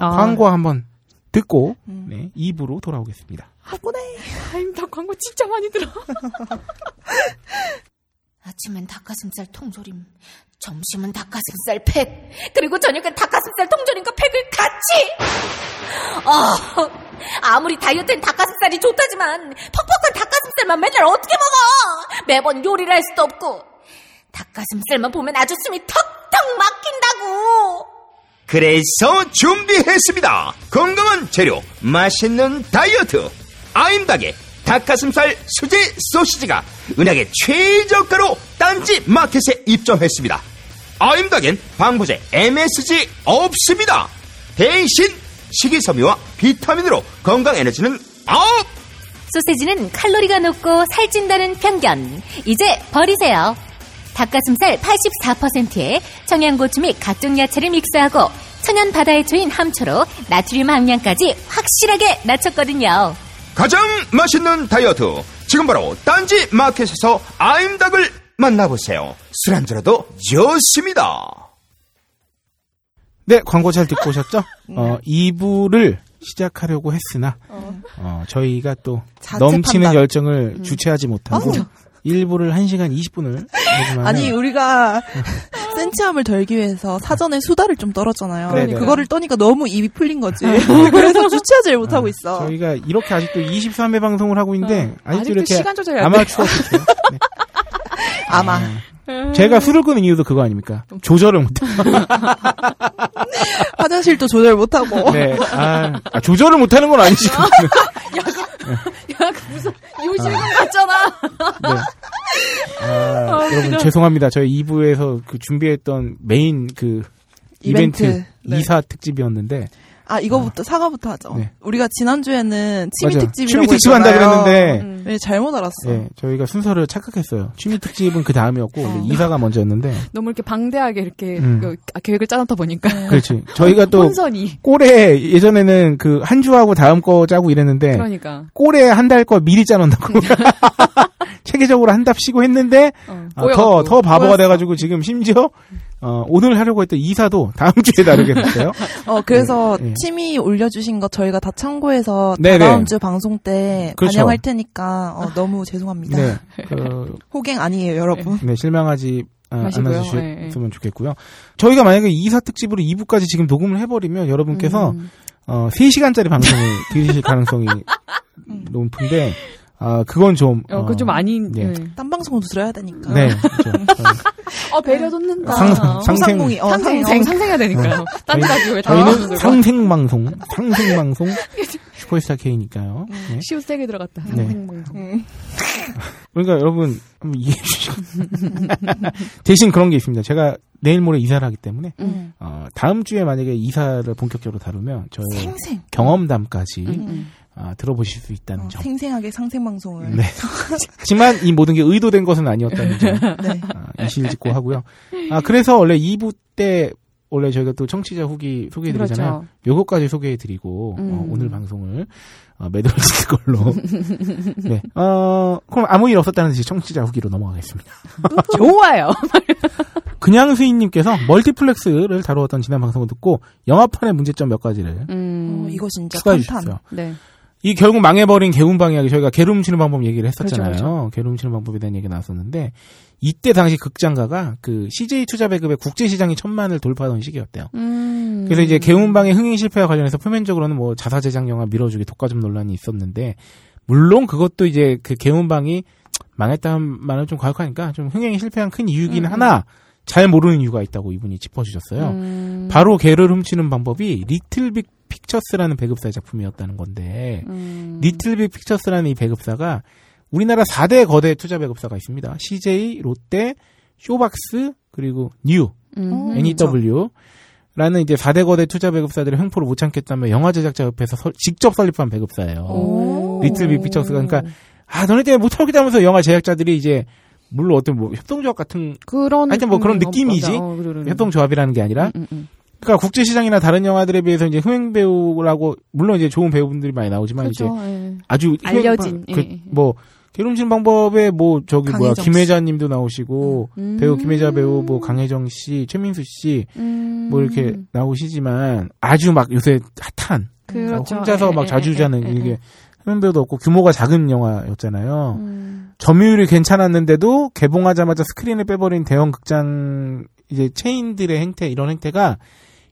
아, 광고 한번 듣고 음. 네 2부로 돌아오겠습니다. 하구네. 아임다 광고 진짜 많이 들어. *laughs* 아침엔 닭가슴살 통조림, 점심은 닭가슴살 팩, 그리고 저녁엔 닭가슴살 통조림과 팩을 같이! 어, 아무리 다이어트엔 닭가슴살이 좋다지만 퍽퍽한 닭가슴살만 맨날 어떻게 먹어! 매번 요리를 할 수도 없고 닭가슴살만 보면 아주 숨이 턱턱 막힌다고! 그래서 준비했습니다. 건강한 재료, 맛있는 다이어트. 아임닭의 닭가슴살 수제 소시지가 은하계 최저가로 딴지 마켓에 입점했습니다. 아임닭엔 방부제 MSG 없습니다. 대신 식이섬유와 비타민으로 건강 에너지는 up! 소세지는 칼로리가 높고 살찐다는 편견. 이제 버리세요. 닭가슴살 84%에 청양고추 및 각종 야채를 믹스하고 천연 바다의 초인 함초로 나트륨 함량까지 확실하게 낮췄거든요. 가장 맛있는 다이어트 지금 바로 딴지 마켓에서 아임닭을 만나보세요. 술안주로도 좋습니다. 네, 광고 잘 듣고 오셨죠? *laughs* 어, 2부를 시작하려고 했으나, 어, 저희가 또 넘치는 판단. 열정을 주체하지 못하고, 1부를 1시간 20분을 아니 우리가 *laughs* 센치함을 덜기 위해서 사전에 수다를 좀 떨었잖아요. 네네. 그거를 떠니까 너무 입이 풀린 거지. *laughs* 그래서 주체하지 못하고 있어. 저희가 이렇게 아직도 23회 방송을 하고 있는데, 아직도, 아직도 이렇게 시간 조절이 안 아마추어. *laughs* 네. 아마 제가 술을 끊은 이유도 그거 아닙니까? 조절을 못해. 화장실도 조절 못하고. 네. 아, 아, 조절을 못하는 건 아니지. 야, 그 무슨 요실금 같잖아. 네. 아, 여러분 죄송합니다. 저희 2부에서 그 준비했던 메인 그 이벤트, 이벤트. 네. 이사 특집이었는데 아 이거부터 사과부터 하죠. 네. 우리가 지난 주에는 취미 맞아요. 특집이라고 취미 특집 한다. 그랬는데 음. 네, 잘못 알았어. 네, 저희가 순서를 착각했어요. 취미 특집은 그 다음이었고 원래 이사가 먼저였는데 *laughs* 너무 이렇게 방대하게 이렇게 음. 여- 아, 계획을 짜놓다 보니까 그렇지. 저희가 또 혼선이. 꼴에 예전에는 그 한 주하고 다음 거 짜고 이랬는데 그러니까. 꼴에 한 달 거 미리 짜놓는다고 *laughs* *laughs* 체계적으로 한답 쉬고 했는데 어, 아, 꼬여갖고. 더, 더 바보가 꼬였어. 돼가지고 지금 심지어 어, 오늘 하려고 했던 이사도 다음 주에 다루게 됐어요. *laughs* 어 그래서 네. 취미 올려주신 거 저희가 다 참고해서 네네. 다음 주 방송 때 그렇죠. 반영할 테니까 어, 너무 죄송합니다. 네, 그, *laughs* 호갱 아니에요, 여러분. 네, 실망하지 아, 마시고요. 않아주셨으면 좋겠고요. 저희가 만약에 이사 특집으로 2부까지 지금 녹음을 해버리면 여러분께서 음. 어, 3시간짜리 방송을 들으실 *laughs* 가능성이 높은데 아, 그건 좀 어, 그건 좀 아닌. 네. 네. 딴 방송도 들어야 되니까. 네, *laughs* 그렇죠. 어, 배려 돋는다. 상상, 상생, 소상공이 어 상생, 상생. 어, 상생해야 되니까요. 딴 저희- 라디오에 다 저희는. 상생방송, 상생방송 *laughs* 슈퍼스타 K니까요. 네. 시우 세게 들어갔다. 네. 상생방송. 음. 그러니까 여러분 한번 이해해 주시고 *laughs* 대신 그런 게 있습니다. 제가 내일 모레 이사를 하기 때문에 음. 어, 다음 주에 만약에 이사를 본격적으로 다루면 저의 생생. 경험담까지 음. 아, 들어보실 수 있다는 어, 점. 생생하게 상생 방송을. 네. *laughs* 하지만 이 모든 게 의도된 것은 아니었다는 점. 네. 아, 이실직고 하고요. 아, 그래서 원래 2부 때 원래 저희가 또 청취자 후기 소개해드리잖아요. 그렇죠. 요거까지 소개해드리고 어, 음. 오늘 방송을 어, 짓을 걸로. 네. 어, 그럼 아무 일 없었다는 듯이 청취자 후기로 넘어가겠습니다. 좋아요. *laughs* 그냥 수인님께서 멀티플렉스를 다루었던 지난 방송을 듣고 영화판의 문제점 몇 가지를 음. 어, 이거 진짜 추가해. 주셨어요. 네. 이 결국 망해버린 개운방 이야기 저희가 게으름 훔치는 방법 얘기를 했었잖아요. 그렇죠, 게으름 훔치는 방법에 대한 얘기 나왔었는데 이때 당시 극장가가 그 CJ 투자 배급의 국제 시장이 천만을 돌파하던 시기였대요. 음. 그래서 이제 개운방의 흥행 실패와 관련해서 표면적으로는 뭐 자사 제작 영화 밀어주기 독과점 논란이 있었는데 물론 그것도 이제 그 개운방이 망했다는 말은 좀 과격하니까 좀 흥행이 실패한 큰 이유긴 음. 하나 잘 모르는 이유가 있다고 이분이 짚어주셨어요. 음. 바로 개를 훔치는 방법이 리틀 빅 픽처스라는 배급사의 작품이었다는 건데 음. 리틀빅 픽처스라는 이 배급사가 우리나라 4대 거대 투자 배급사가 있습니다. CJ, 롯데, 쇼박스, 그리고 뉴, 음. NEW. 라는 이제 4대 거대 투자 배급사들의 횡포를 못 참겠다며 영화 제작자 협회에서 설- 직접 설립한 배급사예요. 오. 리틀빅 픽처스가 그러니까 아 너네 때문에 못 참겠다면서 영화 제작자들이 이제 물론 어떤 뭐 협동조합 같은 그런 하여튼 뭐 그런 느낌이 느낌이지. 어. 협동조합이라는 게 아니라 음, 음, 그러니까 국제 시장이나 다른 영화들에 비해서 이제 흥행 배우라고 물론 이제 좋은 배우분들이 많이 나오지만 이제 그렇죠. 예. 아주 알려진, 그, 예, 예. 뭐 개름신 방법에 뭐 저기 뭐야. 김혜자님도 나오시고 음. 배우 김혜자 배우 뭐 강혜정 씨 최민수 씨뭐 음. 이렇게 나오시지만 아주 막 요새 핫한 그렇죠. 혼자서 예, 막 예, 자주 자는 예, 예, 이게 예. 흥행 배우도 없고 규모가 작은 영화였잖아요. 음. 점유율이 괜찮았는데도 개봉하자마자 스크린을 빼버린 대형 극장 이제 체인들의 행태 이런 행태가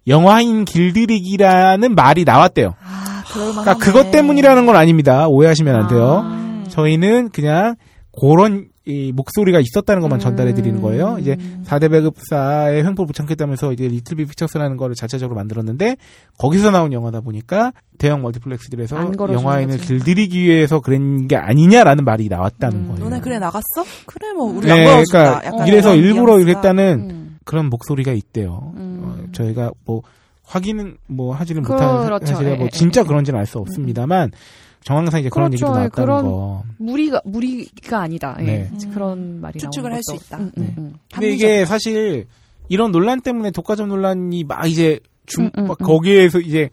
영화인 길들이기라는 말이 나왔대요. 아. 그러니까 그것 때문이라는 건 아닙니다. 오해하시면 안 돼요. 아. 저희는 그냥 그런 이 목소리가 있었다는 것만 음. 전달해 드리는 거예요. 이제 4대 배급사의 횡포를 못 참겠다면서 이제 리틀비 픽처스라는 거를 자체적으로 만들었는데 거기서 나온 영화다 보니까 대형 멀티플렉스들에서 영화인을. 길들이기 위해서 그런 게 아니냐라는 말이 나왔다는 음. 거예요. 너네 그래 나갔어? 그래 뭐 우리 네, 안 보여준다. 그러니까 이래서 일부러. 이랬다는 음. 그런 목소리가 있대요. 음. 어, 저희가 뭐 확인은 뭐 하지는 그렇죠. 못하는 사실이라 예, 뭐 예, 진짜 예. 그런지는 알 수 없습니다만 정황상 이제 그런 그렇죠. 얘기도 예, 나왔다는 그런 거. 무리가 무리가 아니다. 예. 네. 그런 말이 추측을 할수 것도. 있다. 음, 음, 네. 음. 근데 이게 사실 이런 논란 때문에 독과점 논란이 막 이제 중, 음, 음, 막 음. 거기에서 이제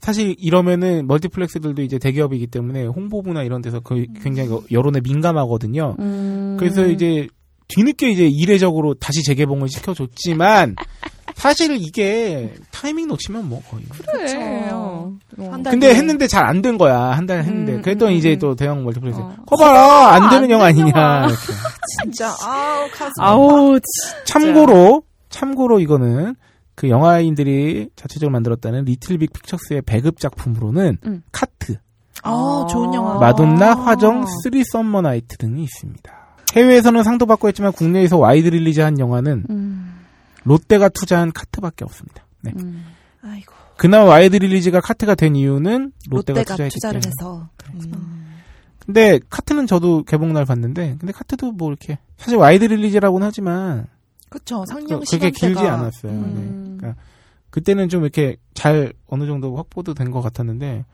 사실 이러면은 멀티플렉스들도 이제 대기업이기 때문에 홍보부나 이런 데서 거의 굉장히 여론에 민감하거든요. 음. 그래서 이제 뒤늦게 이제 이례적으로 다시 재개봉을 시켜줬지만 *laughs* 사실 이게 타이밍 놓치면 뭐 거의. 그래. 어. 한달 근데. 했는데 잘 안 된 거야 한 달 했는데 음, 그랬더니 음, 이제 음. 또 대형 멀티플렉스 어. 거봐라 안 되는 안 영화 아니냐. 이렇게. *laughs* 진짜 아우 가슴 아우, 진- 참고로 참고로 이거는 그 영화인들이 자체적으로 만들었다는 리틀 빅 픽처스의 배급 작품으로는 음. 카트, 아 좋은 영화. 마돈나, 화정, 쓰리 썸머 나이트 등이 있습니다. 해외에서는 상도 받고 했지만 국내에서 wide release한 영화는 음, 롯데가 투자한 카트밖에 없습니다. 네. 음. 아이고 그나마 wide release가 카트가 된 이유는 롯데가, 롯데가 투자했기 투자를 때문에. 해서. 음. 근데 카트는 저도 개봉날 봤는데 근데 카트도 뭐 이렇게 사실 wide release라고는 하지만 그쵸 그- 상영 그렇게 시간대가 길지 않았어요. 음. 네. 그러니까 그때는 좀 이렇게 잘 어느 정도 확보도 된 것 같았는데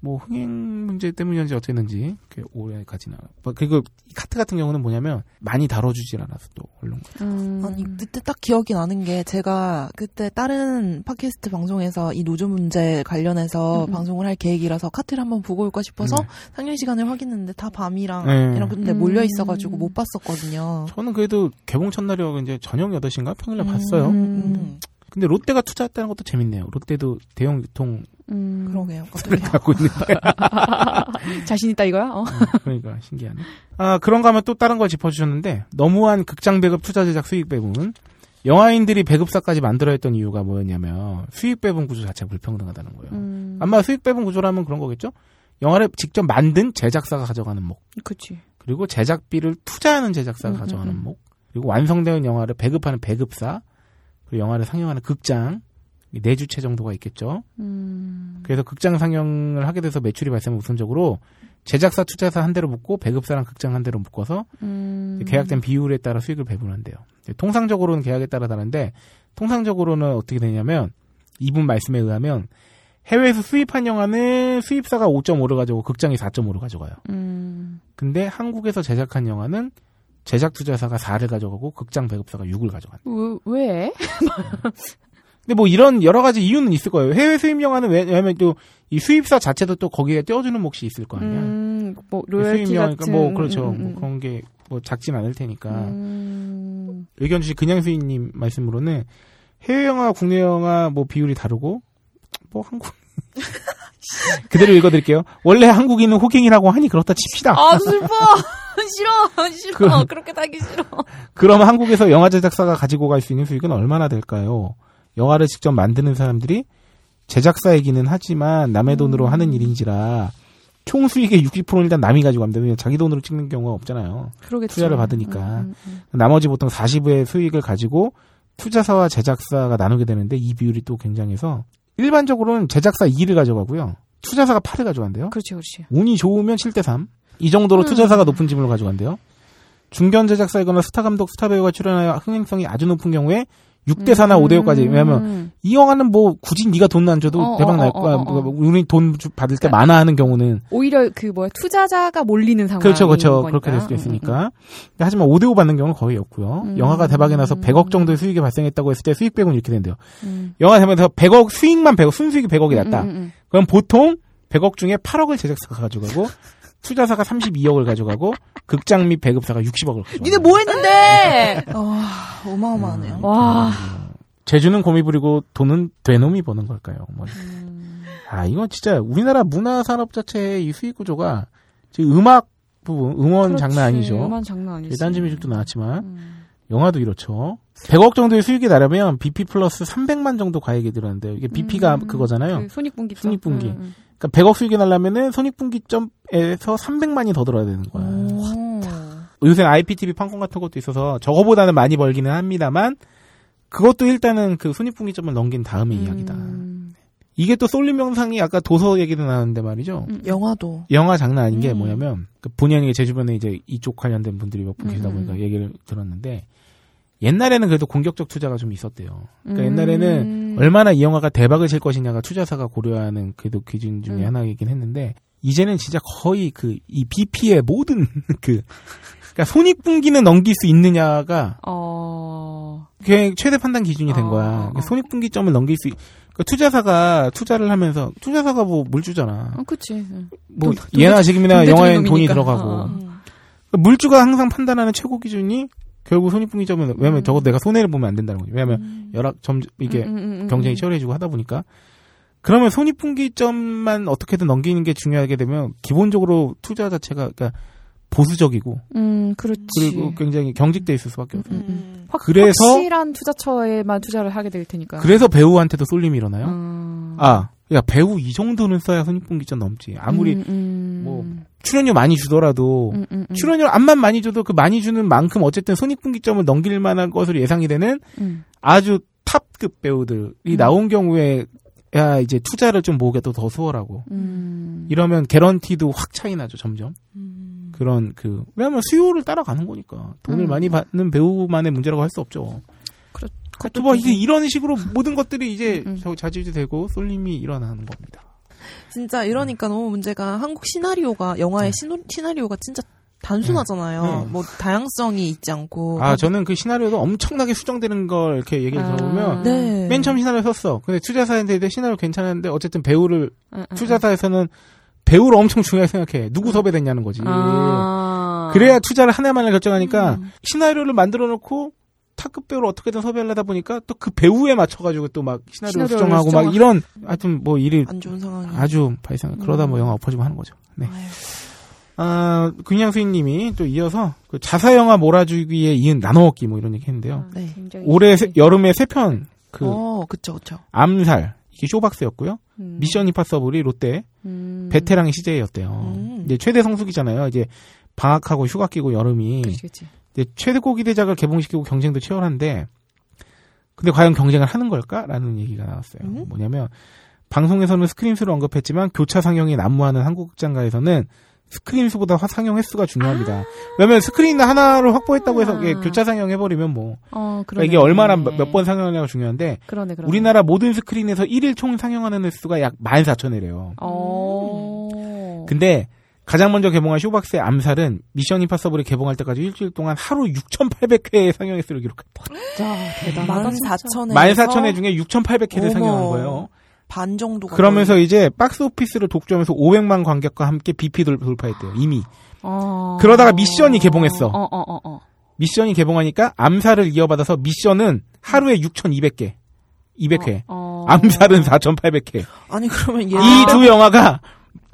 뭐 흥행 문제 때문인지 어땠는지 그 오래 가지나. 뭐 그리고 이 카트 같은 경우는 뭐냐면 많이 다뤄주질 않아서 또 언론. 음. 아니 그때 딱 기억이 나는 게 제가 그때 다른 팟캐스트 방송에서 이 노조 문제 관련해서 음, 음. 방송을 할 계획이라서 카트를 한번 보고 올까 싶어서 네. 상영 시간을 확인했는데 다 밤이랑 네. 이런 근데 음. 몰려 있어가지고 못 봤었거든요. 저는 그래도 개봉 첫날이어 이제 저녁 8시인가 평일날 봤어요. 음, 근데 롯데가 투자했다는 것도 재밌네요. 롯데도 대형 유통 음. 그러게요. *laughs* 를 갖고 있는데. *laughs* 자신 있다 이거야? 어. 그러니까 신기하네. 아 그런가 하면 또 다른 걸 짚어주셨는데 너무한 극장 배급 투자 제작 수익 배분. 영화인들이 배급사까지 만들어 했던 이유가 뭐였냐면 수익 배분 구조 자체가 불평등하다는 거예요. 음. 아마 수익 배분 구조라면 그런 거겠죠? 영화를 직접 만든 제작사가 가져가는 목, 그치. 그리고 제작비를 투자하는 제작사가 음, 가져가는 음, 음. 목, 그리고 완성된 영화를 배급하는 배급사, 그리고 영화를 상영하는 극장, 이네 주체 정도가 있겠죠. 음. 그래서 극장 상영을 하게 돼서 매출이 발생하면 우선적으로 제작사 투자사 한 대로 묶고 배급사랑 극장 한 대로 묶어서 음. 계약된 비율에 따라 수익을 배분한대요. 통상적으로는 계약에 따라 다른데 통상적으로는 어떻게 되냐면 이분 말씀에 의하면 해외에서 수입한 영화는 수입사가 5.5를 가지고 극장이 4.5를 가져가요. 음. 근데 한국에서 제작한 영화는 제작 투자사가 4를 가져가고 극장 배급사가 6을 가져간다. 왜? 왜? 근데 뭐 이런 여러 가지 이유는 있을 거예요. 해외 수입 영화는 왜- 왜냐면 또 이 수입사 자체도 또 거기에 떼어주는 몫이 있을 거 아니야. 음, 뭐 수입 로열티 영화니까 같은 뭐 그렇죠. 음, 음, 뭐 음. 그런 게 뭐 작진 않을 테니까. 음. 의견 주신 그냥 수인님 말씀으로는 해외 영화, 국내 영화 뭐 비율이 다르고 뭐 한국 그대로 읽어드릴게요. 원래 한국인은 호갱이라고 하니 그렇다 칩시다. 아 슬퍼 *laughs* 싫어 싫어 그- 그렇게 살기 싫어 그러면 한국에서 영화 제작사가 가지고 갈 수 있는 수익은 얼마나 될까요? 영화를 직접 만드는 사람들이 제작사이기는 하지만 남의 돈으로 하는 일인지라 총 수익의 60%는 일단 남이 가지고 갑니다. 왜냐면 자기 돈으로 찍는 경우가 없잖아요. 그러겠죠 투자를 받으니까. 음, 음, 나머지 보통 40의 수익을 가지고 투자사와 제작사가 나누게 되는데 이 비율이 또 굉장해서 일반적으로는 제작사 2를 가져가고요. 투자사가 8을 가져간대요. 음. 그렇지 그렇지 운이 좋으면 7대 3. 이 정도로 음. 투자사가 높은 지분을 가져간대요. 중견 제작사이거나 스타 감독, 스타 배우가 출연하여 흥행성이 아주 높은 경우에 6대 4나 5대 5까지. 왜냐면 음. 이 영화는 뭐 굳이 네가 돈 안 줘도 어, 대박 어, 날 어, 거야. 어, 어. 뭐 우리 돈 주- 받을 때 많아 하는 경우는 오히려 그 뭐야 투자자가 몰리는 상황 그렇죠, 그렇죠. 그렇게 될 수도 있으니까. 근데 하지만 5대 5 받는 경우는 거의 없고요. 음. 영화가 대박이 나서 100억 정도의 수익이 발생했다고 했을 때 수익 배분 이렇게 된대요. 음. 영화 되면서 100억 수익만 100억 순수익이 100억이 났다. 음, 음, 음. 그럼 보통 100억 중에 8억을 제작사가 가져가고 *laughs* 투자사가 32억을 가져가고 극장 및 배급사가 60억을 가져가고. 니네 뭐 했는데? 와 어마어마하네요. 와 제주는 곰이 부리고 돈은 되놈이 버는 걸까요? 뭐. 아 이건 진짜 우리나라 문화 산업 자체의 이 수익 구조가 지금 음악 부분 음원 그렇지. 장난 아니죠. 음원 장난 아니지 딴지 뮤직도 나왔지만 음. 영화도 이렇죠. 100억 정도의 수익이 나려면 BP 플러스 300만 정도 가액이 들었는데 이게 BP가 음, 그거잖아요. 그 손익분기점 손익분기. 음, 음. 그러니까 100억 수익이 나려면은 손익분기점에서 300만이 더 들어야 되는 거야. 오. 요새 IPTV 판권 같은 것도 있어서 저거보다는 많이 벌기는 합니다만 그것도 일단은 그 손익분기점을 넘긴 다음의 이야기다. 음. 이게 또 쏠림 영상이 아까 도서 얘기도 나왔는데 말이죠. 음. 영화도 영화 장난 아닌 게 음. 뭐냐면 그 본의 아니게 제 주변에 이제 이쪽 관련된 분들이 몇 분 계시다 음, 보니까 음. 얘기를 들었는데 옛날에는 그래도 공격적 투자가 좀 있었대요. 그러니까 음. 옛날에는 얼마나 이 영화가 대박을 칠 것이냐가 투자사가 고려하는 그래도 기준 중에 음. 하나이긴 했는데 이제는 진짜 거의 그 이 BP의 모든 *laughs* 그 그러니까 손익분기는 넘길 수 있느냐가 어 그게 최대 판단 기준이 된 어, 거야. 어, 그러니까 어. 손익분기점을 넘길 수 있- 그러니까 투자사가 투자를 하면서 투자사가 뭐 물주잖아. 어, 그치. 응. 뭐 돈- 돈 예나 돈 지금이나 영화엔 돈이. 들어가고 어, 어. 음. 그러니까 물주가 항상 판단하는 최고 기준이 결국 손익분기점은 왜냐면 음. 적어도 내가 손해를 보면 안 된다는 거죠. 왜냐면 열악 점 이게 음, 음, 음, 경쟁이 음. 치열해지고 하다 보니까 그러면 손익분기점만 어떻게든 넘기는 게 중요하게 되면 기본적으로 투자 자체가 그러니까 보수적이고 음, 그렇지. 그리고 굉장히 경직돼 있을 수밖에 없어요. 음, 음. 확, 그래서- 확실한 투자처에만 투자를 하게 될 테니까. 그래서 배우한테도 쏠림이 일어나요. 음. 아, 야 배우 이 정도는 써야 손익분기점 넘지. 아무리 음, 음. 뭐 출연료 많이 주더라도 음, 음, 음. 출연료 암만 많이 줘도 그 많이 주는 만큼 어쨌든 손익분기점을 넘길 만한 것으로 예상이 되는 음. 아주 탑급 배우들이 음. 나온 경우에 야 이제 투자를 좀 모으기가 더 수월하고 음. 이러면 개런티도 확 차이 나죠 점점 음. 그런 그 왜냐면 수요를 따라가는 거니까 돈을 음. 많이 받는 배우만의 문제라고 할 수 없죠. 그것도 뭐 좀- 이제 이런 식으로 모든 것들이 이제 음. 저 자질되고 쏠림이 일어나는 겁니다. 진짜 이러니까 너무 문제가 한국 시나리오가 영화의 시노, 시나리오가 진짜 단순하잖아요. 네. 네. 뭐 다양성이 있지 않고. 아 저는 그 시나리오도 엄청나게 수정되는 걸 이렇게 얘기를 아. 들어보면 네. 맨 처음 시나리오 썼어. 근데 투자사한테 시나리오 괜찮은데 어쨌든 배우를 음, 음, 투자사에서는 배우를 엄청 중요하게 생각해. 누구 섭외됐냐는 거지. 아. 그래야 투자를 한 해만에 결정하니까 음. 시나리오를 만들어 놓고 탑급 배우를 어떻게든 섭외하려다 보니까 또 그 배우에 맞춰가지고 또 막 시나리오 수정하고 막 수정하- 이런 하여튼 뭐 일이 안 좋은 상황이. 아주 발생. 그러다 뭐 음. 영화 엎어지고 하는 거죠. 네. 아유. 아, 그냥 수인님이 또 이어서 그 자사 영화 몰아주기에 이은 나눠먹기 뭐 이런 얘기 했는데요. 네. 굉장히 올해 세- 여름에 세 편 그 어, 그쵸, 그쵸. 암살 이게 쇼박스였고요. 음. 미션 임파서블이 롯데 음. 베테랑의 시제였대요. 음. 이제 최대 성수기잖아요. 이제 방학하고 휴가 끼고 여름이 그치, 그치. 이제 최대고 기대작을 개봉시키고 경쟁도 치열한데 근데 과연 경쟁을 하는 걸까라는 얘기가 나왔어요. 음? 뭐냐면 방송에서는 스크린수를 언급했지만 교차 상영이 난무하는 한국 극장가에서는 스크린 수보다 화- 상영 횟수가 중요합니다. 왜냐면 스크린 하나를 확보했다고 해서 이게 아. 교차 상영해버리면 뭐 어. 그러니까 이게 얼마나 몇 번 상영하냐가 중요한데 그러네, 그러네. 우리나라 모든 스크린에서 1일 총 상영하는 횟수가 약 14,000회래요. 어. 근데 가장 먼저 개봉한 쇼박스의 암살은 미션 임파서블이 개봉할 때까지 일주일 동안 하루 6,800회의 상영 횟수를 기록했다. 진짜 대단하다. 14,000회. 14,000회 중에 6,800회를 어머. 상영한 거예요. 반 정도가. 그러면서 이제 박스 오피스를 독점해서 500만 관객과 함께 BP 돌- 돌파했대요. 이미. 어. 그러다가 미션이 개봉했어. 어, 어, 어, 어. 미션이 개봉하니까 암살을 이어받아서 미션은 하루에 6,200개. 200회. 어. 암살은 4,800회. 아니, 그러면 얘. 이두 영화가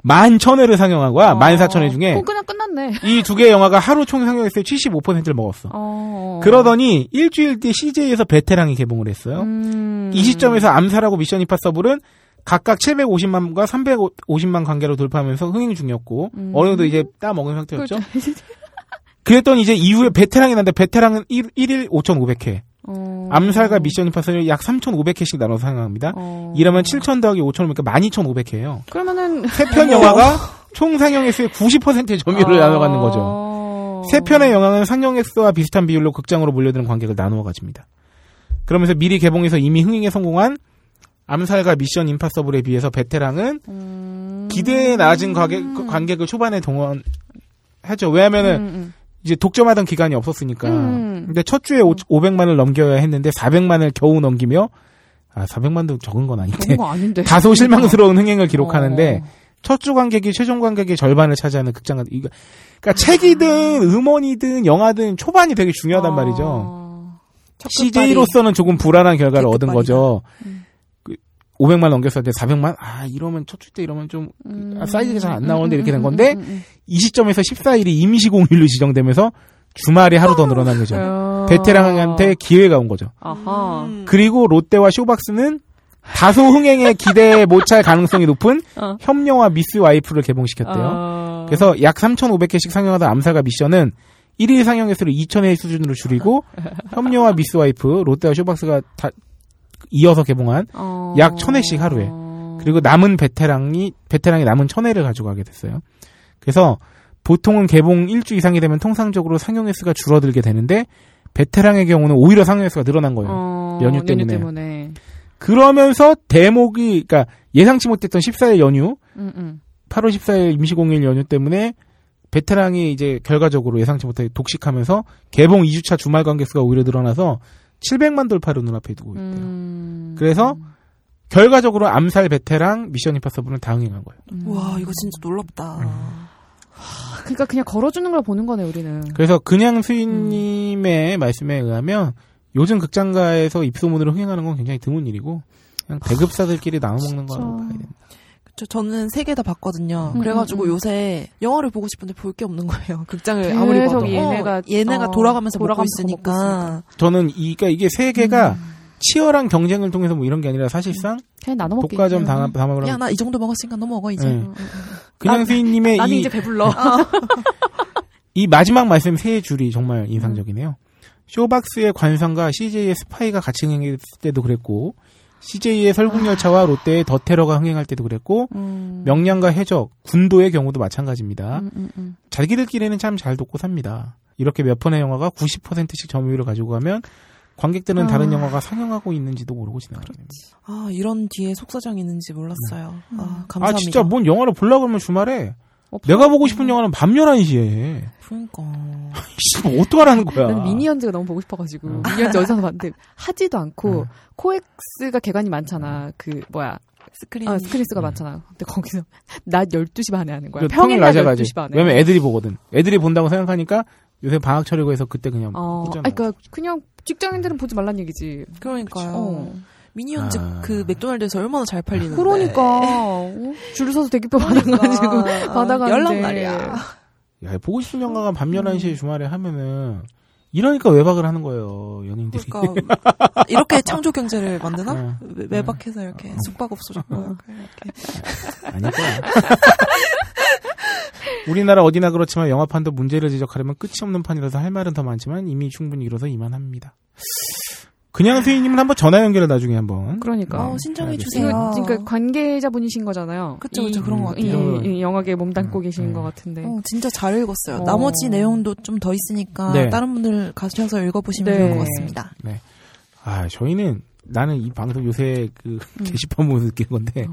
11,000회를 상영한 거야. 어. 14,000회 중에. 어, 그냥 끝났네. 이 두 개의 영화가 하루 총 상영했을 때 75%를 먹었어. 어. 그러더니 일주일 뒤에 CJ에서 베테랑이 개봉을 했어요. 음. 이 시점에서 암살하고 미션 임파서블은 각각 750만과 350만 관계로 돌파하면서 흥행 중이었고 음. 어느 정도 이제 따먹은 상태였죠. 그렇죠. *laughs* 그랬더니 이제 이후에 베테랑이 났는데 베테랑은 1, 일 5,500회. 어. 암살과 미션 임파서블이 약 3,500회씩 나눠서 상영합니다. 어. 이러면 7,000 더하기 5,500, 12,500회예요. 그러면은 세 편 영화가 총 상영 횟수의 90%의 점유율을 나눠 갖는 거죠. 어. 세 편의 영화는 상영 횟수와 비슷한 비율로 극장으로 몰려드는 관객을 나누어 가집니다. 그러면서 미리 개봉해서 이미 흥행에 성공한 암살과 미션 임파서블에 비해서 베테랑은 음. 기대에 낮은 관객, 관객을 초반에 동원하죠. 왜냐면은 음, 음. 이제 독점하던 기간이 없었으니까. 음. 근데 첫 주에 오, 500만을 넘겨야 했는데 400만을 겨우 넘기며 아 400만도 적은 건 아닌데 아닌데. 다소 실망스러운 흥행을 기록하는데 어. 첫주 관객이 최종 관객의 절반을 차지하는 극장은 이거 그러니까 책이든 음원이든 영화든 초반이 되게 중요하단 말이죠. 어. CJ로서는 조금 불안한 결과를 얻은. 거죠. 음. 그 500만 넘겼을 때 400만 아 이러면 첫 주 때 이러면 좀 음. 아, 사이즈가 잘 안 나오는데 음, 이렇게 된 음, 건데 음, 음, 이 시점에서 14일이 임시 공휴일로 지정되면서 주말이 하루 더 늘어난 거죠. 음. 어. 베테랑한테 기회가 온 거죠. 아하. 음. 그리고 롯데와 쇼박스는 다소 흥행에 기대에 못 찰 가능성이 높은 어. 협녀와 미스 와이프를 개봉시켰대요. 어. 그래서 약 3,500개씩 상영하던 암살과 미션은 1일 상영 횟수를 2,000회 수준으로 줄이고 협녀와 미스 와이프, 롯데와 쇼박스가 다 이어서 개봉한 어. 약 1,000회씩 하루에. 그리고 남은 베테랑이 베테랑이 남은 1,000회를 가져가게 됐어요. 그래서 보통은 개봉 일주 이상이 되면 통상적으로 상영 횟수가 줄어들게 되는데 베테랑의 경우는 오히려 상영 횟수가 늘어난 거예요. 어, 연휴 때문에. 때문에. 그러면서 대목이 그러니까 예상치 못했던 14일 연휴, 음, 음. 8월 14일 임시공휴일 연휴 때문에 베테랑이 이제 결과적으로 예상치 못하게 독식하면서 개봉 2주차 주말 관객 수가 오히려 늘어나서 700만 돌파를 눈앞에 두고 있대요. 음. 그래서 결과적으로 암살 베테랑 미션 임파서블은 다 흥행한 거예요. 와 이거 진짜 놀랍다. 그러니까 그냥 걸어주는 걸 보는 거네 우리는. 그래서 그냥 수인님의 말씀에 의하면 요즘 극장가에서 입소문으로 흥행하는 건 굉장히 드문 일이고 그냥 배급사들끼리 나눠 먹는 거라고 봐야 됩니다. 그쵸, 저는 세 개 다 봤거든요. 음, 그래가지고 음, 음. 요새 영화를 보고 싶은데 볼 게 없는 거예요. *laughs* 극장을 아무리 봐도 얘네가, 어, 얘네가 어, 돌아가면서 돌아가면서 있으니까 저는 이, 그러니까 이게 세 개가 치열한 경쟁을 통해서 뭐 이런 게 아니라 사실상 그냥 나눠 먹기. 독과점 담아, 담아보라 야나 이 정도 먹었으니까 너 먹어 이제. 네. 그냥 수인님의 나는 이, 이제 배불러. *laughs* 이 마지막 말씀 세 줄이 정말 인상적이네요. 쇼박스의 관상과 CJ의 스파이가 같이 흥행했을 때도 그랬고 CJ의 설국열차와 롯데의 더 테러가 흥행할 때도 그랬고 음. 명량과 해적, 군도의 경우도 마찬가지입니다. 음, 음, 음. 자기들끼리는 참 잘 돕고 삽니다. 이렇게 몇 편의 영화가 90%씩 점유율을 가지고 가면 관객들은 아. 다른 영화가 상영하고 있는지도 모르고 지나가게 됩니다. 아 이런 뒤에 속사정 있는지 몰랐어요. 아아 감사합니다. 진짜 뭔 영화를 보려고 하면 주말에 없어. 내가 보고 싶은 영화는 밤 11시에 그러니까 *laughs* 씨, 뭐 어떡하라는 거야. 나는 미니언즈가 너무 보고 싶어가지고 어. 미니언즈 어디서 봤는데 하지도 않고 어. 코엑스가 개관이 많잖아. 그 뭐야 스크린 어, 스크린 수가 많잖아. 근데 거기서 *laughs* 낮 12시 반에 하는 거야. 그 평일 낮 낮에 가지. 12시 반에. 왜냐면 애들이 보거든. 애들이 본다고 생각하니까 요새 방학철이고 해서 그때 그냥 어, 보잖아. 아니, 그러니까 그냥 직장인들은 보지 말란 얘기지. 그러니까요. 어. 미니언즈 아. 그 맥도날드에서 얼마나 잘 팔리는데. 그러니까 어? *laughs* 줄 서서 대기표 받아가지고 그러니까. *laughs* 받아가는데 연락 말이야. 야, 보고 싶은 영화가 밤 11 시에 주말에 하면은 이러니까 외박을 하는 거예요. 연인들이. 그러니까 이렇게 창조 경제를 만드나? 어. 외- 외박해서 이렇게 숙박업소 잡고 이렇게. 아닐 거야. *laughs* 우리나라 어디나 그렇지만 영화판도 문제를 지적하려면 끝이 없는 판이라서 할 말은 더 많지만 이미 충분히 이뤄서 이만합니다. 그냥 수인님은 한번 전화 연결을 나중에 한번. 그러니까. 어, 신청해. 주세요. 이거 그러니까 관계자분이신 거잖아요. 그쵸, 그쵸, 이- 그런 것 이, 같아요. 이 영화계에 몸담고 음, 계신 음. 것 같은데. 어, 진짜 잘 읽었어요. 어. 나머지 내용도 좀 더 있으니까 네. 다른 분들 가셔서 읽어보시면 네. 좋을 것 같습니다. 아, 저희는 나는 이 방송 요새 그 음. 게시판 보면서 느낀 건데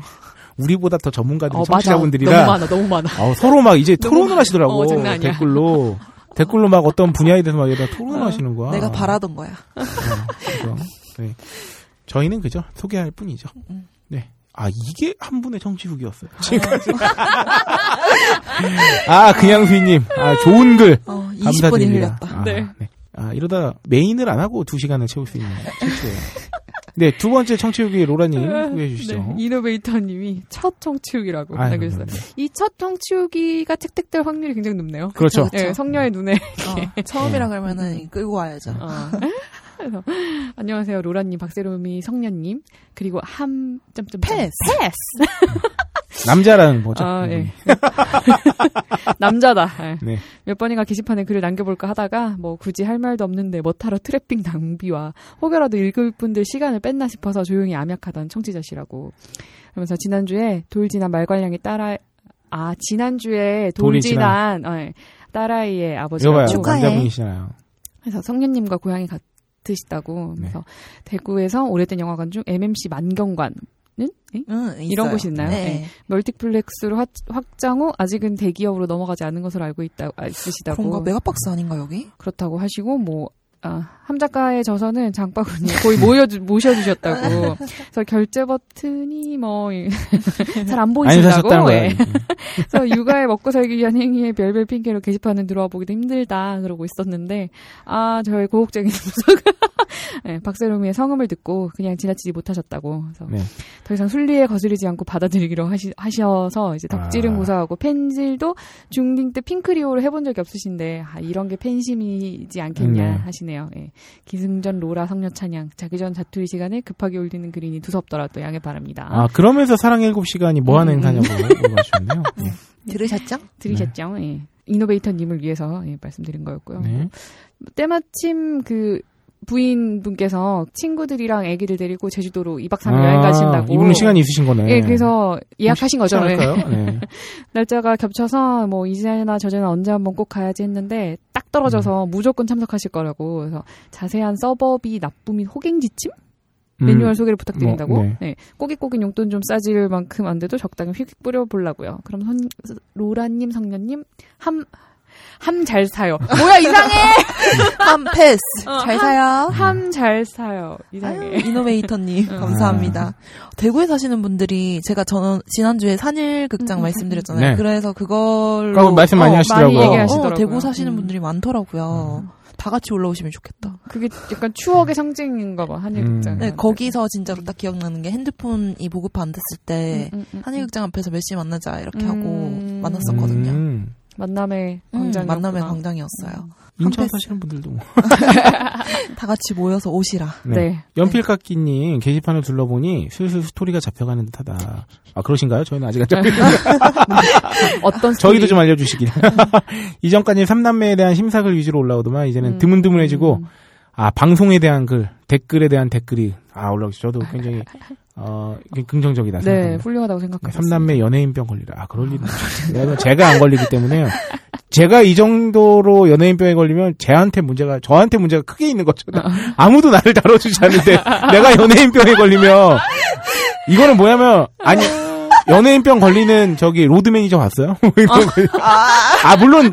우리보다 더 전문가들이 어. 청취자분들이라 너무 많아, 너무 많아. 아, 서로 막 이제 토론을. 하시더라고. 어. 댓글로. *laughs* 댓글로 막 어떤 분야에 대해서 막 여기다 토론을 하시는 거야. 내가 바라던 거야. 어, 그래서, 네. 저희는 그죠. 소개할 뿐이죠. 음. 네. 아, 이게 한 분의 정치 후기였어요. 지금까지. 아, 그냥 *laughs* 수인님. 아, 좋은 글. 어, 20분이 감사드립니다. 아, 네. 아, 이러다 메인을 안 하고 두 시간을 채울 수 있는 최초예요. *laughs* 네, 두 번째 청취 후기 로라님 소개해 주시죠. 네, 이노베이터님이 첫 청취후기라고 남겨주셨어요. 이 첫 청취후기가 채택될 확률이 굉장히 높네요. 그렇죠. 네, 성녀의 눈에. 어, 처음이라 그러면은 끌고 와야죠. 어. *laughs* 그래서 *laughs* 안녕하세요 로라님, 박세롬이 성녀님 그리고 함 점점 패스. 패스. *laughs* 남자라는 거죠. 아, 음. 예. *laughs* 남자다. 예. 네. 몇 번인가 게시판에 글을 남겨볼까 하다가 뭐 굳이 할 말도 없는데 뭐하러 트래픽 낭비와 혹여라도 읽을 분들 시간을 뺏나 싶어서 조용히 암약하던 청취자시라고 그러면서 지난주에 돌진한 말괄량이 따라 아 지난주에 돌진한 어, 예. 딸아이의 아버지가. 축하해. 남자분이시잖아요. 그래서 성녀님과 고향이 같 으시다고 네. 그래서 대구에서 오래된 영화관 중 MMC 만경관 응? 응, 이런. 곳이 있나요? 네. 네. 멀티플렉스로 확, 확장 후 아직은 대기업으로 넘어가지 않은 것으로 알고 있다 아, 있으시다고 그런가 메가박스 아닌가 여기? 그렇다고 하시고 뭐 아, 함 작가의 저서는 장바구니에 거의 모여 모셔주셨다고. *laughs* 그래서 결제 버튼이 뭐 *laughs* 잘안안 보이신다고. 예. *laughs* 그래서 육아에 먹고 살기 위한 행위에 별별 핑계로 게시판에 들어와 보기도 힘들다 그러고 있었는데 아 저의 고혹적인 분석 네, 박세롬이의 성음을 듣고 그냥 지나치지 못하셨다고. 그래서 네. 더 이상 순리에 거스르지 않고 받아들이기로 하시, 하셔서 이제 덕질은 아. 고사하고 펜질도 중딩 때 핑크리오를 해본 적이 없으신데 아, 이런 게 팬심이지 않겠냐 네. 하시 네요. 예. 기승전 로라 성녀 찬양 자기 전 자투리 시간에 급하게 올리는 그린이 두섭더라도 양해 바랍니다. 아, 그러면서 사랑의 일곱 시간이 뭐 하는 음, 음. 행사냐고 *laughs* 물어보셨네요. 네. 들으셨죠? 들으셨죠? 예. 이노베이터님을 위해서 예, 말씀드린 거였고요. 네. 때마침 그 부인분께서 친구들이랑 아기들 데리고 제주도로 2박 3일 여행 가신다고. 아, 이분은 시간이 있으신 거네. 예, 그래서 예약하신 거죠. 예. 않을까요? 네. *laughs* 날짜가 겹쳐서 뭐 이제나 저제나 언제 한번 꼭 가야지 했는데 딱 떨어져서 음. 무조건 참석하실 거라고 그래서 자세한 서버비 납부 및 호갱 지침 매뉴얼 음, 소개를 부탁드린다고. 뭐, 네. 네. 꼬깃꼬깃 용돈 좀 싸질 만큼 안 돼도 적당히 휙휙 뿌려보려고요. 그럼 선, 로라님, 성녀님, 함, 함 잘 사요. 뭐야 이상해. *laughs* 한 패스. 어, 잘 사요. 함 잘 사요. 아유, 이상해. 이노베이터님 감사합니다. 대구에 사시는 분들이 제가 저는 지난주에 산일극장 음, 음, 말씀드렸잖아요. 네. 그래서 그걸로 말씀 많이 어, 하시더라고요. 많이 얘기하시더라고요. 어, 대구 사시는 음. 분들이 많더라고요. 다 같이 올라오시면 좋겠다. 그게 약간 추억의 상징인가 봐 한일극장. 음. 네, 거기서 진짜로 딱 기억나는 게 핸드폰이 보급화 안 됐을 때 음, 음, 음, 한일극장 앞에서 몇 시에 만나자 이렇게 음. 하고 만났었거든요. 음, 만남의 음, 광장. 만남의 광장이었어요. 인천 한 패스. 사시는 분들도 뭐. *laughs* 다 같이 모여서 오시라. 네. 네. 연필깎이님 게시판을 둘러보니 슬슬 스토리가 잡혀가는 듯하다. 아 그러신가요? 저희는 아직 안 잡혔는데 *laughs* 어떤 스토리? 저희도 좀 알려주시길. *laughs* 이전까지 삼남매에 대한 심사글 위주로 올라오더만 이제는 음. 드문드문해지고 음. 아 방송에 대한 글, 댓글에 대한 댓글이 아 올라오고 저도 굉장히 어 긍정적이다 네, 생각합니다. 훌륭하다고 생각합니다. 삼남매 연예인병 걸리라. 아, 그럴 리는. 왜냐면 제가 안 걸리기 때문에요. 제가 이 정도로 연예인병에 걸리면 쟤한테 문제가, 저한테 문제가 크게 있는 거죠. 아무도 나를 다뤄주지 않는데 *laughs* 내가 연예인병에 걸리면 이거는 뭐냐면, 아니, 연예인병 걸리는 저기 로드 매니저 봤어요? *laughs* 아, 물론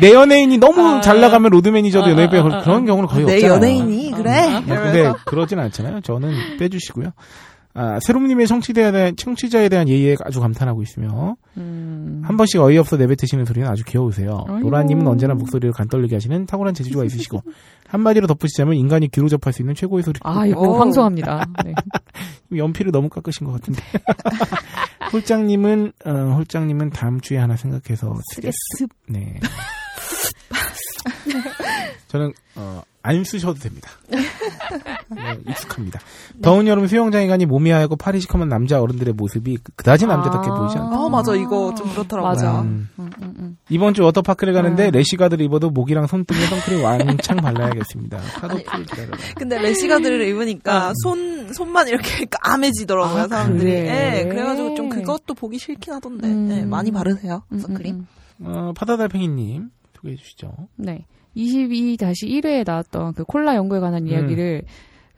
내 연예인이 너무 잘 나가면 로드 매니저도 연예인병에 걸리 그런 경우는 거의 내 없잖아요. 연예인이 그래. 뭐 근데 그러진 않잖아요. 저는 빼주시고요. 아, 새롬님의 청취자에 대한, 청취자에 대한 예의에 아주 감탄하고 있으며, 음. 한 번씩 어이없어 내뱉으시는 소리는 아주 귀여우세요. 아이고. 노라님은 언제나 목소리를 간떨리게 하시는 탁월한 재주가 있으시고, *laughs* 한마디로 덧붙이자면 인간이 귀로 접할 수 있는 최고의 소리. 아, 이거 오. 황송합니다. 네. *laughs* 연필을 너무 깎으신 것 같은데. *laughs* 홀장님은, 어, 홀장님은 다음 주에 하나 생각해서 쓰겠습니다. 네. 저는 어, 안 쓰셔도 됩니다. *laughs* 네, 익숙합니다. 더운 여름 수영장에 가니 몸이 하얗고 팔이 시커먼 남자 어른들의 모습이 그- 그다지 남자답게 아. 보이지 않다. 어 맞아 이거 좀 그렇더라고요. 맞아. 음. 음, 음, 음. 이번 주 워터파크를 가는데 음. 래시가드를 입어도 목이랑 손등에 선크림 왕창 발라야겠습니다. *laughs* 파도 풀 기다려라. 근데 레시가드를 입으니까 손 손만 이렇게 *laughs* 까매지더라고요 아, 사람들이. 그래? 네, 그래가지고 좀 그것도 보기 싫긴 하던데. 음. 네, 많이 바르세요 음, 선크림. 음, 음. 어, 파다달팽이님 소개해 주시죠. 네. 22-1회에 나왔던 그 콜라 연구에 관한 이야기를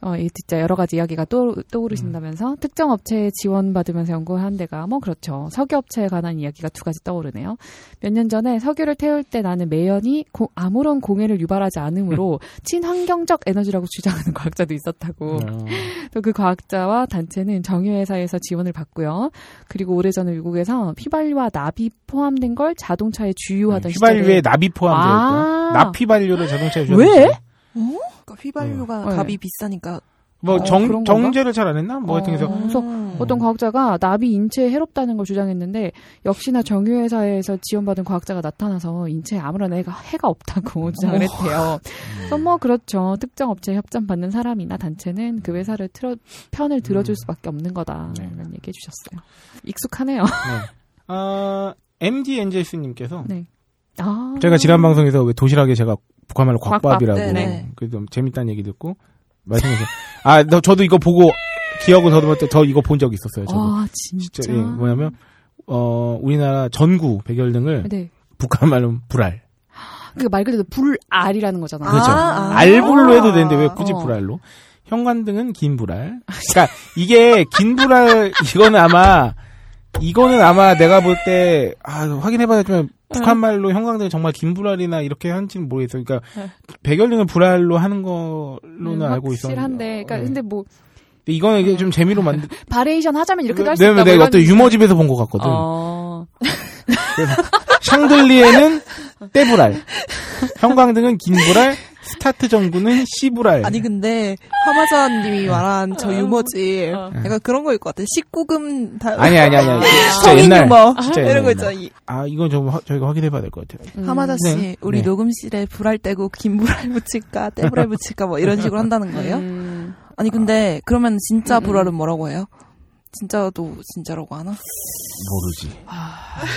어, 이 진짜 여러 가지 이야기가 떠, 떠오르신다면서 특정 업체에 지원받으면서 연구한 데가 뭐 그렇죠. 석유 업체에 관한 이야기가 두 가지 떠오르네요. 몇 년 전에 석유를 태울 때 나는 매연이 고- 아무런 공해를 유발하지 않으므로 *laughs* 친환경적 에너지라고 주장하는 과학자도 있었다고. 어, *laughs* 또그 과학자와 단체는 정유회사에서 지원을 받고요. 그리고 오래전에 미국에서 휘발유와 납이 포함된 걸 자동차에 주유하던 휘발유에 시절에 납이 포함되어 있고 아. 납휘발유를 자동차에 왜? 주는 그러니까 휘발유가 네. 값이 비싸니까. 뭐 어, 정? 정제를 잘 안 했나? 뭐 하여튼 그래서 어, 그래서 어떤 과학자가 납이 인체에 해롭다는 걸 주장했는데 역시나 정유회사에서 지원받은 과학자가 나타나서 인체에 아무런 해가, 해가 없다고 *laughs* 주장을 했대요. 그래서 뭐 그렇죠. 특정 업체에 협찬받는 사람이나 단체는 그 회사를 틀어, 편을 들어줄 수밖에 없는 거다. 네. 이런 얘기해 주셨어요. 익숙하네요. 네. 어, MD 엔젤스님께서 네. 아. 제가 지난 방송에서 왜 도시락에 제가 북한말로 곽밥, 곽밥이라고 네네. 그래도 재밌다는 얘기 듣고 말씀해서 아, 너, 저도 이거 보고 기억을 더듬을 때저 이거 본 적 있었어요. 저도 아, 진짜. 진짜 예, 뭐냐면 어 우리나라 전구 백열등을 네. 북한말로 불알 그말 그대로 불알이라는 거잖아요. 그렇죠. 아, 아. 알불로 해도 되는데 왜 굳이 어. 불알로? 형광등은 긴 불알. 그러니까 이게 긴 불알 이거는 아마 이거는 아마 내가 볼 때 아, 확인해봐야지만 북한 말로 형광등 정말 긴 불알이나 이렇게 한지는 모르겠어요. 그러니까 네. 백열등을 불알로 하는 걸로는 알고 있었는데. 확실한데, 그러니까 네. 근데 뭐 이거는 이게 좀 재미로 만든. variation 하자면 이렇게도 할수 왜냐면 있다. 내가 뭐 어떤 이런- 유머 집에서 본 것 같거든. 어. 샹들리에는 떼불알, 형광등은 긴 불알, 스타트 전구는 씨불알. 아니 근데 화마자님이 말한 저 유머지 어. 약간 그런 거일 것 같아. 19금 다 아니 아니 아니 아니. *laughs* 진짜 옛날. 유머 진짜 이런 거 옛날. 있잖아. 이- 아 이건 좀 화- 저희가 확인해봐야 될 것 같아요. 음. 하마자 씨, 네. 우리 네. 녹음실에 불알 떼고 긴 불알 붙일까, 떼불알 붙일까, 뭐 이런 식으로 한다는 거예요? 음. 아니 근데 그러면 진짜 음, 음. 불알은 뭐라고 해요? 진짜도 진짜라고 하나? 모르지.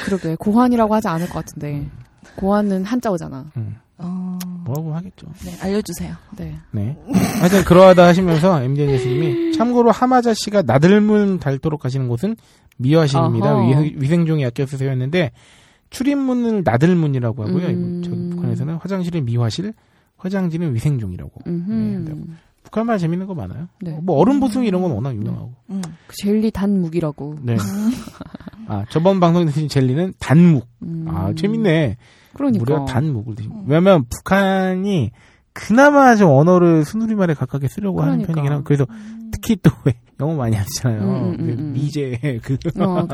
그러게 고환이라고 하지 않을 것 같은데 고환은 한자어잖아. 음, 어, 뭐라고 하겠죠. 네, 알려주세요. 네. 네. 하여튼 그러하다 하시면서 *laughs* MDNS님이 참고로 하마자 씨가 나들문 닳도록 하시는 곳은 미화실입니다. 어허. 위- 위생종이 아껴 쓰세요 했는데 출입문을 나들문이라고 하고요. 음. 저기 북한에서는 화장실은 미화실, 화장지는 위생종이라고. 음흠. 북한 말 재밌는 거 많아요. 네. 뭐 얼음 보숭이 이런 건 워낙 유명하고. 음. 그 젤리 단묵이라고. 네. *laughs* 아 저번 방송에 드신 젤리는 단묵. 음. 아 재밌네. 그러니까. 무려 단 목을 드시. 왜냐면 북한이 그나마 좀 언어를 순우리말에 가깝게 쓰려고 하는 그러니까. 편이긴 하고 그래서 특히 또왜 영어 많이 하잖아요. 음, 음, 음, 음. 미제 그 어,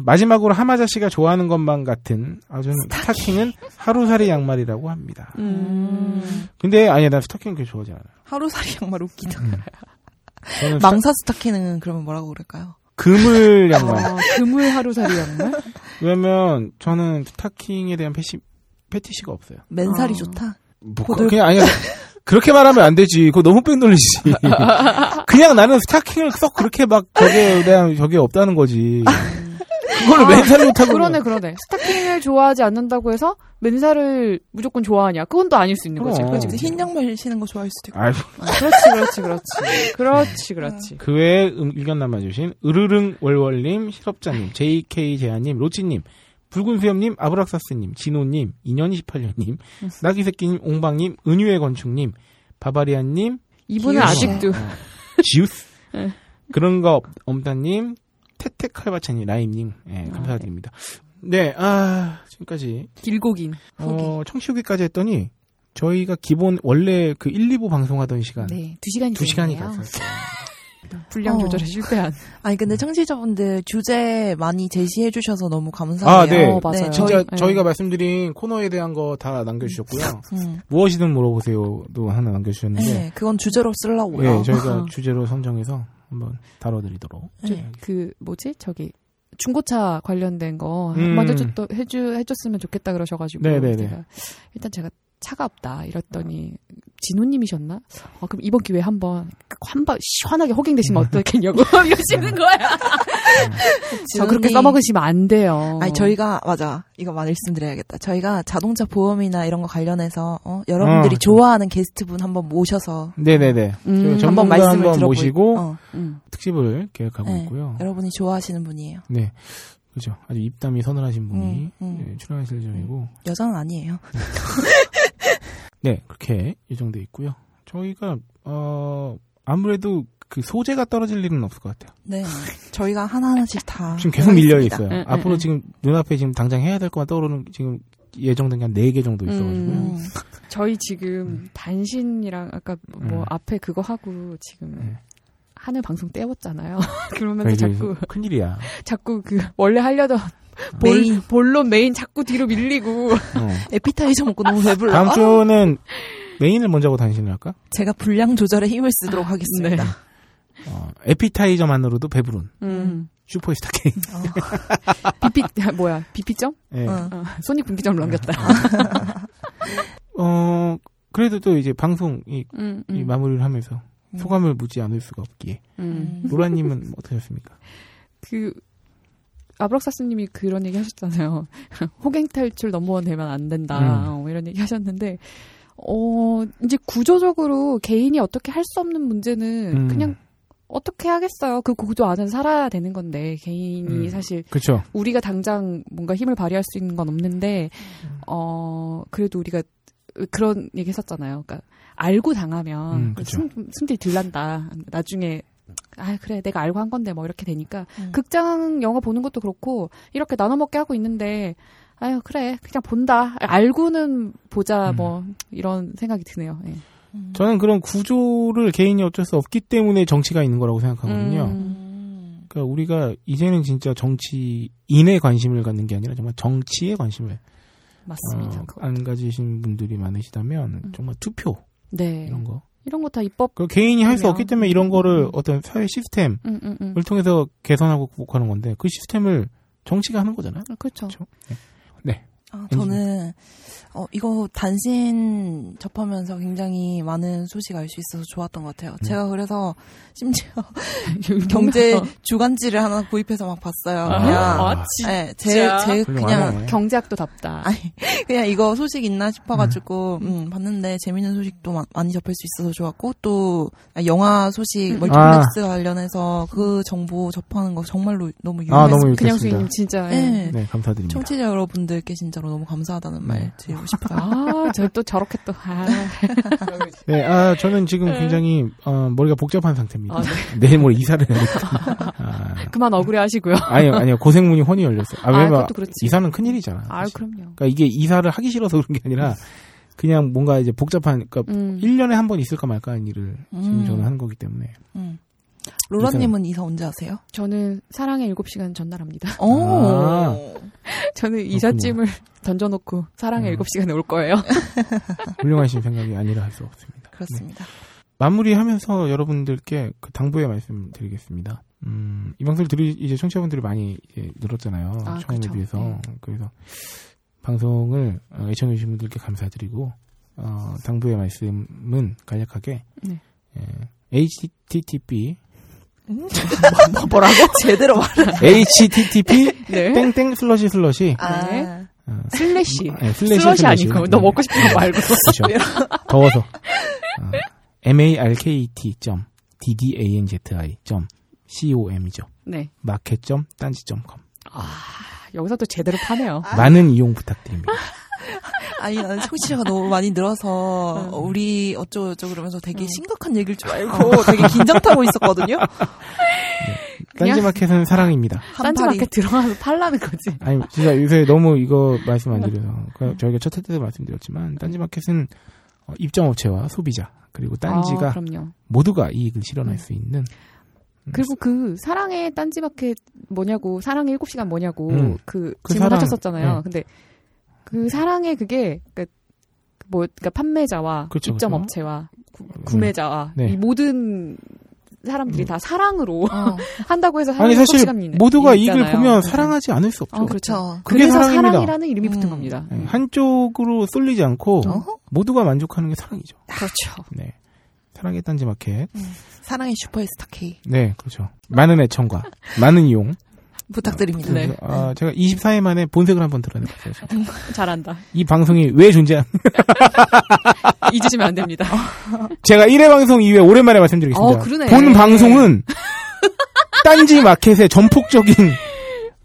마지막으로 하마자 씨가 좋아하는 것만 같은 아주 스타킹 은 하루살이 양말이라고 합니다. 음. 근데 아니야 난 스타킹 그렇게 좋아하지 않아. 하루살이 양말 웃기다. 저는 스타- 망사 스타킹은 그러면 뭐라고 그럴까요? 그물 양말. 아, 그물 하루살이 양말? 왜냐면 저는 스타킹에 대한 페시, 페티시가 없어요. 맨살이 아. 좋다. 뭐 고들- 그냥 아니 그렇게 말하면 안 되지. 그거 너무 뺑돌리지. *laughs* 그냥 나는 스타킹을 썩 그렇게 막 저게 대한 저게 없다는 거지. 그걸 맨살 못하고 그러네, 그러네. 스타킹을 좋아하지 않는다고 해서 맨살을 무조건 좋아하냐? 그건 또 아닐 수 있는 거지. 근데 그치? 흰 양말 신는 거 좋아할 수도 있고. 아이, 아, 그렇지, 그렇지, 그렇지. 그렇지, 그렇지. 그 외에 음- 의견 남아주신 으르릉 월월님, 실업자님, JK 제아님, 로치님, 붉은 수염님, 아브락사스님, 진호님, 2년28년님, 나기새끼님, 옹방님, 은유의 건축님, 바바리안님, 이분은 기우씨. 아직도. 지우스, *laughs* 네. 그런 거 없- 없다님, 태태칼바차님, 라임님, 예, 감사드립니다. 네, 아, 지금까지, 길고 긴. 어, 청취후기까지 했더니, 저희가 기본, 원래 그 1, 2부 방송하던 시간, 네, 두 시간이 두 시간이 되네요. *laughs* 분량 어. 조절에 실패한. *laughs* 아니 근데 청취자분들 주제 많이 제시해 주셔서 너무 감사해요. 아, 네. 어, 맞아요. 진짜 네. 저희 가 말씀드린 코너에 대한 거 다 남겨주셨고요. 음. 무엇이든 물어보세요도 하나 남겨주셨는데, 네, 그건 주제로 쓰려고요. 예, 저희가 *laughs* 주제로 선정해서 한번 다뤄드리도록. 네. 그, 뭐지? 저기. 중고차 관련된 거 음. 한번 해줬, 해주, 해줬으면 좋겠다 그러셔가지고 네네네. 제가 일단 제가 차가 없다 이랬더니 진호님이셨나? 아, 그럼 이번 기회에 한번 한번 시원하게 호갱되시면 어떻겠냐고 *laughs* 이러시는 거야. 저 그렇게 써먹으시면 안 돼요. 아니 저희가 맞아 이거 말씀드려야겠다. 저희가 자동차 보험이나 이런 거 관련해서 어, 여러분들이 어, 좋아하는 게스트분 한번 모셔서 네네네. 음, 한번 말씀을 한번 모시고 어, 음. 특집을 계획하고 네, 있고요. 여러분이 좋아하시는 분이에요. 네. 그죠. 아주 입담이 서늘하신 분이 음, 음. 예, 출연하실 예정이고. 여자는 아니에요. *laughs* 네, 그렇게 예정돼 있고요. 저희가, 어, 아무래도 그 소재가 떨어질 일은 없을 것 같아요. 네, 저희가 하나 하나씩 다 *laughs* 지금 계속 밀려. 있어요. 응, 응, 앞으로 응. 지금 눈앞에 지금 당장 해야 될 것만 떠오르는 지금 예정된 게한 4개 정도 있어가지고요. 음. 저희 지금 단신이랑 아까 뭐 음. 앞에 그거 하고 지금 네. 하늘 방송 떼웠잖아요. *laughs* 그러면서 자꾸 큰일이야. 자꾸 그 원래 하려던 볼, 메인. 본론 메인 자꾸 뒤로 밀리고 어. *laughs* 에피타이저 먹고 너무 배불러. 다음 아, 주는 메인을 먼저 하고 단신을 할까? 제가 분량 조절에 힘을 쓰도록 아, 하겠습니다. 네. 어, 에피타이저만으로도 배부른 음. 슈퍼스타 K. *laughs* BP 뭐야 비피점? 예. 어. 어, 손익 분기점을 넘겼다. 어, 그래도 또 이제 방송 이, 음, 이 음, 마무리를 하면서 소감을 묻지 않을 수가 없기에. 음. 로라님은 어떠셨습니까? 그 아브락사스님이 그런 얘기 하셨잖아요. *laughs* 호갱 탈출 넘버원 되면 안 된다. 음. 어, 이런 얘기 하셨는데 어 이제 구조적으로 개인이 어떻게 할 수 없는 문제는 음. 그냥 어떻게 하겠어요. 그 구조 안에서 살아야 되는 건데 개인이 음. 사실 그렇죠. 우리가 당장 뭔가 힘을 발휘할 수 있는 건 없는데 어 그래도 우리가 그런 얘기 했었잖아요. 그러니까 알고 당하면 음, 그쵸. 승, 승질 들난다. 나중에 아 그래 내가 알고 한 건데 뭐 이렇게 되니까 음. 극장 영화 보는 것도 그렇고 이렇게 나눠 먹게 하고 있는데 아유 그래 그냥 본다 알고는 보자 음. 뭐 이런 생각이 드네요. 예. 저는 그런 구조를 개인이 어쩔 수 없기 때문에 정치가 있는 거라고 생각하거든요. 음. 음. 그러니까 우리가 이제는 진짜 정치인의 관심을 갖는 게 아니라 정말 정치에 관심을 맞습니다. 어. 안 가지신 분들이 많으시다면 음. 정말 투표 네 이런 거. 이런 거 다 입법. 그 개인이 할 수. 없기 때문에 이런 거를 음. 어떤 사회 시스템을 음, 음, 음. 통해서 개선하고 극복하는 건데 그 시스템을 정치가 하는 거잖아요. 아, 그렇죠. 그렇죠. 네. 아, 저는 어, 이거 단신 접하면서 굉장히 많은 소식 알 수 있어서 좋았던 것 같아요. 제가 그래서 심지어 *laughs* *laughs* 경제 주간지를 하나 구입해서 막 봤어요. 아, 그냥 아, 네, 제, 제 그냥 훌륭하네. 경제학도 답다. *laughs* 아니 그냥 이거 소식 있나 싶어가지고 음, 봤는데 재밌는 소식도 마- 많이 접할 수 있어서 좋았고 또 영화 소식 음. 멀티플렉스 관련해서 그 정보 접하는 거 정말로 너무 유용했어요. 아, 너무 그냥 유익했습니다. 수님 진짜. 예. 네. 네, 감사드립니다. 청취자 여러분들께 진짜 로 너무 감사하다는 말 네. 드리고 싶어요. 아, 저 또 저렇게 또, 아. 네, 아, 저는 지금 굉장히, 어, 머리가 복잡한 상태입니다. 아, *laughs* 내일 모레 이사를 해야 되거든요. 아, 그만 억울해 하시고요. 아니요, 아니요. 고생문이 훤히 열렸어요. 아, 아, 왜냐면 그렇지. 이사는 큰 일이잖아. 아, 사실. 그럼요. 그러니까 이게 이사를 하기 싫어서 그런 게 아니라 그냥 뭔가 이제 복잡한 그러니까 음. 1년에 한 번 있을까 말까 하는 일을 지금 음. 저는 하는 거기 때문에 음. 로라님은 이사 언제 하세요? 저는 사랑의 7시간 전날합니다. 오. 아. 저는 이삿짐을 던져놓고 사랑의 음. 7시간에 올 거예요. *laughs* 훌륭하신 생각이 아니라 할 수 없습니다. 그렇습니다. 마무리하면서 여러분들께 그 당부의 말씀 드리겠습니다. 음, 이 방송을 들으 이제 청취자분들이 많이 이제 늘었잖아요. 아, 처음에 그렇죠. 비해서 네. 그래서 방송을 어, 애청해 주신 분들께 감사드리고 어, 당부의 말씀은 간략하게 네. 예, HTTP 뭐라고? *laughs* 제대로 말해. HTTP *laughs* 네. 땡땡 슬러시 슬러시 아. 네. 어, 슬래시. 네, 슬래시 슬러시 슬러시. 아니고 너 네. 먹고 싶은 거 말고. 그렇죠. *laughs* 더워서. 어, market.ddanzi.com이죠. 네. 마켓.딴지.com. 여기서 또 제대로 파네요. 많은 이용 부탁드립니다. *laughs* 아니, 나는 청취자가 너무 많이 늘어서, 우리 어쩌고저쩌고 그러면서 되게 심각한 얘기일 줄 알고 되게 긴장 타고 있었거든요. 그냥- 딴지마켓은 사랑입니다. 한 딴지 팔이. 마켓 들어가서 팔라는 거지. 아니, 진짜 *laughs* 요새 너무 이거 말씀 안 드려서. 그 저희가 첫 회 때도 말씀드렸지만, 딴지마켓은 어, 입점업체와 소비자, 그리고 딴지가 아. 모두가 이익을 실현할 수 있는 그리고 그 사랑의 딴지 마켓 뭐냐고 사랑의 7시간 뭐냐고 음. 그 그 질문 사랑, 하셨었잖아요. 네. 근데 그 사랑의 그게 그뭐 그러니까 판매자와 그쵸, 입점 그쵸. 업체와 구, 구매자와 네. 이 모든 사람들이 다 사랑으로 어, *laughs* 한다고 해서 아니, 사실 7시간이네. 모두가 이익을 있잖아요. 보면 네. 사랑하지 않을 수 없죠. 어, 그렇죠. 그렇죠. 그게 그래서 사랑입니다. 사랑이라는 이름이 붙은 음. 겁니다. 네, 한쪽으로 쏠리지 않고 어허. 모두가 만족하는 게 사랑이죠. 그렇죠. 네. 사랑의 딴지마켓. 사랑의 슈퍼스타 K. 네, 그렇죠. 많은 애청과 많은 이용. 부탁드립니다. 네. 아, 제가 24회 만에 본색을 한번 드러내봤어요. *laughs* 잘한다. 이 방송이 왜 존재한, *laughs* 잊으시면 안 됩니다. *laughs* 제가 1회 방송 이후에 오랜만에 말씀드리겠습니다. 어, 그러네. 본 방송은 딴지 마켓의 전폭적인,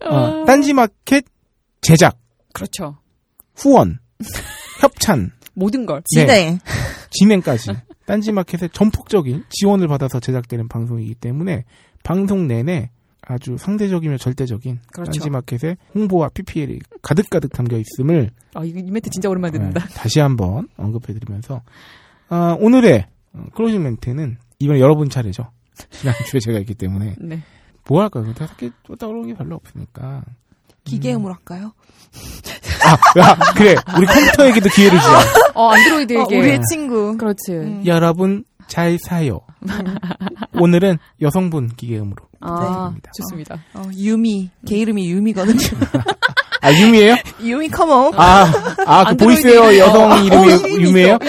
어, 딴지 마켓 제작, 그렇죠. 후원, 협찬, 모든 걸. 진행. 진행까지 딴지 마켓의 전폭적인 지원을 받아서 제작되는 방송이기 때문에 방송 내내 아주 상대적이며 절대적인 그렇죠. 딴지 마켓의 홍보와 PPL이 가득가득 담겨 있음을 아, 이 멘트 진짜 오랜만에 듣는다. 네, 다시 한번 언급해드리면서 아, 오늘의 어, 클로징 멘트는 이번 여러분 차례죠. *laughs* 지난주에 제가 있기 때문에 네. 뭐 할까요? 다섯 개 쫓다 오는 게 별로 없으니까 기계음을 할까요? 아, 야, 그래 우리 컴퓨터에게도 기회를 주자. *laughs* 어, 안드로이드에게. 어, 우리의 친구. 그렇지. 음. 여러분 잘 사요. 오늘은 여성분 기계음으로 아, 부탁드립니다. 좋습니다. 어, 유미. 개 이름이 유미거든요. 아 유미예요? 유미 come on. 아, 아, 그 보이스웨어 이름이 여성 있어. 이름이 어, 유미예요?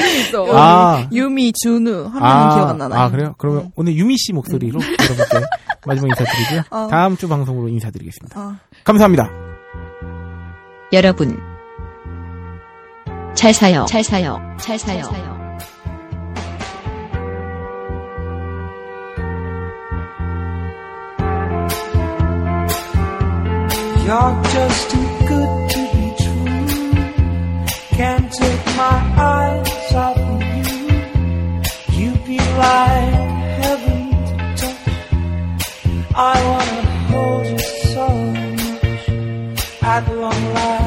아, 유미, 준우. 하면 아, 기억 안 나나요? 아, 그래요? 그러면 오늘 유미 씨 목소리로 여러분께 마지막 인사드리고요. 어. 다음 주 방송으로 인사드리겠습니다. 어. 감사합니다. 여러분 잘 사요 잘 사요 잘 사요 You're just too good to be true. Can't take my eyes off of you. You be like heaven to touch. I wanna hold you so much. At long last.